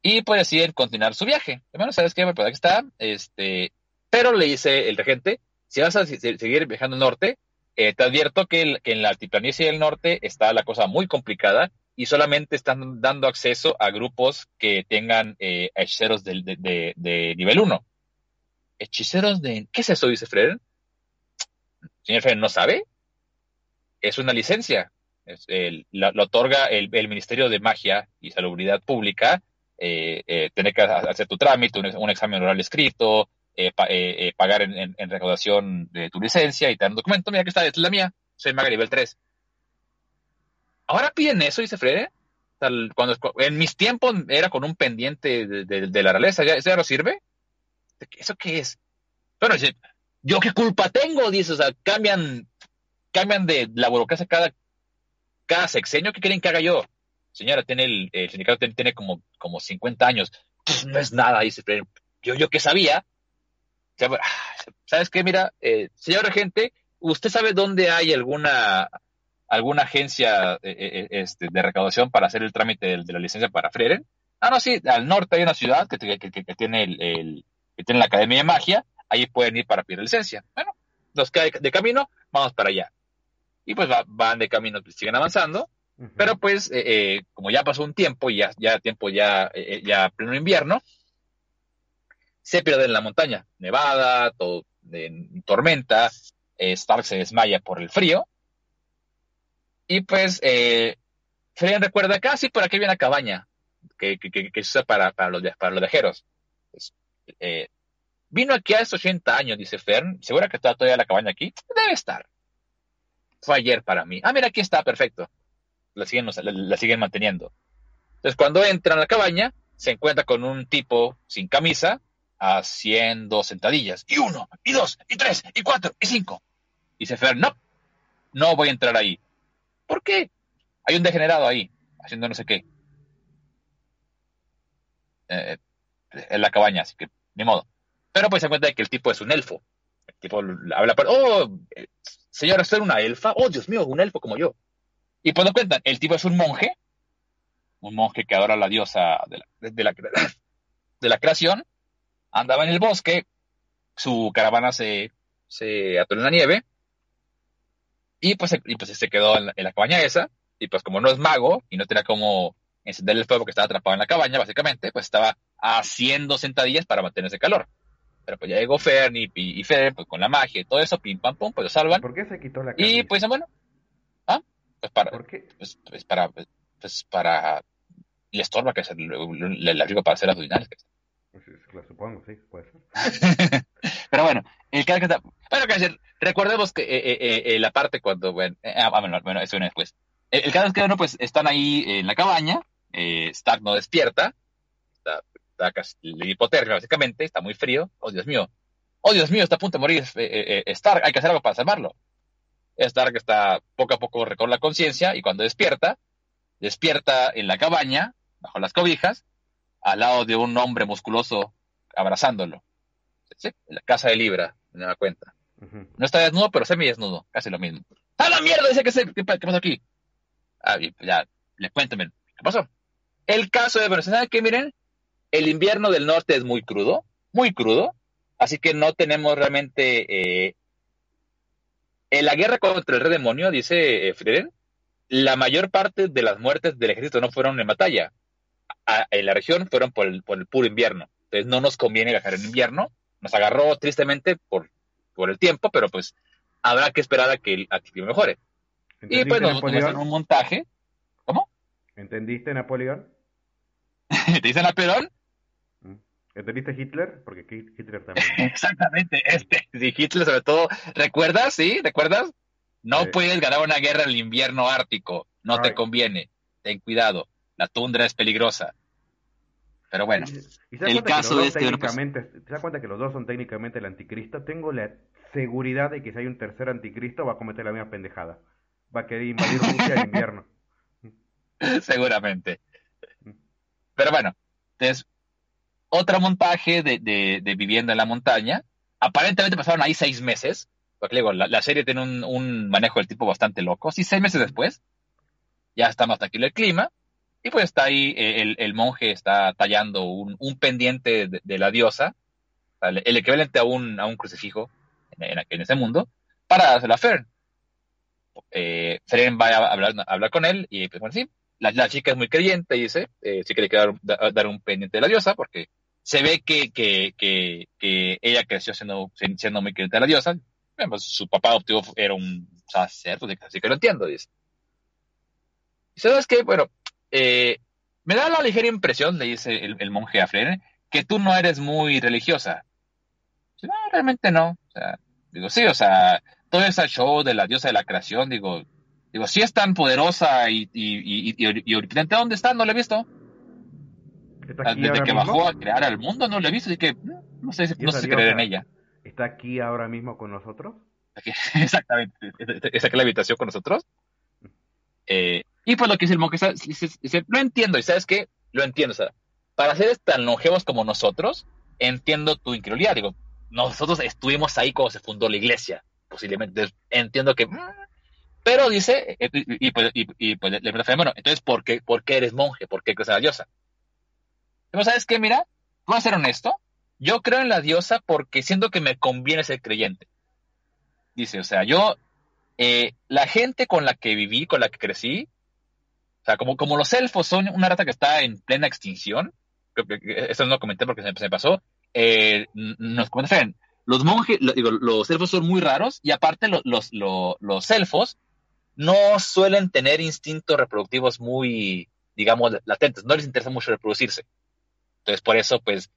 Y pues deciden continuar su viaje. Bueno, ¿sabes qué? Aquí está. Este, pero le dice el regente, si vas a seguir viajando al norte, eh, te advierto que, en la altiplanicie del norte está la cosa muy complicada y solamente están dando acceso a grupos que tengan eh, hechiceros de, de, nivel 1. ¿Hechiceros de...? ¿Qué es eso? Dice Fred. Señor Fred, ¿no sabe? Es una licencia lo, otorga el, Ministerio de Magia y Salubridad Pública, eh, eh, tener que hacer tu trámite, un, examen oral escrito, eh, eh, pagar en, recaudación de tu licencia y te dan un documento, mira que está, es la mía, soy maga nivel 3. Ahora piden eso, dice Frede. Cuando, en mis tiempos era con un pendiente de, la realeza, ¿ya, ¿eso ya no sirve? ¿Eso qué es? Bueno, yo qué culpa tengo, dice, o sea, cambian, cambian de la burocracia cada cada sexenio, ¿qué quieren que haga yo? Señora, tiene el, sindicato tiene, como, como 50 años. Pues no es nada, dice, yo, yo que sabía. ¿Sabes qué? Mira, eh, señor agente, ¿usted sabe dónde hay alguna alguna agencia eh, eh, este, de recaudación para hacer el trámite de, la licencia para Freren? Ah, no, sí, al norte hay una ciudad que, tiene el, que tiene la Academia de Magia, ahí pueden ir para pedir licencia. Bueno, los que hay de camino, vamos para allá y pues van de camino, siguen avanzando, pero pues eh, eh, como ya pasó un tiempo y ya, ya tiempo ya, eh, ya pleno invierno, se pierde en la montaña, nevada, todo en tormenta, Stark se desmaya por el frío y pues Fren recuerda que, ah, sí, por aquí había una cabaña que, que, que, se usa para, para, los, para los viajeros. Pues, eh, vino aquí hace 80 años, dice Fern. ¿Segura que está todavía la cabaña aquí? Debe estar. Fue ayer para mí. Ah, mira, aquí está, perfecto. La siguen, la, siguen manteniendo. Entonces, cuando entran a la cabaña, se encuentra con un tipo sin camisa haciendo sentadillas. Y uno, y dos, y tres, y cuatro, y cinco. Dice Fern, no, no voy a entrar ahí. ¿Por qué? Hay un degenerado ahí, haciendo no sé qué. Eh, en la cabaña, así que ni modo. Pero pues se cuenta que el tipo es un elfo. El tipo habla, oh, eh, señora, ¿usted una elfa? Oh, Dios mío, un elfo como yo. Y pues nos cuentan, el tipo es un monje, un monje que adora a la diosa de la, de, la, la creación, andaba en el bosque, su caravana se, se ató en la nieve, y pues, y pues se quedó en la, cabaña esa, y pues como no es mago, y no tenía como encender el fuego que estaba atrapado en la cabaña, básicamente, pues estaba haciendo sentadillas para mantenerse calor. Pero pues ya llegó Fernie y, y Fer, pues con la magia y todo eso, pim pam pum, pues lo salvan. ¿Por qué se quitó la camisa? Y pues bueno, ¿ah? Pues para, ¿Por qué? Pues, pues para, pues para, le estorba que se le, arriba para hacer abdominales. Pues, lo supongo, sí, puede ser. [laughs] Pero bueno, el que está, bueno, que recordemos que eh, eh, eh, la parte cuando, bueno, ah, bueno, bueno, eso viene después. El, el caso es que, bueno, pues están ahí en la cabaña, Stark no despierta, está está casi hipotermia básicamente, está muy frío. Oh, Dios mío. Oh, Dios mío, está a punto de morir eh, eh, Stark, hay que hacer algo para salvarlo. Stark está poco a poco recorre la conciencia y cuando despierta, despierta en la cabaña, bajo las cobijas, al lado de un hombre musculoso abrazándolo. ¿Sí? En la casa de Libra, me da cuenta. No está desnudo, pero semi desnudo, casi lo mismo. ¡A la mierda! Dice que ¿qué, pasó aquí? Ah, ya, le cuéntame, ¿qué pasó? El caso de, pero ¿saben qué? Miren, el invierno del norte es muy crudo, muy crudo, así que no tenemos realmente... Eh, en la guerra contra el rey demonio, dice eh, Frieden, la mayor parte de las muertes del ejército no fueron en batalla. en la región fueron por el, puro invierno. Entonces no nos conviene viajar en invierno. Nos agarró tristemente por, por el tiempo, pero pues habrá que esperar a que, a que mejore. Y pues nos un montaje. ¿Cómo? ¿Entendiste Napoleón? [laughs] ¿Te dicen Napoleón? ¿Entendiste Hitler? Porque Hitler también. [laughs] Exactamente, este, sí, Hitler sobre todo. ¿Recuerdas? ¿Sí? ¿Recuerdas? No puedes ganar una guerra en el invierno ártico. No te conviene. Ten cuidado. La tundra es peligrosa. Pero bueno, el caso de este... Pues ¿Te das cuenta que los dos son técnicamente el anticristo? Tengo la seguridad de que si hay un tercer anticristo va a cometer la misma pendejada. Va a querer invadir [laughs] Rusia en invierno. Seguramente. Mm. Pero bueno, entonces otro montaje de, de, viviendo en la montaña. Aparentemente pasaron ahí seis meses, porque digo, la, serie tiene un, manejo del tipo bastante loco. Sí, seis meses después, ya está más tranquilo el clima, y pues está ahí, eh, el, monje está tallando un, pendiente de, la diosa, el, equivalente a un, a un crucifijo en, ese mundo, para hacer la Fern. Eh, Fern va a hablar, hablar con él, y pues bueno, sí, la, chica es muy creyente, dice, eh, sí quiere dar, dar, un pendiente de la diosa, porque se ve que, que, que, ella creció siendo, siendo muy creyente de la diosa. Pues, su papá adoptivo era un sacerdote, así que lo entiendo, dice. Y sabes qué, bueno, eh, me da la ligera impresión, le dice el, monje a Frere, que tú no eres muy religiosa. No, realmente no. O sea, digo, sí, o sea, todo ese show de la diosa de la creación, digo, digo, si es tan poderosa y, y, y, y, ¿dónde está? No lo he visto. Desde que bajó a crear al mundo no lo he visto, así que no sé, no sé si creer en ella. ¿Está aquí ahora mismo con nosotros? [laughs] exactamente, está aquí en la habitación con nosotros. Eh, y pues lo que dice el monje, lo entiendo, y ¿sabes qué? Lo entiendo, o sea, para seres tan longevos como nosotros, entiendo tu incredulidad, digo, nosotros estuvimos ahí cuando se fundó la iglesia, posiblemente, entiendo que... Mm, pero dice, eh, y, pues, y, pues le pregunta, bueno, entonces, ¿por qué, ¿por qué eres monje? ¿Por qué crees la diosa? Pero ¿sabes qué? Mira, voy a ser honesto. Yo creo en la diosa porque siento que me conviene ser creyente. Dice, o sea, yo, eh, la gente con la que viví, con la que crecí, o sea, como, como los elfos son una rata que está en plena extinción, eso no lo comenté porque se, me pasó, eh, nos comentan, los monjes, digo, los elfos son muy raros y aparte los, los, los, elfos no suelen tener instintos reproductivos muy, digamos, latentes, no les interesa mucho reproducirse. Entonces, por eso, pues,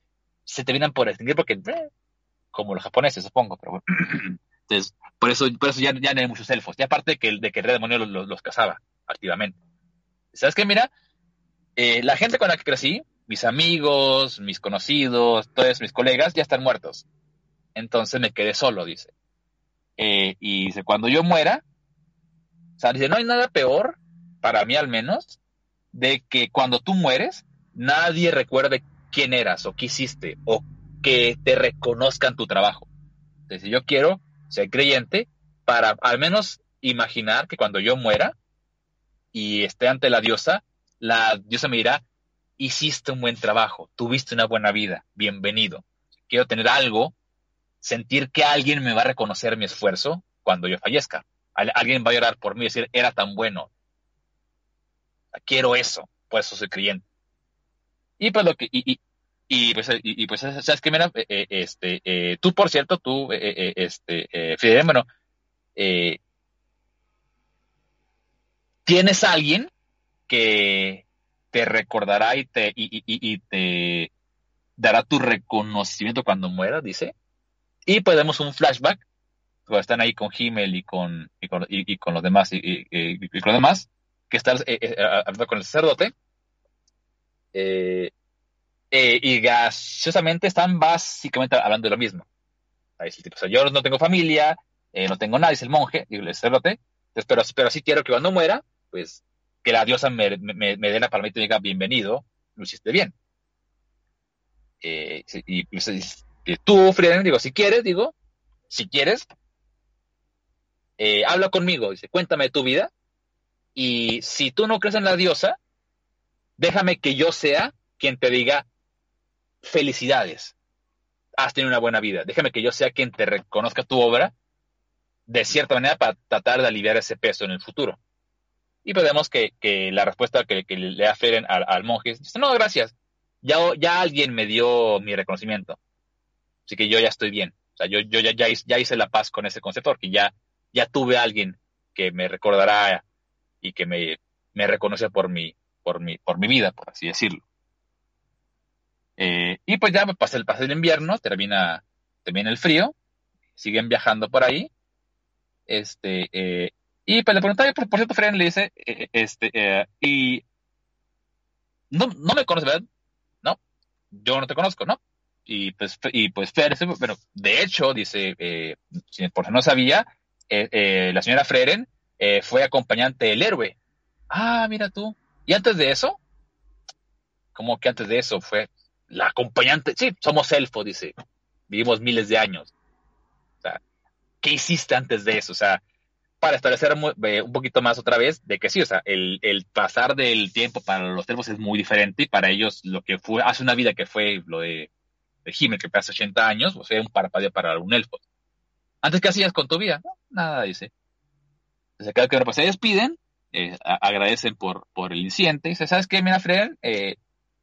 se terminan por extinguir porque, eh, como los japoneses, supongo, pero bueno. [clears throat] Entonces, por eso, por eso ya, ya no hay muchos elfos. Y aparte de que, de que el rey demonio los, los, cazaba activamente. ¿Sabes qué? Mira, eh, la gente con la que crecí, mis amigos, mis conocidos, todos mis colegas, ya están muertos. Entonces me quedé solo, dice. Eh, y dice, cuando yo muera, o sea, dice, no hay nada peor, para mí al menos, de que cuando tú mueres, nadie recuerde quién eras o qué hiciste o que te reconozcan tu trabajo. Entonces, yo quiero ser creyente para al menos imaginar que cuando yo muera y esté ante la diosa, la diosa me dirá, hiciste un buen trabajo, tuviste una buena vida, bienvenido. Quiero tener algo, sentir que alguien me va a reconocer mi esfuerzo cuando yo fallezca. Alguien va a llorar por mí y decir, era tan bueno. Quiero eso, por eso soy creyente. Y pues lo que, y, y, pues, y, pues, ¿sabes qué? Mira, eh, eh, este, eh, tú, por cierto, tú, este, Fidel, bueno, tienes a alguien que te recordará y te, y, te dará tu reconocimiento cuando mueras, dice. Y podemos un flashback, cuando están ahí con Himmel y con, y con, y, con los demás, y, con los demás, que estás hablando con el sacerdote. Eh, eh, y gaseosamente están básicamente hablando de lo mismo. yo no tengo familia, eh, no tengo nadie, es el monje, digo, el sacerdote, pero, pero sí quiero que cuando muera, pues que la diosa me, me, dé la palmita y diga, bienvenido, lo hiciste bien. Eh, y pues, tú, Frieden, digo, si quieres, digo, si quieres, habla conmigo, dice, cuéntame tu vida, y si tú no crees en la diosa, déjame que yo sea quien te diga, felicidades, has tenido una buena vida. Déjame que yo sea quien te reconozca tu obra de cierta manera para tratar de aliviar ese peso en el futuro. Y podemos que, que la respuesta que, le aferen al, monje es, no, gracias, ya, ya alguien me dio mi reconocimiento, así que yo ya estoy bien. O sea, yo, ya, hice la paz con ese concepto, porque ya, ya tuve a alguien que me recordará y que me, me reconoce por mi, por mi, por mi vida, por así decirlo. Eh, y pues ya pasa el, pasa el invierno, termina, termina el frío, siguen viajando por ahí. Este, eh, y pues le preguntaba, por, por cierto, Fren le dice, eh, este, y no, no me conoces, ¿verdad? No, yo no te conozco, ¿no? Y pues, y pues de hecho, dice, por si no sabía, la señora Freren fue acompañante del héroe. Ah, mira tú. Y antes de eso, como que antes de eso fue la acompañante, sí, somos elfos, dice, vivimos miles de años. O sea, ¿qué hiciste antes de eso? O sea, para establecer eh, un poquito más otra vez de que sí, o sea, el, pasar del tiempo para los elfos es muy diferente y para ellos lo que fue, hace una vida que fue lo de, de que hace 80 años, o sea, un parpadeo para un elfo. Antes, ¿qué hacías con tu vida? nada, dice. Entonces, cada que pues, se despiden, eh, agradecen por, por el incidente. Dice, ¿sabes qué, mira, Fred? Eh,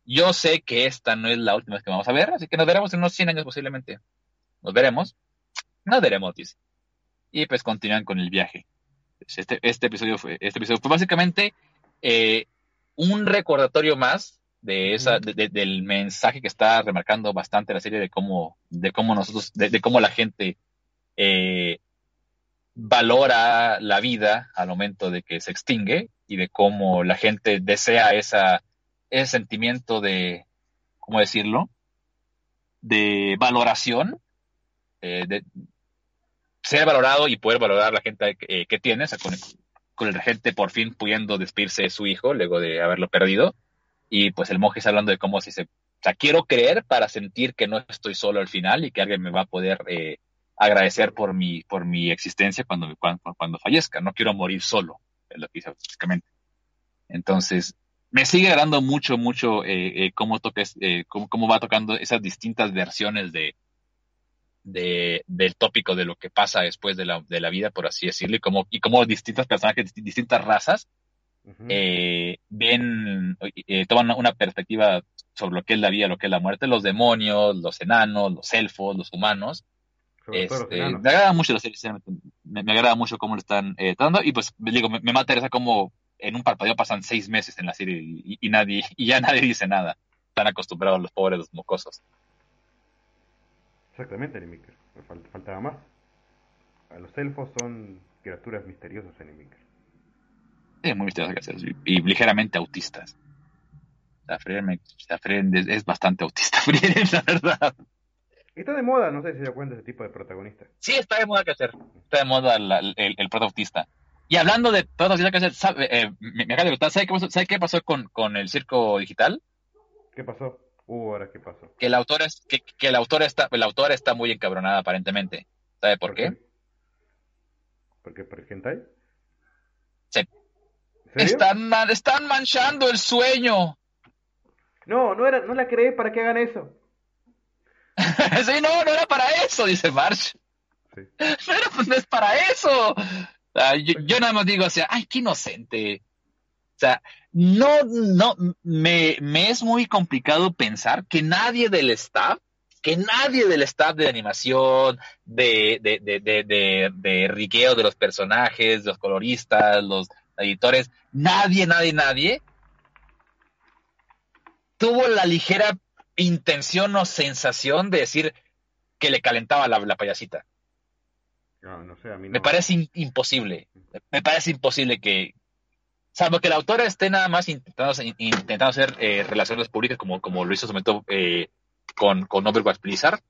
yo sé que esta no es la última vez que vamos a ver, así que nos veremos en unos 100 años posiblemente. Nos veremos. Nos veremos, dice. Y pues continúan con el viaje. Este, este episodio fue, este episodio fue básicamente eh, un recordatorio más de esa, del mensaje que está remarcando bastante la serie de cómo, de cómo nosotros, de, cómo la gente eh, valora la vida al momento de que se extingue y de cómo la gente desea esa ese sentimiento de, ¿cómo decirlo? De valoración, eh, de ser valorado y poder valorar la gente que, que tienes, con, con, el regente por fin pudiendo despedirse de su hijo luego de haberlo perdido. Y pues el monje está hablando de cómo si se, o sea, quiero creer para sentir que no estoy solo al final y que alguien me va a poder eh, agradecer por mi, por mi existencia cuando, cuando, cuando fallezca. No quiero morir solo, es lo que dice básicamente. Entonces, me sigue agradando mucho, mucho eh, eh, cómo, toques, eh, cómo, va tocando esas distintas versiones de, de, del tópico de lo que pasa después de la, de la vida, por así decirlo, y cómo, y cómo distintas personajes, distintas razas, ven, toman una perspectiva sobre lo que es la vida, lo que es la muerte, los demonios, los enanos, los elfos, los humanos. Este, me agrada mucho la serie, me, agrada mucho cómo lo están eh, tratando y pues digo, me, me mata esa como en un parpadeo pasan seis meses en la serie y, nadie [laughs] y ya nadie dice nada. Están acostumbrados los pobres los mocosos. Exactamente, Animaker. Me faltaba más. A los elfos son criaturas misteriosas, Animaker. Sí, muy misteriosas y, ligeramente autistas. O es, bastante autista, [laughs] la verdad. Está de moda, no sé si se da cuenta ese tipo de protagonista. Sí, está de moda que hacer. Está de moda el, el, el protagonista. Y hablando de protagonistas, ¿sabe, eh, me, me acaba de ¿sabe qué pasó, ¿sabe qué pasó con, con el circo digital? ¿Qué pasó? Uh, ahora qué pasó. Que el autor es, que, que el autor está, el autor está muy encabronada aparentemente. ¿Sabe por, qué? ¿Por qué? ¿Por el hentai? Sí. Están, están manchando el sueño. No, no era, no la creé para que hagan eso. [laughs] sí, no, no era para eso, dice Marsh. Sí. [laughs] Pero pues no es para eso yo, nada más digo, o sea, ay, qué inocente. O sea, no, no, me, me es muy complicado pensar que nadie del staff, que nadie del staff de animación, de, de, de, de, de, riqueo de los personajes, los coloristas, los editores, nadie, nadie, nadie tuvo la ligera intención o sensación de decir que le calentaba la, la payasita. Me parece imposible. Me parece imposible que, salvo que la autora esté nada más intentando, intentando hacer eh, relaciones públicas como, como lo hizo su momento eh, con, con Overwatch Blizzard.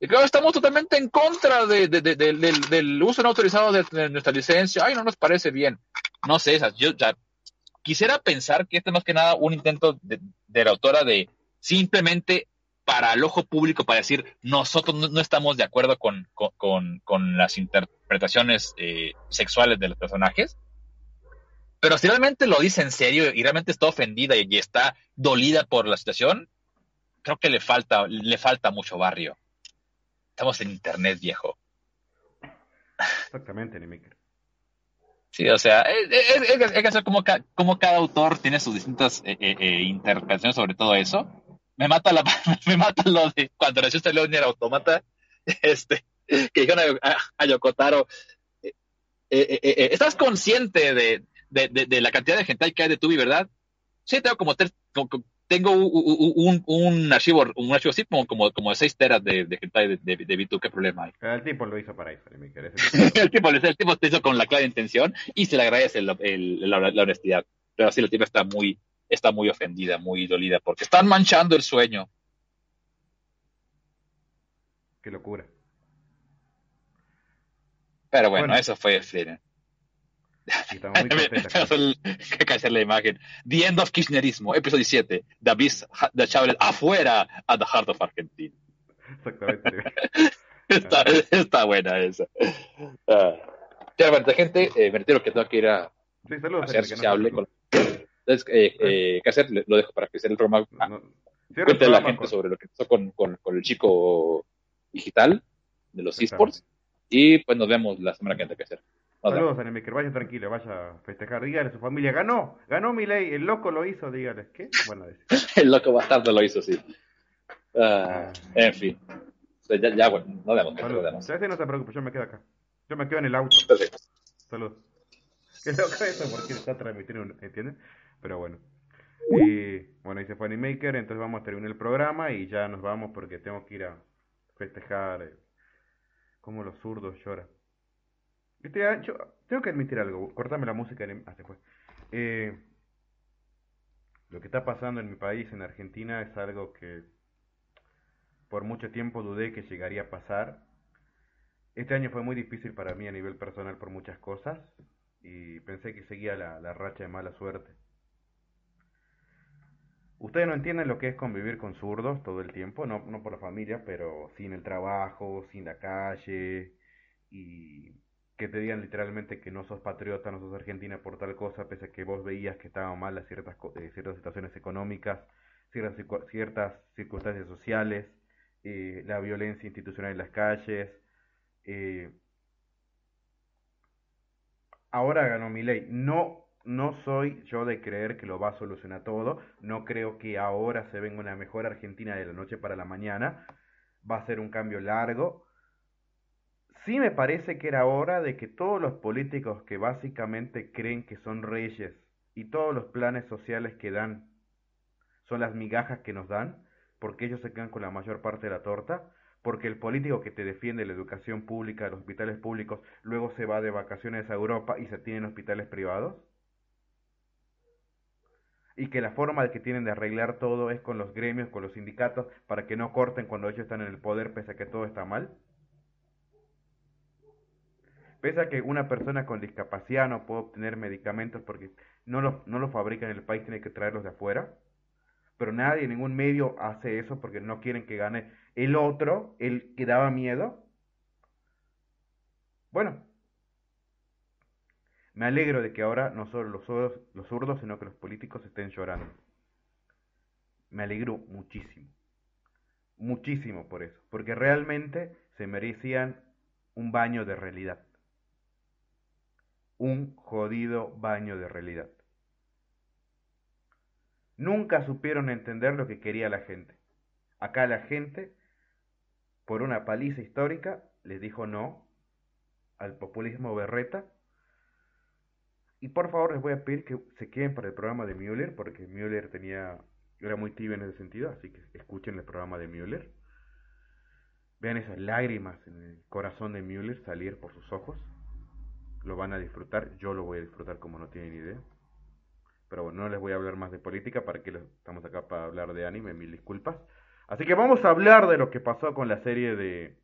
Y que estamos totalmente en contra de, del, uso no autorizado de, nuestra licencia. Ay, no nos parece bien. No sé, esas. Yo ya quisiera pensar que este es más que nada un intento de, la autora de simplemente para el ojo público, para decir, nosotros no, estamos de acuerdo con, con, las interpretaciones eh, sexuales de los personajes. Pero si realmente lo dice en serio y realmente está ofendida y, está dolida por la situación, creo que le falta, le falta mucho barrio. Estamos en internet, viejo. Exactamente, Nimiker. Sí, o sea, es, que hacer como, como, cada autor tiene sus distintas eh, eh, interpretaciones sobre todo eso me mata la [laughs] me mata lo de cuando nació este León y era automata [laughs] este que dijeron a, Yokotaro eh, eh, eh, estás consciente de, de, de, la cantidad de gente que hay de Tubi verdad sí tengo como tres tengo un, un, archivo un archivo así como como, como de 6 teras de, de hentai de, de, de qué problema hay. El tipo lo hizo para eso [laughs] el tipo el tipo lo hizo con la clara intención y se le agradece el, el, la, la honestidad. Pero así el tipo está muy está muy ofendida, muy dolida, porque están manchando el sueño. Qué locura. Pero bueno, eso fue muy [laughs] [laughs] que hacer la imagen. The End of Kirchnerismo, episodio 7. David de Chávez afuera a The Heart of Argentina. Exactamente. [laughs] está, está, buena esa. Uh, ya, bueno, gente, eh, me retiro que tengo que ir a, sí, saludos, hacer sociable con, entonces, eh, eh, ¿qué hacer? Lo dejo para que sea el programa. Ah, cuente a la gente sobre lo que pasó con, con, el chico digital de los esports. Y pues nos vemos la semana que viene que hacer. Saludos, Anemaker. Vaya tranquilo, vaya a festejar. Dígale a su familia, ganó, ganó mi ley. El loco lo hizo, dígale. ¿Qué? Bueno, [laughs] el loco bastardo lo hizo, sí. Ah, ah. en fin. Ya, ya, bueno, nos vemos. Nos vemos. no se preocupe, yo me quedo acá. Yo me quedo en el auto. Saludos. Qué loco eso, porque está transmitiendo, ¿entiendes? Pero bueno. Y bueno, ahí se fue Animaker, entonces vamos a terminar el programa y ya nos vamos porque tengo que ir a festejar eh, como los zurdos lloran. tengo que admitir algo, cortame la música. Ah, lo que está pasando en mi país, en Argentina, es algo que por mucho tiempo dudé que llegaría a pasar. Este año fue muy difícil para mí a nivel personal por muchas cosas y pensé que seguía la, la racha de mala suerte. Ustedes no entienden lo que es convivir con zurdos todo el tiempo, no, por la familia, pero sin el trabajo, sin la calle, y que te digan literalmente que no sos patriota, no sos argentina por tal cosa, pese a que vos veías que estaban mal las ciertas, eh, ciertas situaciones económicas, ciertas, ciertas circunstancias sociales, eh, la violencia institucional en las calles. Eh, ahora ganó mi ley. No no soy yo de creer que lo va a solucionar todo. No creo que ahora se venga una mejor Argentina de la noche para la mañana. Va a ser un cambio largo. Sí me parece que era hora de que todos los políticos que básicamente creen que son reyes y todos los planes sociales que dan son las migajas que nos dan, porque ellos se quedan con la mayor parte de la torta, porque el político que te defiende la educación pública, los hospitales públicos, luego se va de vacaciones a Europa y se tiene en hospitales privados. Y que la forma que tienen de arreglar todo es con los gremios, con los sindicatos, para que no corten cuando ellos están en el poder, pese a que todo está mal. Pese a que una persona con discapacidad no puede obtener medicamentos porque no los no en el país, tiene que traerlos de afuera. Pero nadie, ningún medio hace eso porque no quieren que gane el otro, el que daba miedo. Bueno, me alegro de que ahora no solo los zurdos, sino que los políticos estén llorando. Me alegro muchísimo. Muchísimo por eso. Porque realmente se merecían un baño de realidad. Un jodido baño de realidad. Nunca supieron entender lo que quería la gente. Acá la gente, por una paliza histórica, les dijo no al populismo berreta. Y por favor les voy a pedir que se queden para el programa de Müller, porque Müller tenía, era muy tibio en ese sentido, así que escuchen el programa de Müller. Vean esas lágrimas en el corazón de Müller salir por sus ojos. Lo van a disfrutar, yo lo voy a disfrutar como no tienen idea. Pero bueno, no les voy a hablar más de política, para que estamos acá para hablar de anime, mil disculpas. Así que vamos a hablar de lo que pasó con la serie de...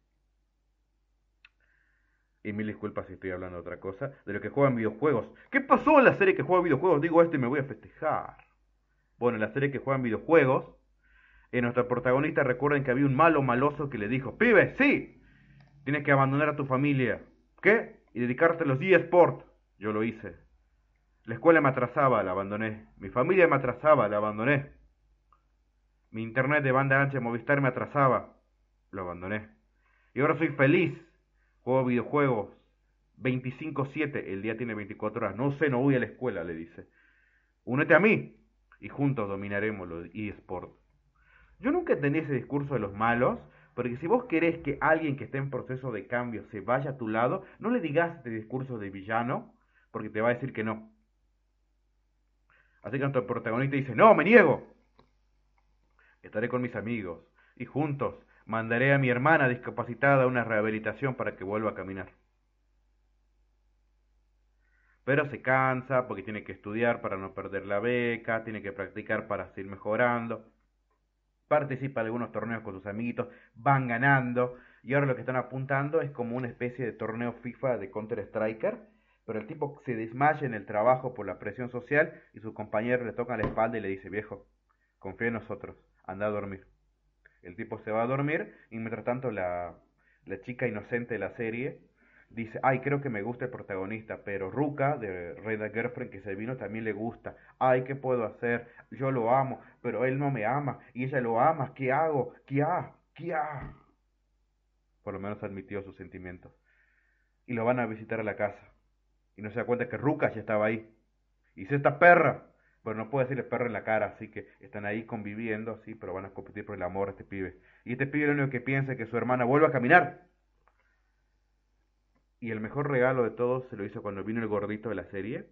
Y mil disculpas si estoy hablando de otra cosa. De lo que juegan videojuegos. ¿Qué pasó en la serie que juega videojuegos? Digo esto y me voy a festejar. Bueno, en la serie que juegan videojuegos, en nuestra protagonista recuerden que había un malo maloso que le dijo, pibe, sí, tienes que abandonar a tu familia. ¿Qué? Y dedicarte a los eSports. Yo lo hice. La escuela me atrasaba, la abandoné. Mi familia me atrasaba, la abandoné. Mi internet de banda ancha de Movistar me atrasaba, lo abandoné. Y ahora soy feliz. Juego videojuegos 25-7, el día tiene 24 horas. No sé, no voy a la escuela, le dice. Únete a mí y juntos dominaremos los eSports. Yo nunca entendí ese discurso de los malos, porque si vos querés que alguien que esté en proceso de cambio se vaya a tu lado, no le digas este discurso de villano, porque te va a decir que no. Así que nuestro protagonista dice, no, me niego. Estaré con mis amigos y juntos mandaré a mi hermana discapacitada a una rehabilitación para que vuelva a caminar. Pero se cansa porque tiene que estudiar para no perder la beca, tiene que practicar para seguir mejorando. Participa de algunos torneos con sus amiguitos, van ganando y ahora lo que están apuntando es como una especie de torneo FIFA de Counter Striker pero el tipo se desmaya en el trabajo por la presión social y su compañero le toca la espalda y le dice, viejo, confía en nosotros, anda a dormir. El tipo se va a dormir y mientras tanto la, la chica inocente de la serie dice, ay, creo que me gusta el protagonista, pero Ruka, de Reda Girlfriend, que se vino, también le gusta. Ay, ¿qué puedo hacer? Yo lo amo, pero él no me ama, y ella lo ama, ¿qué hago? ¿Qué ha? ¿Qué ha? Por lo menos admitió sus sentimientos. Y lo van a visitar a la casa y no se da cuenta que Ruka ya estaba ahí. Y dice, esta perra. Pero no puede decirle perro en la cara, así que están ahí conviviendo, así, pero van a competir por el amor de este pibe. Y este pibe lo único que piensa es que su hermana vuelva a caminar. Y el mejor regalo de todos se lo hizo cuando vino el gordito de la serie,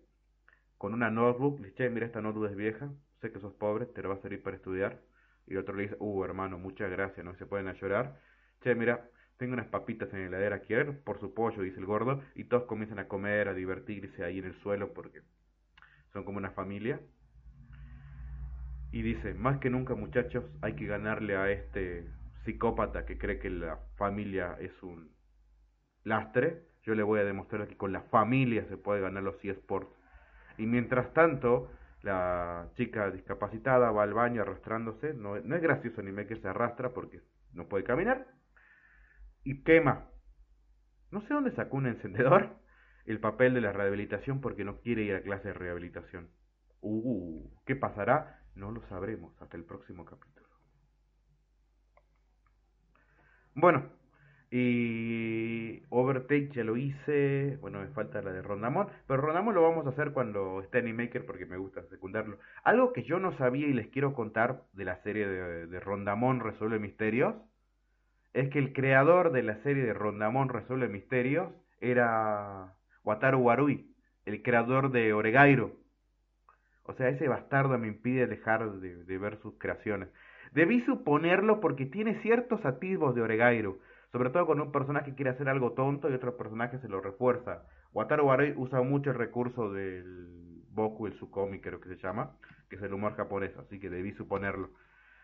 con una notebook. Le dice, mira, esta notebook es vieja, sé que sos pobre, te lo va a servir para estudiar. Y el otro le dice, uh, hermano, muchas gracias, no se pueden a llorar. Che, mira, tengo unas papitas en la heladera, ¿quieren? Por su pollo, dice el gordo, y todos comienzan a comer, a divertirse ahí en el suelo porque son como una familia. Y dice, más que nunca muchachos, hay que ganarle a este psicópata que cree que la familia es un lastre. Yo le voy a demostrar que con la familia se puede ganar los eSports. Y mientras tanto, la chica discapacitada va al baño arrastrándose. No, no es gracioso ni me que se arrastra porque no puede caminar y quema. No sé dónde sacó un encendedor [laughs] el papel de la rehabilitación porque no quiere ir a clase de rehabilitación. Uh, ¿qué pasará? No lo sabremos hasta el próximo capítulo. Bueno, y Overtake ya lo hice. Bueno, me falta la de Rondamón. Pero Rondamón lo vamos a hacer cuando esté Animaker porque me gusta secundarlo. Algo que yo no sabía y les quiero contar de la serie de, de Rondamón Resuelve Misterios es que el creador de la serie de Rondamón Resuelve Misterios era Wataru Warui, el creador de Oregairo. O sea, ese bastardo me impide dejar de, ver sus creaciones. Debí suponerlo porque tiene ciertos atisbos de Oregairo, sobre todo cuando un personaje quiere hacer algo tonto y otro personaje se lo refuerza. Wataru usa mucho el recurso del Boku, el Sukomi creo que se llama, que es el humor japonés, así que debí suponerlo.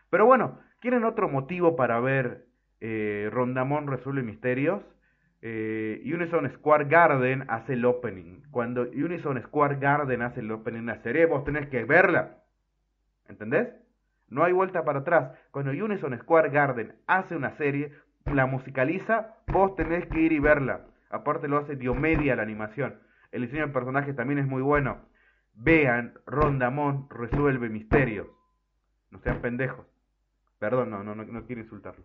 Pero bueno, ¿quieren otro motivo para ver eh, Rondamón resuelve misterios? Eh, Unison Square Garden hace el opening. Cuando Unison Square Garden hace el opening de una serie, vos tenés que verla. ¿Entendés? No hay vuelta para atrás. Cuando Unison Square Garden hace una serie, la musicaliza, vos tenés que ir y verla. Aparte lo hace Diomedia la animación. El diseño del personaje también es muy bueno. Vean, Rondamón resuelve misterios. No sean pendejos. Perdón, no, no, no, quiero insultarlo.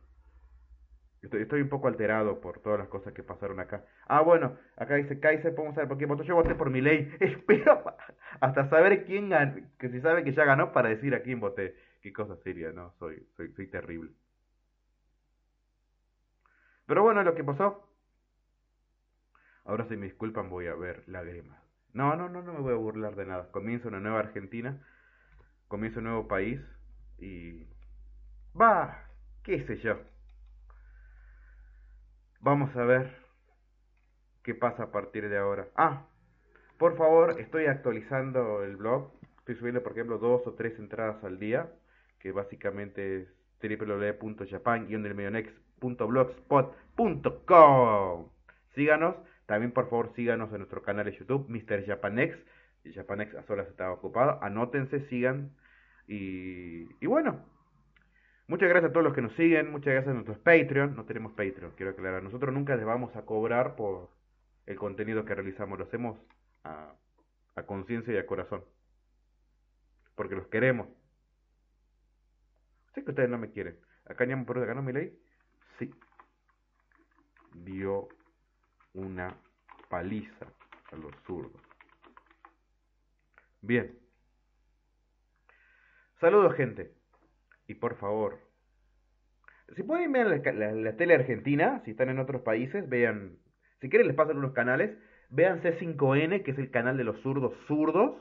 Estoy, un poco alterado por todas las cosas que pasaron acá. Ah, bueno, acá dice Kaiser, podemos saber por qué votó. Yo voté por mi ley. [laughs] Espero hasta saber quién ganó, que si sabe que ya ganó para decir a quién voté. Qué cosa seria, no, soy, soy, soy terrible. Pero bueno, lo que pasó. Ahora si me disculpan voy a ver lágrimas. No, no, no, no me voy a burlar de nada. Comienzo una nueva Argentina, comienzo un nuevo país y Va, qué sé yo. Vamos a ver qué pasa a partir de ahora. Ah, por favor, estoy actualizando el blog. Estoy subiendo, por ejemplo, dos o tres entradas al día, que básicamente es www.japan-blogspot.com. Síganos, también por favor síganos en nuestro canal de YouTube, Mr. Japanex. Japanex a solas estaba ocupado. Anótense, sigan. Y, y bueno, Muchas gracias a todos los que nos siguen, muchas gracias a nuestros Patreon. No tenemos Patreon, quiero aclarar. Nosotros nunca les vamos a cobrar por el contenido que realizamos, lo hacemos a, conciencia y a corazón. Porque los queremos. Sé que ustedes no me quieren. Acá ya por ganó mi ley. Sí. Dio una paliza a los zurdos. Bien. Saludos, gente. Y por favor, si pueden ver la, tele argentina, si están en otros países, vean, si quieren les paso unos canales, vean C5N, que es el canal de los zurdos zurdos,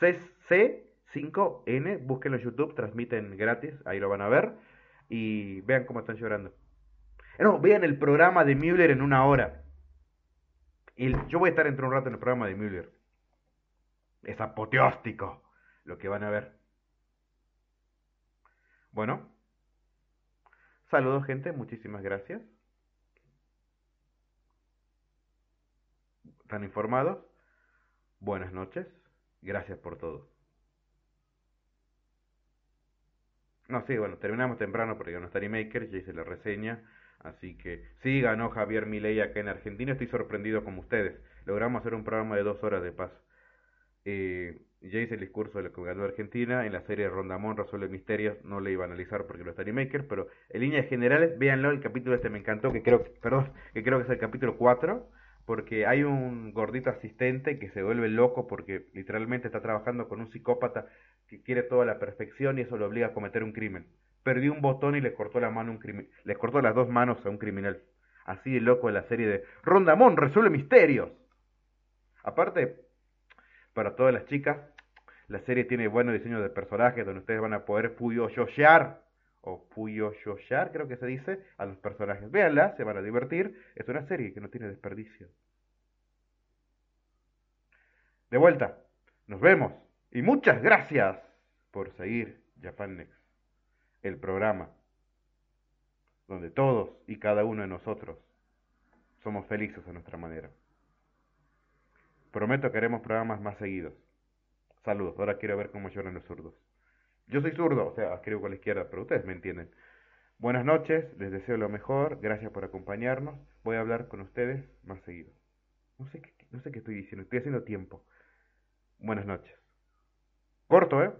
C5N, búsquenlo en YouTube, transmiten gratis, ahí lo van a ver, y vean cómo están llorando. No, vean el programa de Müller en una hora. Y yo voy a estar entre un rato en el programa de Müller. Es apoteóstico lo que van a ver. Bueno, saludos gente, muchísimas gracias. ¿Están informados? Buenas noches, gracias por todo. No, sí, bueno, terminamos temprano porque no está Maker, ya hice la reseña. Así que sí, ganó Javier Milei acá en Argentina. Estoy sorprendido como ustedes. Logramos hacer un programa de dos horas de paz. Eh, ya hice el discurso de la ganó Argentina, en la serie Rondamón resuelve misterios, no le iba a analizar porque no está Maker, pero en líneas generales, véanlo, el capítulo este me encantó, que creo, perdón, que creo que es el capítulo 4, porque hay un gordito asistente que se vuelve loco porque literalmente está trabajando con un psicópata que quiere toda la perfección y eso lo obliga a cometer un crimen. Perdió un botón y le cortó la mano un crimen, le cortó las dos manos a un criminal. Así de loco de la serie de Rondamón resuelve misterios. Aparte, para todas las chicas. La serie tiene buenos diseños de personajes donde ustedes van a poder puyoyoshar o puyoyoshar, creo que se dice, a los personajes. Véanla, se van a divertir. Es una serie que no tiene desperdicio. De vuelta, nos vemos y muchas gracias por seguir Japan Next, el programa donde todos y cada uno de nosotros somos felices a nuestra manera. Prometo que haremos programas más seguidos. Saludos, ahora quiero ver cómo lloran los zurdos. Yo soy zurdo, o sea, escribo con la izquierda, pero ustedes me entienden. Buenas noches, les deseo lo mejor, gracias por acompañarnos. Voy a hablar con ustedes más seguido. No sé qué, no sé qué estoy diciendo, estoy haciendo tiempo. Buenas noches. Corto, ¿eh?